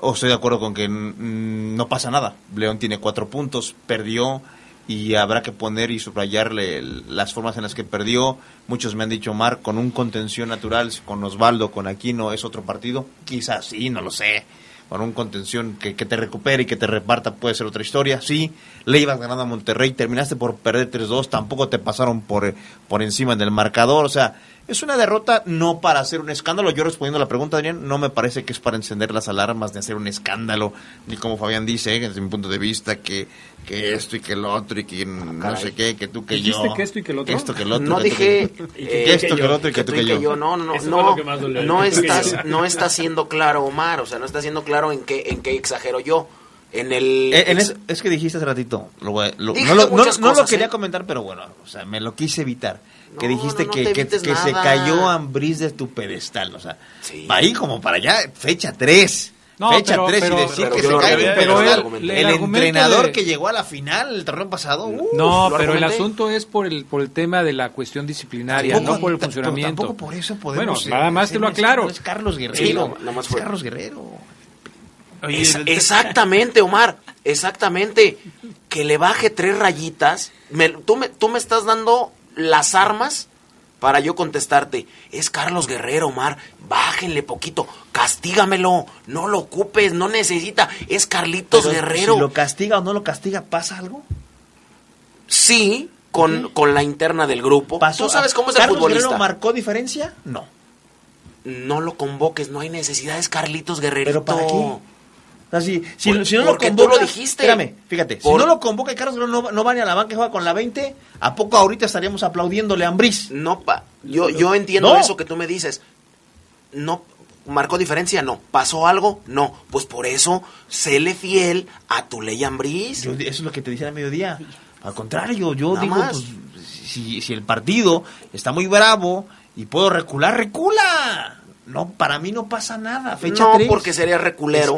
o estoy de acuerdo con que no pasa nada. León tiene cuatro puntos, perdió y habrá que poner y subrayarle las formas en las que perdió. Muchos me han dicho, Mar, con un contención natural, con Osvaldo, con Aquino, es otro partido. Quizás sí, no lo sé. Con un contención que, que te recupere y que te reparta puede ser otra historia. Sí, le ibas ganando a Monterrey, terminaste por perder 3-2, tampoco te pasaron por, por encima del marcador. O sea, Es una derrota no para hacer un escándalo. Yo respondiendo a la pregunta, Adrián, no me parece que es para encender las alarmas, ni hacer un escándalo, ni como Fabián dice, desde mi punto de vista, que, que esto y que lo otro, y que no sé qué, que tú, que
¿Dijiste
yo.
que esto y que lo otro?
esto, que lo otro.
No
que tú,
dije
que-
eh,
que esto, que lo otro, y que tú, que yo.
No, no, no,
Eso fue
no,
que que que
estás, no está siendo claro, Omar. O sea, no está siendo claro en qué, en qué exagero yo. En el.
Eh, en es, es que dijiste hace ratito, lo lo- no, lo, no- lo quería
¿eh?
comentar, pero bueno, o sea, me lo quise evitar. Que dijiste
no, no
que, que, se cayó Ambriz de tu pedestal, o sea, va ahí como para allá, fecha 3.
No,
fecha
pero-
3
pero-
y decir
pero
que se
argumenté,
un
pero
pedestal.
el-
el,
el argumento
entrenador
de-
que llegó a la final el torneo pasado. uh,
No,
lo
pero el asunto es por el por el tema de la cuestión disciplinaria,
Tampoco-
no por el funcionamiento.
tampoco por eso podemos,
Bueno, nada más te lo aclaro.
es Carlos Guerrero.
Sí, más
es Carlos Guerrero.
Es- exactamente, Omar. Exactamente. Que le baje tres rayitas. Me- tú, me, tú me estás dando las armas para yo contestarte. Es Carlos Guerrero, Omar. Bájenle poquito. Castígamelo. No lo ocupes. No necesita. Es Carlitos
Pero
Guerrero.
Si lo castiga o no lo castiga, ¿pasa algo?
Sí, con, con la interna del grupo.
¿Pasó?
¿Tú sabes cómo es el
¿Carlos
futbolista?
Guerrero marcó diferencia? No.
No lo convoques. No hay necesidad. Es Carlitos Guerrero.
¿Pero para qué? Sea, si, si-
Por-
si no lo
tú
convoca,
lo dijiste.
Espérame, fíjate.
Por-
Si no lo convoca y Carlos Guerrero no, no va ni a la banca y juega con la 20, ¿a poco ahorita estaríamos aplaudiéndole a Ambriz?
No, pa, yo, yo entiendo
No.
eso que tú me dices. No, ¿marcó diferencia? No. ¿Pasó algo? No. Pues por eso, séle fiel a tu ley Ambriz.
Yo- eso es lo que te decía a mediodía. Al contrario, yo
Nada
digo,
más.
pues, si, si el partido está muy bravo y puedo recular, recula. No, para mí no pasa nada. Fecha
no, porque sería reculero.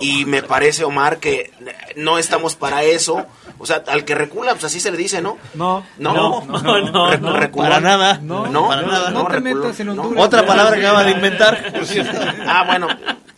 Y me parece, Omar, que no estamos para eso. O sea, al que recula, pues así se le dice, ¿no?
No,
No,
no, no, no,
Re-
no,
reculón.
para nada.
No,
No, para nada.
no
No te metas en
no.
Honduras.
Otra palabra que acaba de inventar.
Ah, bueno,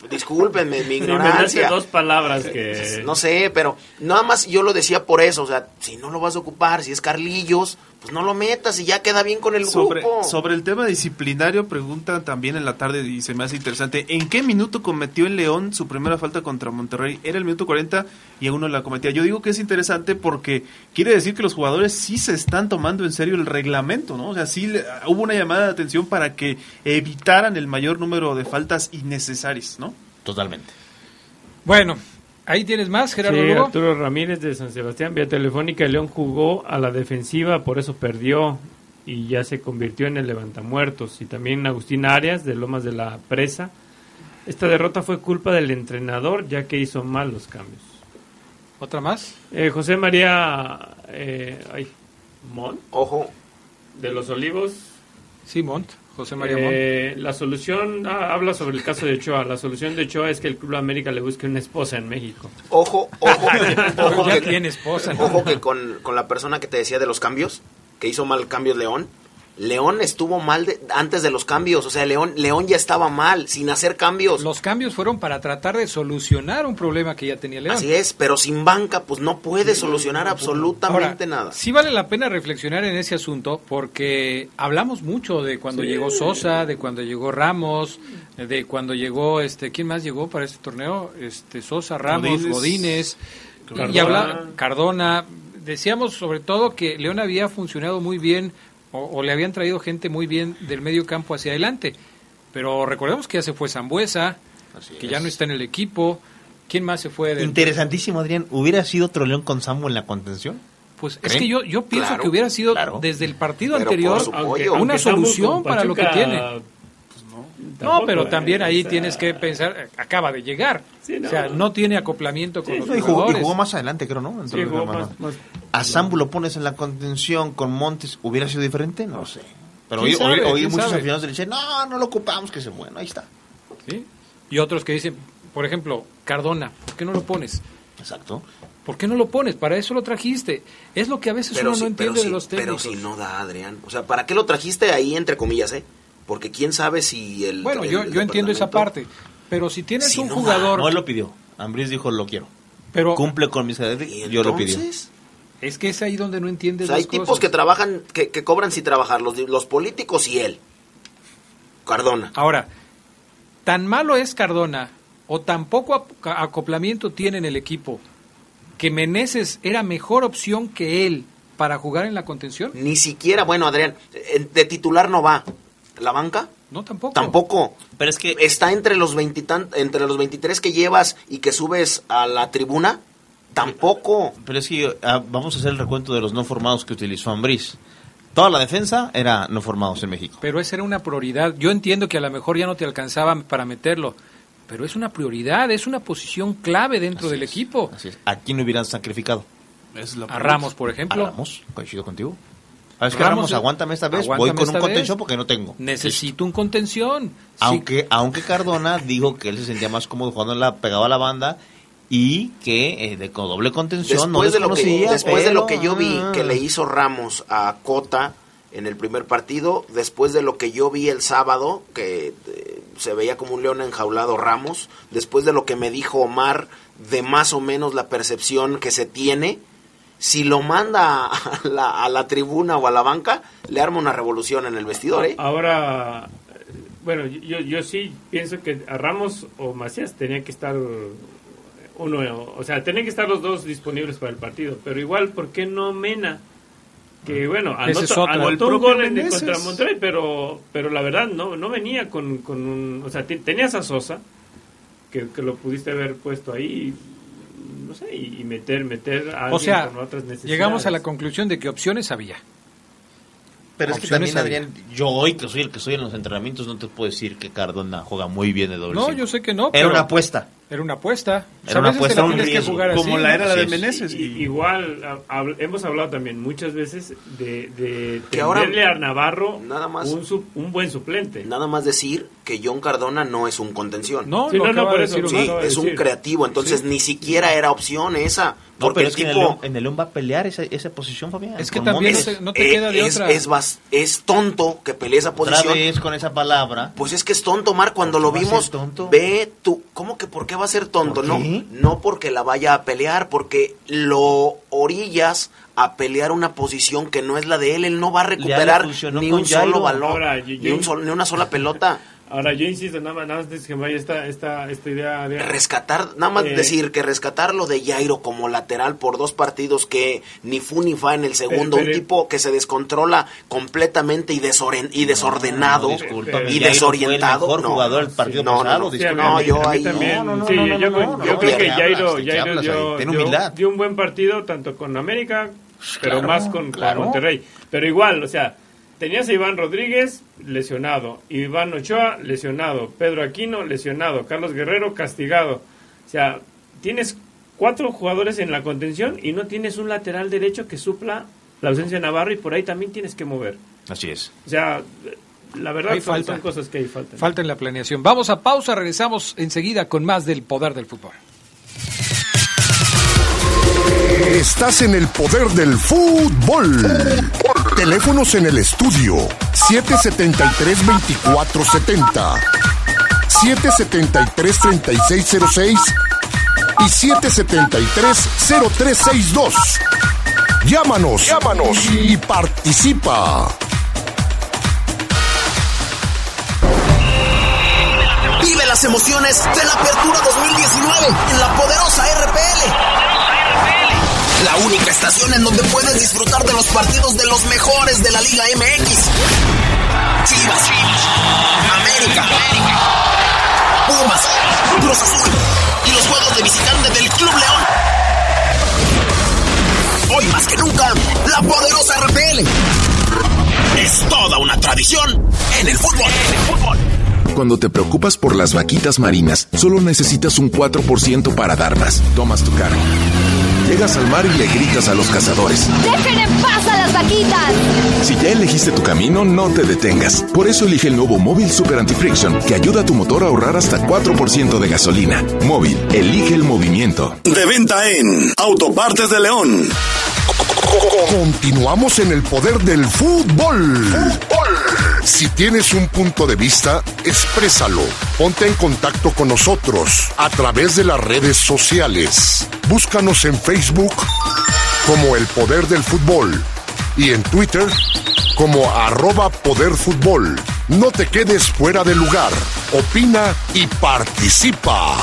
discúlpenme mi ignorancia.
dos palabras que...
No sé, pero nada más yo lo decía por eso, o sea, si no lo vas a ocupar, si es Carlillos, pues no lo metas y ya queda bien con el
Sobre,
grupo.
sobre el tema disciplinario, preguntan también en la tarde y se me hace interesante. ¿En qué minuto cometió el León su primera falta contra Monterrey? Era el minuto 40 y aún no la cometía. Yo digo que es interesante porque quiere decir que los jugadores sí se están tomando en serio el reglamento, ¿no? O sea, sí le- hubo una llamada de atención para que evitaran el mayor número de faltas innecesarias, ¿no?
Totalmente.
Bueno, ahí tienes más, Gerardo
Sí,
Lugo.
Arturo Ramírez de San Sebastián, vía telefónica, el León jugó a la defensiva, por eso perdió y ya se convirtió en el levantamuertos. Y también Agustín Arias de Lomas de la Presa. Esta derrota fue culpa del entrenador, ya que hizo mal los cambios.
¿Otra más?
Eh, José María eh, ay, Mon,
Ojo,
de Los Olivos.
Sí, Mont, José María.
Eh, la solución, ah, habla sobre el caso de Ochoa. La solución de Ochoa es que el Club América le busque una esposa en México.
ojo, ojo, ojo que,
tiene esposa. ¿no?
ojo que con, con la persona que te decía de los cambios, que hizo mal cambios León, León estuvo mal de- antes de los cambios, o sea, León, León ya estaba mal, sin hacer cambios.
Los cambios fueron para tratar de solucionar un problema que ya tenía León.
Así es, pero sin banca, pues no puede solucionar absolutamente
Ahora,
nada.
Sí vale la pena reflexionar en ese asunto porque hablamos mucho de cuando llegó Sosa, de cuando llegó Ramos, de cuando llegó este, ¿quién más llegó para este torneo? Este Sosa, Ramos,
Godínez.
Y habla Cardona. Decíamos sobre todo que León había funcionado muy bien o, o le habían traído gente muy bien del medio campo hacia adelante. Pero recordemos que ya se fue Zambuesa, que ya no está en el equipo. ¿Quién más se fue? del-
Interesantísimo, Adrián. ¿Hubiera sido otro León con Samu en la contención?
Pues es que yo, yo pienso
Claro,
que hubiera sido
claro.
desde el partido
Pero
anterior
Aunque-
una solución para lo que tiene.
pues no,
pero
¿eh?
también ahí
O sea,
tienes que pensar, acaba de llegar.
Sí, no.
O sea, no tiene acoplamiento con
Sí,
los
y, jugó, y
jugadores.
jugó más adelante, creo, ¿no?
Sí,
Entonces,
jugó
hermano.
más- más-
¿A Sambu lo pones en la contención con Montes? ¿Hubiera sido diferente? No sé. Pero hoy,
¿Quién sabe?
hoy- hoy
¿Quién
muchos
sabe?
aficionados le dicen, no, no lo ocupamos, que se bueno, ahí está.
¿sí? Y otros que dicen, por ejemplo, Cardona, ¿por qué no lo pones?
Exacto.
¿Por qué no lo pones? Para eso lo trajiste. Es lo que a veces
Pero
uno
si-
no entiende
pero
de
si-
los
Pero
técnicos.
si no da, Adrián. O sea, ¿para qué lo trajiste ahí, entre comillas, eh? Porque quién sabe si el...
bueno,
el-
yo,
el
yo entiendo esa parte. Pero si tienes
Si
un
no
jugador...
No él lo pidió. Ambriz dijo, lo quiero.
pero
Cumple con mis.
¿Y
Yo lo pidió.
Es que es ahí donde no entiendes
O sea, hay tipos que trabajan, que, que cobran sin trabajar, los, los políticos y él. Cardona.
Ahora, tan malo es Cardona o tan poco acoplamiento tiene en el equipo que Meneses era mejor opción que él para jugar en la contención.
Ni siquiera, bueno, Adrián, de titular no va. ¿La banca?
No, tampoco.
Tampoco.
Pero es que
está entre los 20 entre los 23 que llevas y que subes a la tribuna. Tampoco.
Pero es que ah, vamos a hacer el recuento de los no formados que utilizó Ambriz. Toda la defensa era no formados en México.
Pero esa era una prioridad. Yo entiendo que a lo mejor ya no te alcanzaban para meterlo, pero es una prioridad, es una posición clave dentro del equipo.
Así es. ¿A quién hubieran sacrificado?
A Ramos, por ejemplo.
A Ramos, coincido contigo. ¿Sabes qué, Ramos? Aguántame esta vez, voy con un contención porque no tengo.
Necesito un contención.
Aunque, aunque Cardona dijo que él se sentía más cómodo jugando la, pegado a la banda y que eh, de doble contención
después
no
de lo que Después de lo que yo vi que le hizo Ramos a Cota en el primer partido, después de lo que yo vi el sábado, que eh, se veía como un león enjaulado Ramos, después de lo que me dijo Omar de más o menos la percepción que se tiene, si lo manda a la, a la tribuna o a la banca, le arma una revolución en el vestidor. ¿eh?
Ahora, bueno, yo, yo sí pienso que a Ramos o Macías tenía que estar uno, o sea, tienen que estar los dos disponibles para el partido, pero igual, ¿por qué no Mena? Que bueno, anotó, anotó un gol en, contra Monterrey, pero, pero la verdad no, no venía con, con un, o sea, tenías a Sosa, que, que lo pudiste haber puesto ahí, no sé, y meter, meter a
o sea,
con otras necesidades.
llegamos a la conclusión de que opciones había.
Pero es que también, Adrián, yo hoy que soy el que soy en los entrenamientos, no te puedo decir que Cardona juega muy bien de doble.
No, yo sé que no.
Era una apuesta.
Era una apuesta.
Era una apuesta, un
que jugar
Como
así,
la era la de. Meneses.
Y- igual hab- hemos hablado también muchas veces de, de
Que ahora-
a Navarro
Nada más.
un, su- un buen suplente.
Nada más decir que John Cardona no es un contención.
No,
Sí, no, no, por eso,
Sí, es un creativo, entonces ni siquiera era opción esa.
No,
Porque
pero
el
es que en el,
tipo
León, en el León va a pelear esa, esa posición, Fabián.
Es que también
Montes.
no te, queda de
es,
otra.
es bas- es tonto que pelee esa
Otra
posición.
vez con esa palabra.
Pues es que es tonto, Mar, cuando lo
¿Por qué va a
vimos.
tonto?
Ve tú, ¿cómo que por qué va a ser tonto?
¿Por
No, no porque la vaya a pelear, porque lo orillas a pelear una posición que no es la de él. Él no va a recuperar ni un solo balón,
Ahora,
un ni una sola pelota.
Ahora, yo insisto, nada más, nada más que me vaya esta, esta, esta idea de...
Rescatar, nada más
Eh,
decir que rescatar lo de Jairo como lateral por dos partidos que ni fu ni fa en el segundo,
Pero- pero-
un tipo que se descontrola completamente y, desoren- y desordenado
No, discúlpame,
y desorientado.
Fue el mejor
no,
jugador del partido
no, no,
pasado.
no,
mí-
No, yo ahí-
también.
No, no, no,
sí,
no,
yo,
no,
yo
no,
creo
no,
que
¿de qué
Jairo, Jairo dio, dio- dio un buen partido tanto con América, pero
Claro,
más con, con
claro.
Monterrey. Pero igual, o sea, tenías a Iván Rodríguez lesionado, Iván Ochoa lesionado, Pedro Aquino lesionado, Carlos Guerrero castigado. O sea, tienes cuatro jugadores en la contención y no tienes un lateral derecho que supla la ausencia de Navarro y por ahí también tienes que mover.
Así es.
O sea, la verdad son,
falta.
son cosas que ahí faltan.
Falta en la planeación. Vamos a pausa, regresamos enseguida con más del poder del fútbol.
Estás en el poder del fútbol. Teléfonos en el estudio 773-2470, 773-3606 y 773-0362. Llámanos, llámanos y participa.
Vive las emociones de la Apertura 2019 en la poderosa RPL. La única estación en donde puedes disfrutar de los partidos de los mejores de la Liga MX. Chivas, América, Pumas, Cruz Azul y los juegos de visitante del Club León. Hoy más que nunca, la poderosa RPL. Es toda una tradición en el fútbol. En el fútbol.
Cuando te preocupas por las vaquitas marinas, solo necesitas un 4% para dar más. Tomas tu carro. Llegas al mar y le gritas a los cazadores.
¡Dejen en paz a las vaquitas!
Si ya elegiste tu camino, no te detengas. Por eso elige el nuevo Móvil Super Anti-Friction, que ayuda a tu motor a ahorrar hasta 4% de gasolina. Móvil, elige el movimiento.
De venta en Autopartes de León.
Continuamos en el poder del fútbol. Si tienes un punto de vista, exprésalo. Ponte en contacto con nosotros a través de las redes sociales. Búscanos en Facebook como El Poder del Fútbol y en Twitter como arroba Poder Fútbol. No te quedes fuera de lugar. Opina y participa.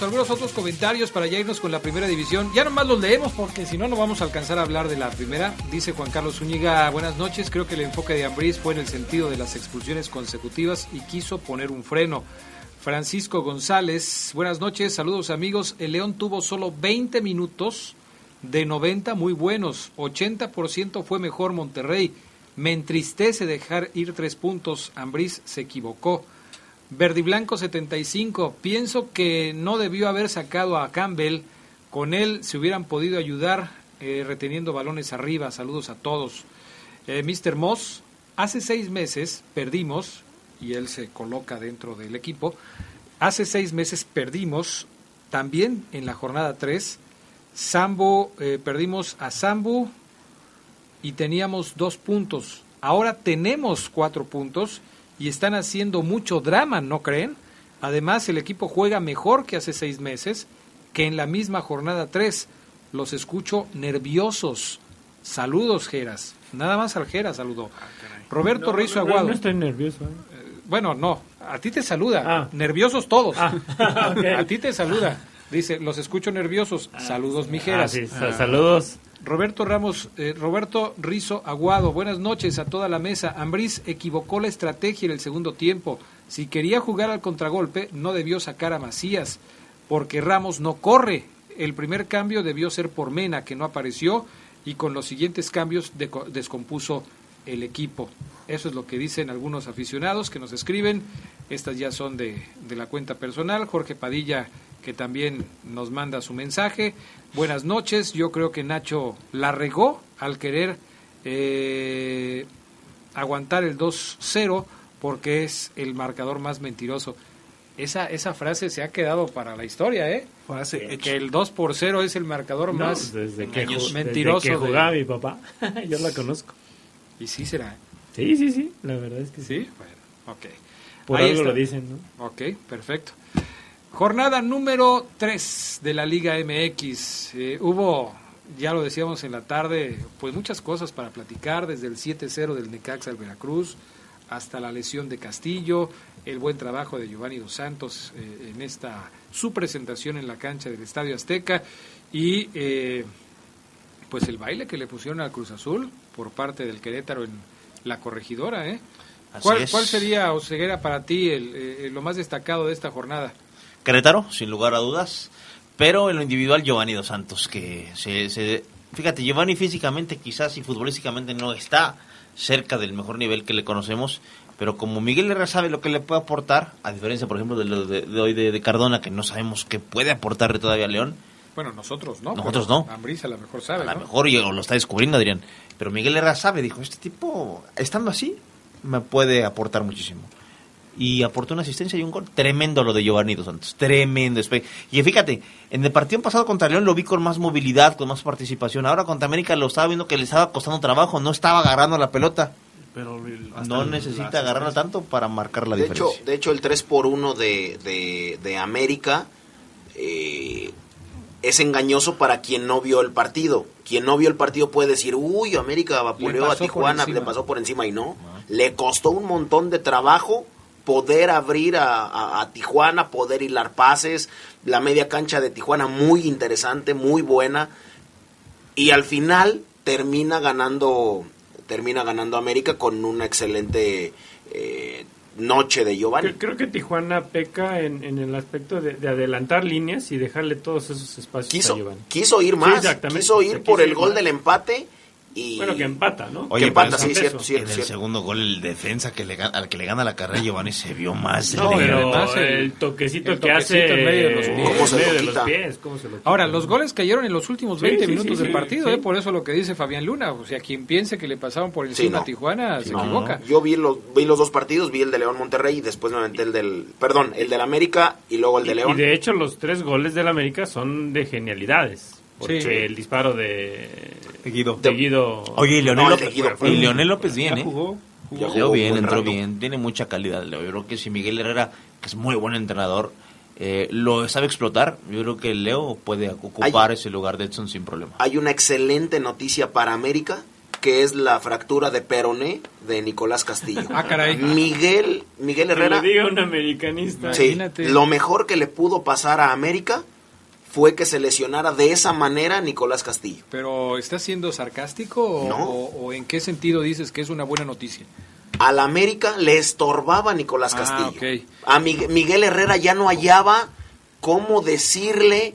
De regreso. Algunos otros comentarios para ya irnos con la primera división. Ya nomás los leemos porque si no, no vamos a alcanzar a hablar de la primera. Dice Juan Carlos Zúñiga, buenas noches. Creo que el enfoque de Ambriz fue en el sentido de las expulsiones consecutivas y quiso poner un freno. Francisco González, buenas noches, saludos amigos. El León tuvo solo 20 minutos de 90 muy buenos. 80% fue mejor Monterrey. Me entristece dejar ir tres puntos. Ambriz se equivocó. Verde y Blanco 75. Pienso que no debió haber sacado a Campbell. Con él se hubieran podido ayudar eh, reteniendo balones arriba. Saludos a todos. Eh, Mr. Moss, hace seis meses perdimos, y él se coloca dentro del equipo, hace seis meses perdimos también en la jornada 3. Sambo, eh, perdimos a Sambu y teníamos dos puntos. Ahora tenemos cuatro puntos y están haciendo mucho drama, ¿no creen? Además, el equipo juega mejor que hace seis meses, que en la misma jornada 3. Los escucho nerviosos. Saludos, Geras. Nada más al Geras saludó. Roberto
No,
Rizo
no, no,
Aguado.
no estoy nervioso. ¿eh?
Bueno, no, a ti te saluda.
Ah.
Nerviosos todos.
Ah.
A ti te saluda. Dice, los escucho nerviosos. Saludos, mijeras.
Ah, sí, sa- saludos.
Roberto Ramos, eh, Roberto Rizo Aguado, buenas noches a toda la mesa. Ambriz equivocó la estrategia en el segundo tiempo. Si quería jugar al contragolpe, no debió sacar a Macías, porque Ramos no corre. El primer cambio debió ser por Mena, que no apareció, y con los siguientes cambios descompuso el equipo. Eso es lo que dicen algunos aficionados que nos escriben. Estas ya son de la cuenta personal. Jorge Padilla, que también nos manda su mensaje. Buenas noches. Yo creo que Nacho la regó al querer eh, aguantar el 2-0 porque es el marcador más mentiroso. Esa, esa frase se ha quedado para la historia, ¿eh? que, que el 2 por 0 es el marcador
No,
más
desde que, ju-
mentiroso.
desde que
de-
jugaba mi papá. Yo la conozco.
Y sí será.
Sí, sí, sí. La verdad es que sí.
Sí, bueno, ok.
Por
Ahí
algo
está.
lo dicen, ¿no?
Ok, perfecto. Jornada número 3 de la Liga MX. Eh, hubo, ya lo decíamos en la tarde, pues muchas cosas para platicar, desde el 7-0 del Necaxa al Veracruz, hasta la lesión de Castillo, el buen trabajo de Giovanni Dos Santos eh, en esta su presentación en la cancha del Estadio Azteca y eh, pues el baile que le pusieron al Cruz Azul por parte del Querétaro en la corregidora, ¿eh? ¿Cuál. ¿Cuál sería, Oseguera, para ti el, eh, lo más destacado de esta jornada?
Querétaro, sin lugar a dudas. Pero en lo individual, Giovanni Dos Santos, que se, se- Fíjate, Giovanni físicamente quizás y futbolísticamente no está cerca del mejor nivel que le conocemos, pero como Miguel Herrera sabe lo que le puede aportar, a diferencia, por ejemplo, de lo de, de hoy de, de Cardona, que no sabemos qué puede aportarle todavía a León,
Bueno, nosotros no.
Nosotros no.
Ambriz a lo mejor sabe,
a lo
¿no?
mejor y- o lo está descubriendo Adrián, pero Miguel Herrera sabe, dijo, este tipo, estando así, me puede aportar muchísimo. Y aportó una asistencia y un gol. Tremendo lo de Giovanni Dos Santos. Tremendo. Espe- Y fíjate, en el partido pasado contra León lo vi con más movilidad, con más participación. Ahora contra América lo estaba viendo que le estaba costando trabajo, no estaba agarrando la pelota.
Pero
No
el-
necesita
la
agarrarla tanto para marcar la
de hecho,
diferencia.
de hecho, el 3 por 1 de, de, de América eh, es engañoso para quien no vio el partido. Quien no vio el partido puede decir, uy, América vapuleó a Tijuana, le pasó por encima y no. Le costó un montón de trabajo poder abrir a, a- a Tijuana, poder hilar pases. La media cancha de Tijuana muy interesante, muy buena. Y al final termina ganando termina ganando América con una excelente eh, noche de Giovanni.
Creo, que Tijuana peca en, en el aspecto de, de adelantar líneas y dejarle todos esos espacios
quiso,
a Giovanni.
quiso ir más, quiso ir
O sea,
por
quiso
el
ir
gol
más.
del empate y
Bueno, que empata, ¿no?
Oye,
que empata,
pero
sí, cierto, cierto,
en el segundo gol, el defensa que le gana, al que le gana la carrera Giovanni se vio más.
No,
leve.
pero
además el-
el, toquecito
el
que
toquecito
hace
en medio de los pies.
¿Cómo se lo
de los
quita?
pies, ¿cómo se lo quita?
Ahora, los goles cayeron en los últimos
Sí,
20
sí,
minutos
sí,
del
sí,
partido,
sí.
¿eh? por eso lo que dice Fabián Luna. O sea, quien piense que le pasaron por
Sí,
encima
no.
a Tijuana se
No,
equivoca.
Yo vi los, vi los dos partidos, vi el de León Monterrey y después me aventé el del, perdón, el del América y luego el de León.
Y de hecho los tres goles del América son de genialidades. Porque
Sí.
el disparo de
De Guido.
de Guido...
Oye, y Leonel, López,
Guido fue-
y Leonel López bien, ¿eh?
jugó.
Jugó
bien, entró
rato.
bien, tiene mucha calidad. Yo creo que si Miguel Herrera, que es muy buen entrenador, eh, lo sabe explotar, yo creo que Leo puede ocupar ese lugar de Edson sin problema.
Hay una excelente noticia para América, que es la fractura de peroné de Nicolás Castillo.
Ah, caray.
Miguel, Miguel
Que
Herrera.
lo diga un americanista.
Sí, lo mejor que le pudo pasar a América fue que se lesionara de esa manera Nicolás Castillo.
Pero ¿estás siendo sarcástico o,
No.
o- o en qué sentido dices que es una buena noticia?
A la América le estorbaba Nicolás
Ah,
Castillo. A Mig- Miguel Herrera ya no hallaba cómo decirle,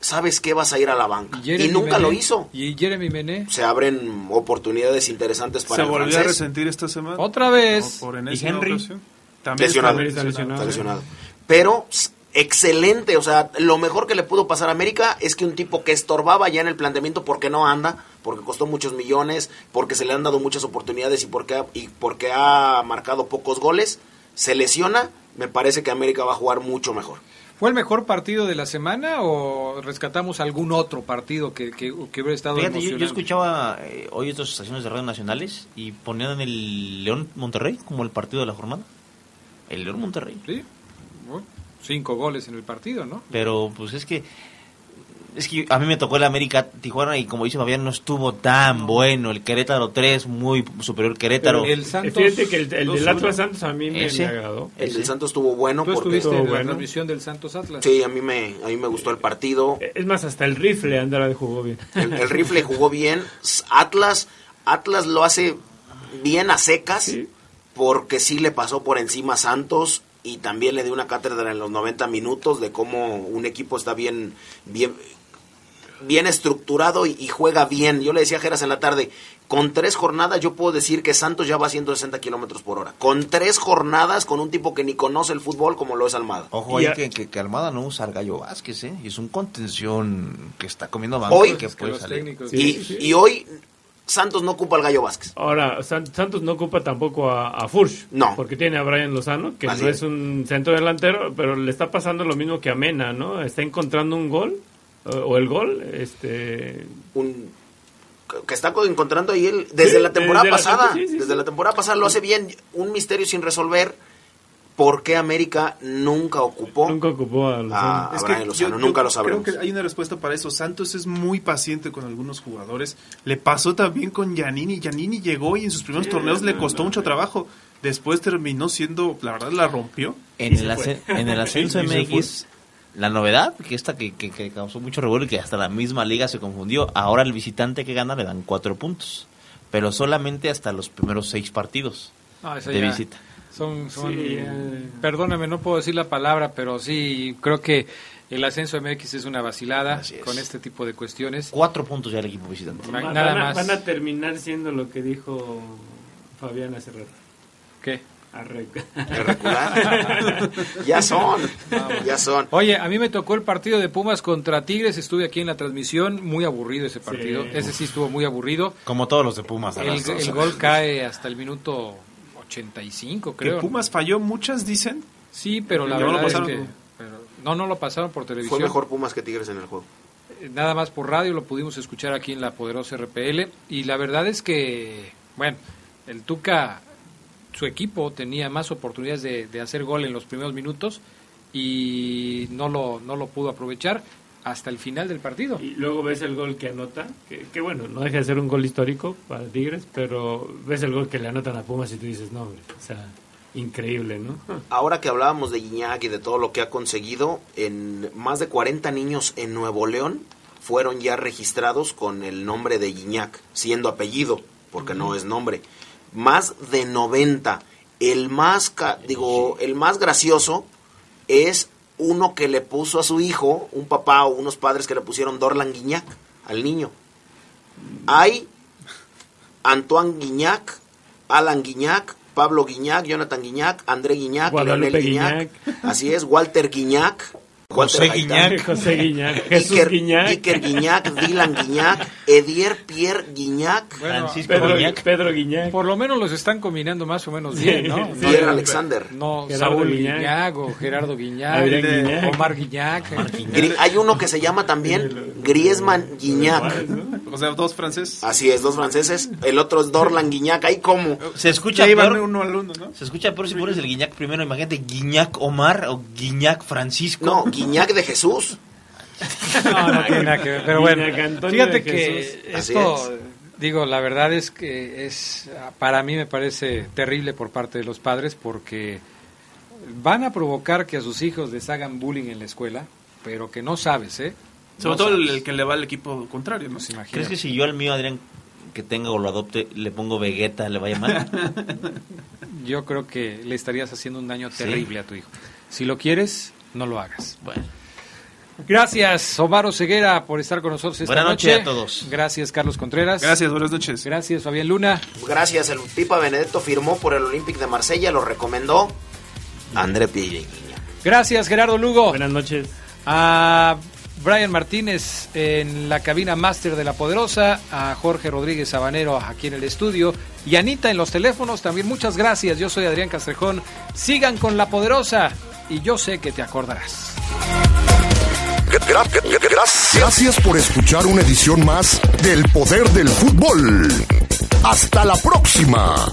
¿sabes qué? Vas a ir a la banca. Y, nunca lo hizo.
¿Y Jeremy Mené?
Se abren oportunidades interesantes para
Se
el
volvió a resentir esta semana.
Otra vez.
No, por
¿Y Henry?
ocasión. También
lesionado.
está
Está lesionado. Pero excelente, o sea, lo mejor que le pudo pasar a América es que un tipo que estorbaba ya en el planteamiento porque no anda, porque costó muchos millones, porque se le han dado muchas oportunidades y porque ha, y porque ha marcado pocos goles, se lesiona, me parece que América va a jugar mucho mejor.
¿Fue el mejor partido de la semana o rescatamos algún otro partido que, que, que hubiera estado
Fíjate, yo, yo escuchaba eh, hoy estas estaciones de radio nacionales y ponían en el León Monterrey como el partido de la jornada. El León Monterrey.
Sí. Cinco goles en el partido, ¿no?
Pero pues es que es que a mí me tocó el América Tijuana y como dice Fabián no estuvo tan bueno. El Querétaro 3 muy superior Querétaro.
Pero el Santos- Fíjate que el- el del Atlas Santos a mí me-
Ese.
me agradó.
El del Santos estuvo bueno
Tú
porque
estuviste en la transmisión del Santos Atlas.
Sí, a mí me a mí me gustó el partido.
Es más, hasta el rifle Andrade jugó bien.
El, el rifle jugó bien. Atlas, Atlas lo hace bien a secas porque sí le pasó por encima a Santos y también le dio una cátedra en los 90 minutos de cómo un equipo está bien, bien, bien estructurado y, y juega bien. Yo le decía a Geras en la tarde, con tres jornadas yo puedo decir que Santos ya va a 160 kilómetros por hora. Con tres jornadas con un tipo que ni conoce el fútbol como lo es Almada.
Ojo
Y
ahí
a-
que, que, que Almada no usa al Gallo Vázquez, ¿eh? Es un contención que está comiendo banco
Hoy-
y que puede salir.
técnicos- y, y hoy Santos no ocupa al Gallo Vázquez.
Ahora, San- Santos no ocupa tampoco a, a Furch.
No.
Porque tiene a Brian Lozano, que
Así
no
es.
es un centro delantero, pero le está pasando lo mismo que a Mena, ¿no? Está encontrando un gol, o, o el gol, este...
un que está co- encontrando ahí él desde
Sí,
la temporada
desde
pasada,
tempo- sí, sí,
desde la temporada pasada lo hace bien, un misterio sin resolver. ¿Por qué América nunca ocupó?
Nunca ocupó a
a,
Es
Brian
que
Lozano?
yo-
nunca
yo
lo sabremos.
Creo que hay una respuesta para eso. Santos es muy paciente con algunos jugadores. Le pasó también con Giannini. Giannini llegó y en sus primeros
Sí,
torneos le costó
no,
mucho trabajo. Después terminó siendo, la verdad, la rompió.
En el,
se
asce-
fue.
en el ascenso. MX, la novedad, que esta que, que- que causó mucho revuelo y que hasta la misma liga se confundió, ahora el visitante que gana le dan cuatro puntos, pero solamente hasta los primeros seis partidos
No, eso
de
ya
visita.
Son, son
Sí, ya.
perdóname, no puedo decir la palabra, pero sí, creo que el ascenso MX es una vacilada con este tipo de cuestiones.
Cuatro puntos ya el equipo visitante.
Nada
van a,
más.
van a terminar siendo lo que dijo Fabián hace rato.
¿Qué?
ya son, ya son.
Oye, a mí me tocó el partido de Pumas contra Tigres, estuve aquí en la transmisión, muy aburrido ese partido,
Sí.
ese sí estuvo muy aburrido.
Como todos los de Pumas.
el gol cae hasta el minuto 85,
Que
creo.
Pumas falló muchas, dicen.
Sí, pero la verdad es que... pero- no, no lo pasaron por televisión.
Fue mejor Pumas que Tigres en el juego.
Eh, Nada más por radio lo pudimos escuchar aquí en la poderosa RPL. Y la verdad es que, bueno, el Tuca, su equipo tenía más oportunidades de, de hacer gol en los primeros minutos y no lo, no lo pudo aprovechar hasta el final del partido.
Y luego ves el gol que anota, que, que bueno, no deja de ser un gol histórico para Tigres, pero ves el gol que le anotan a Pumas y tú dices, no, hombre, o sea, increíble, ¿no?
Ahora que hablábamos de Guiñac y de todo lo que ha conseguido, en más de 40 niños en Nuevo León fueron ya registrados con el nombre de Guiñac, siendo apellido, porque no es nombre. Más de 90. El más, ca- digo, el más gracioso es uno que le puso a su hijo, un papá o unos padres que le pusieron Dorlan Guiñac al niño. Hay Antoine Guiñac, Alan Guiñac, Pablo Guiñac, Jonathan Guiñac, André Guiñac,
Guadalupe
Leonel Guiñac, así es, Walter Guiñac,
José Guiñac, José Guiñac, Jesús
Iker,
Guiñac.
Iker Guiñac, Dylan Guiñac, Edier Pierre Guiñac,
Bueno,
Pedro, Pedro Guiñac.
Por lo menos los están combinando más o menos
Sí,
bien, ¿no?
sí.
Pierre
no,
Alexander.
No,
Gerardo
Saúl
Guiñac.
Guiñac, o Gerardo Guiñac,
Guiñac.
Omar Guiñac.
Hay uno que se llama también Griezmann Guiñac.
O sea, dos franceses.
Así es, dos franceses. El otro es Dorlan Guiñac. Ahí como.
Se escucha
iban
peor,
uno al uno, ¿no?
se escucha peor si pones el Guiñac primero, imagínate Guiñac Omar o Guiñac Francisco.
No, Guiñac de Jesús.
No, no tiene nada que ver. Pero bueno, fíjate que esto, Digo, la verdad es que es para mí me parece terrible por parte de los padres porque van a provocar que a sus hijos les hagan bullying en la escuela, pero que no sabes, ¿eh?
Sobre
No
todo el,
sabes.
el que le va al equipo contrario, ¿no?
¿Crees que si yo al mío, Adrián, que tenga o lo adopte, le pongo Vegeta, le vaya mal?
Yo creo que le estarías haciendo un daño
Sí.
terrible a tu hijo. Si lo quieres, no lo hagas.
Bueno.
Gracias, Omar Ceguera, por estar con nosotros esta
Buenas
noche.
noches a todos.
Gracias, Carlos Contreras.
Gracias, buenas noches.
Gracias, Fabián Luna.
Gracias, el Pipa Benedetto firmó por el Olympique de Marsella, lo recomendó André Pierre.
Gracias, Gerardo Lugo.
Buenas noches.
A Brian Martínez en la cabina máster de La Poderosa, a Jorge Rodríguez Sabanero aquí en el estudio y a Anita en los teléfonos. También muchas gracias. Yo soy Adrián Castrejón. Sigan con La Poderosa y yo sé que te acordarás.
Gracias por escuchar una edición más del Poder del Fútbol. Hasta la próxima.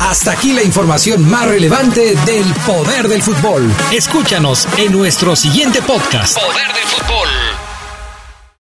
Hasta aquí la información más relevante del poder del fútbol. Escúchanos en nuestro siguiente podcast.
Poder del fútbol.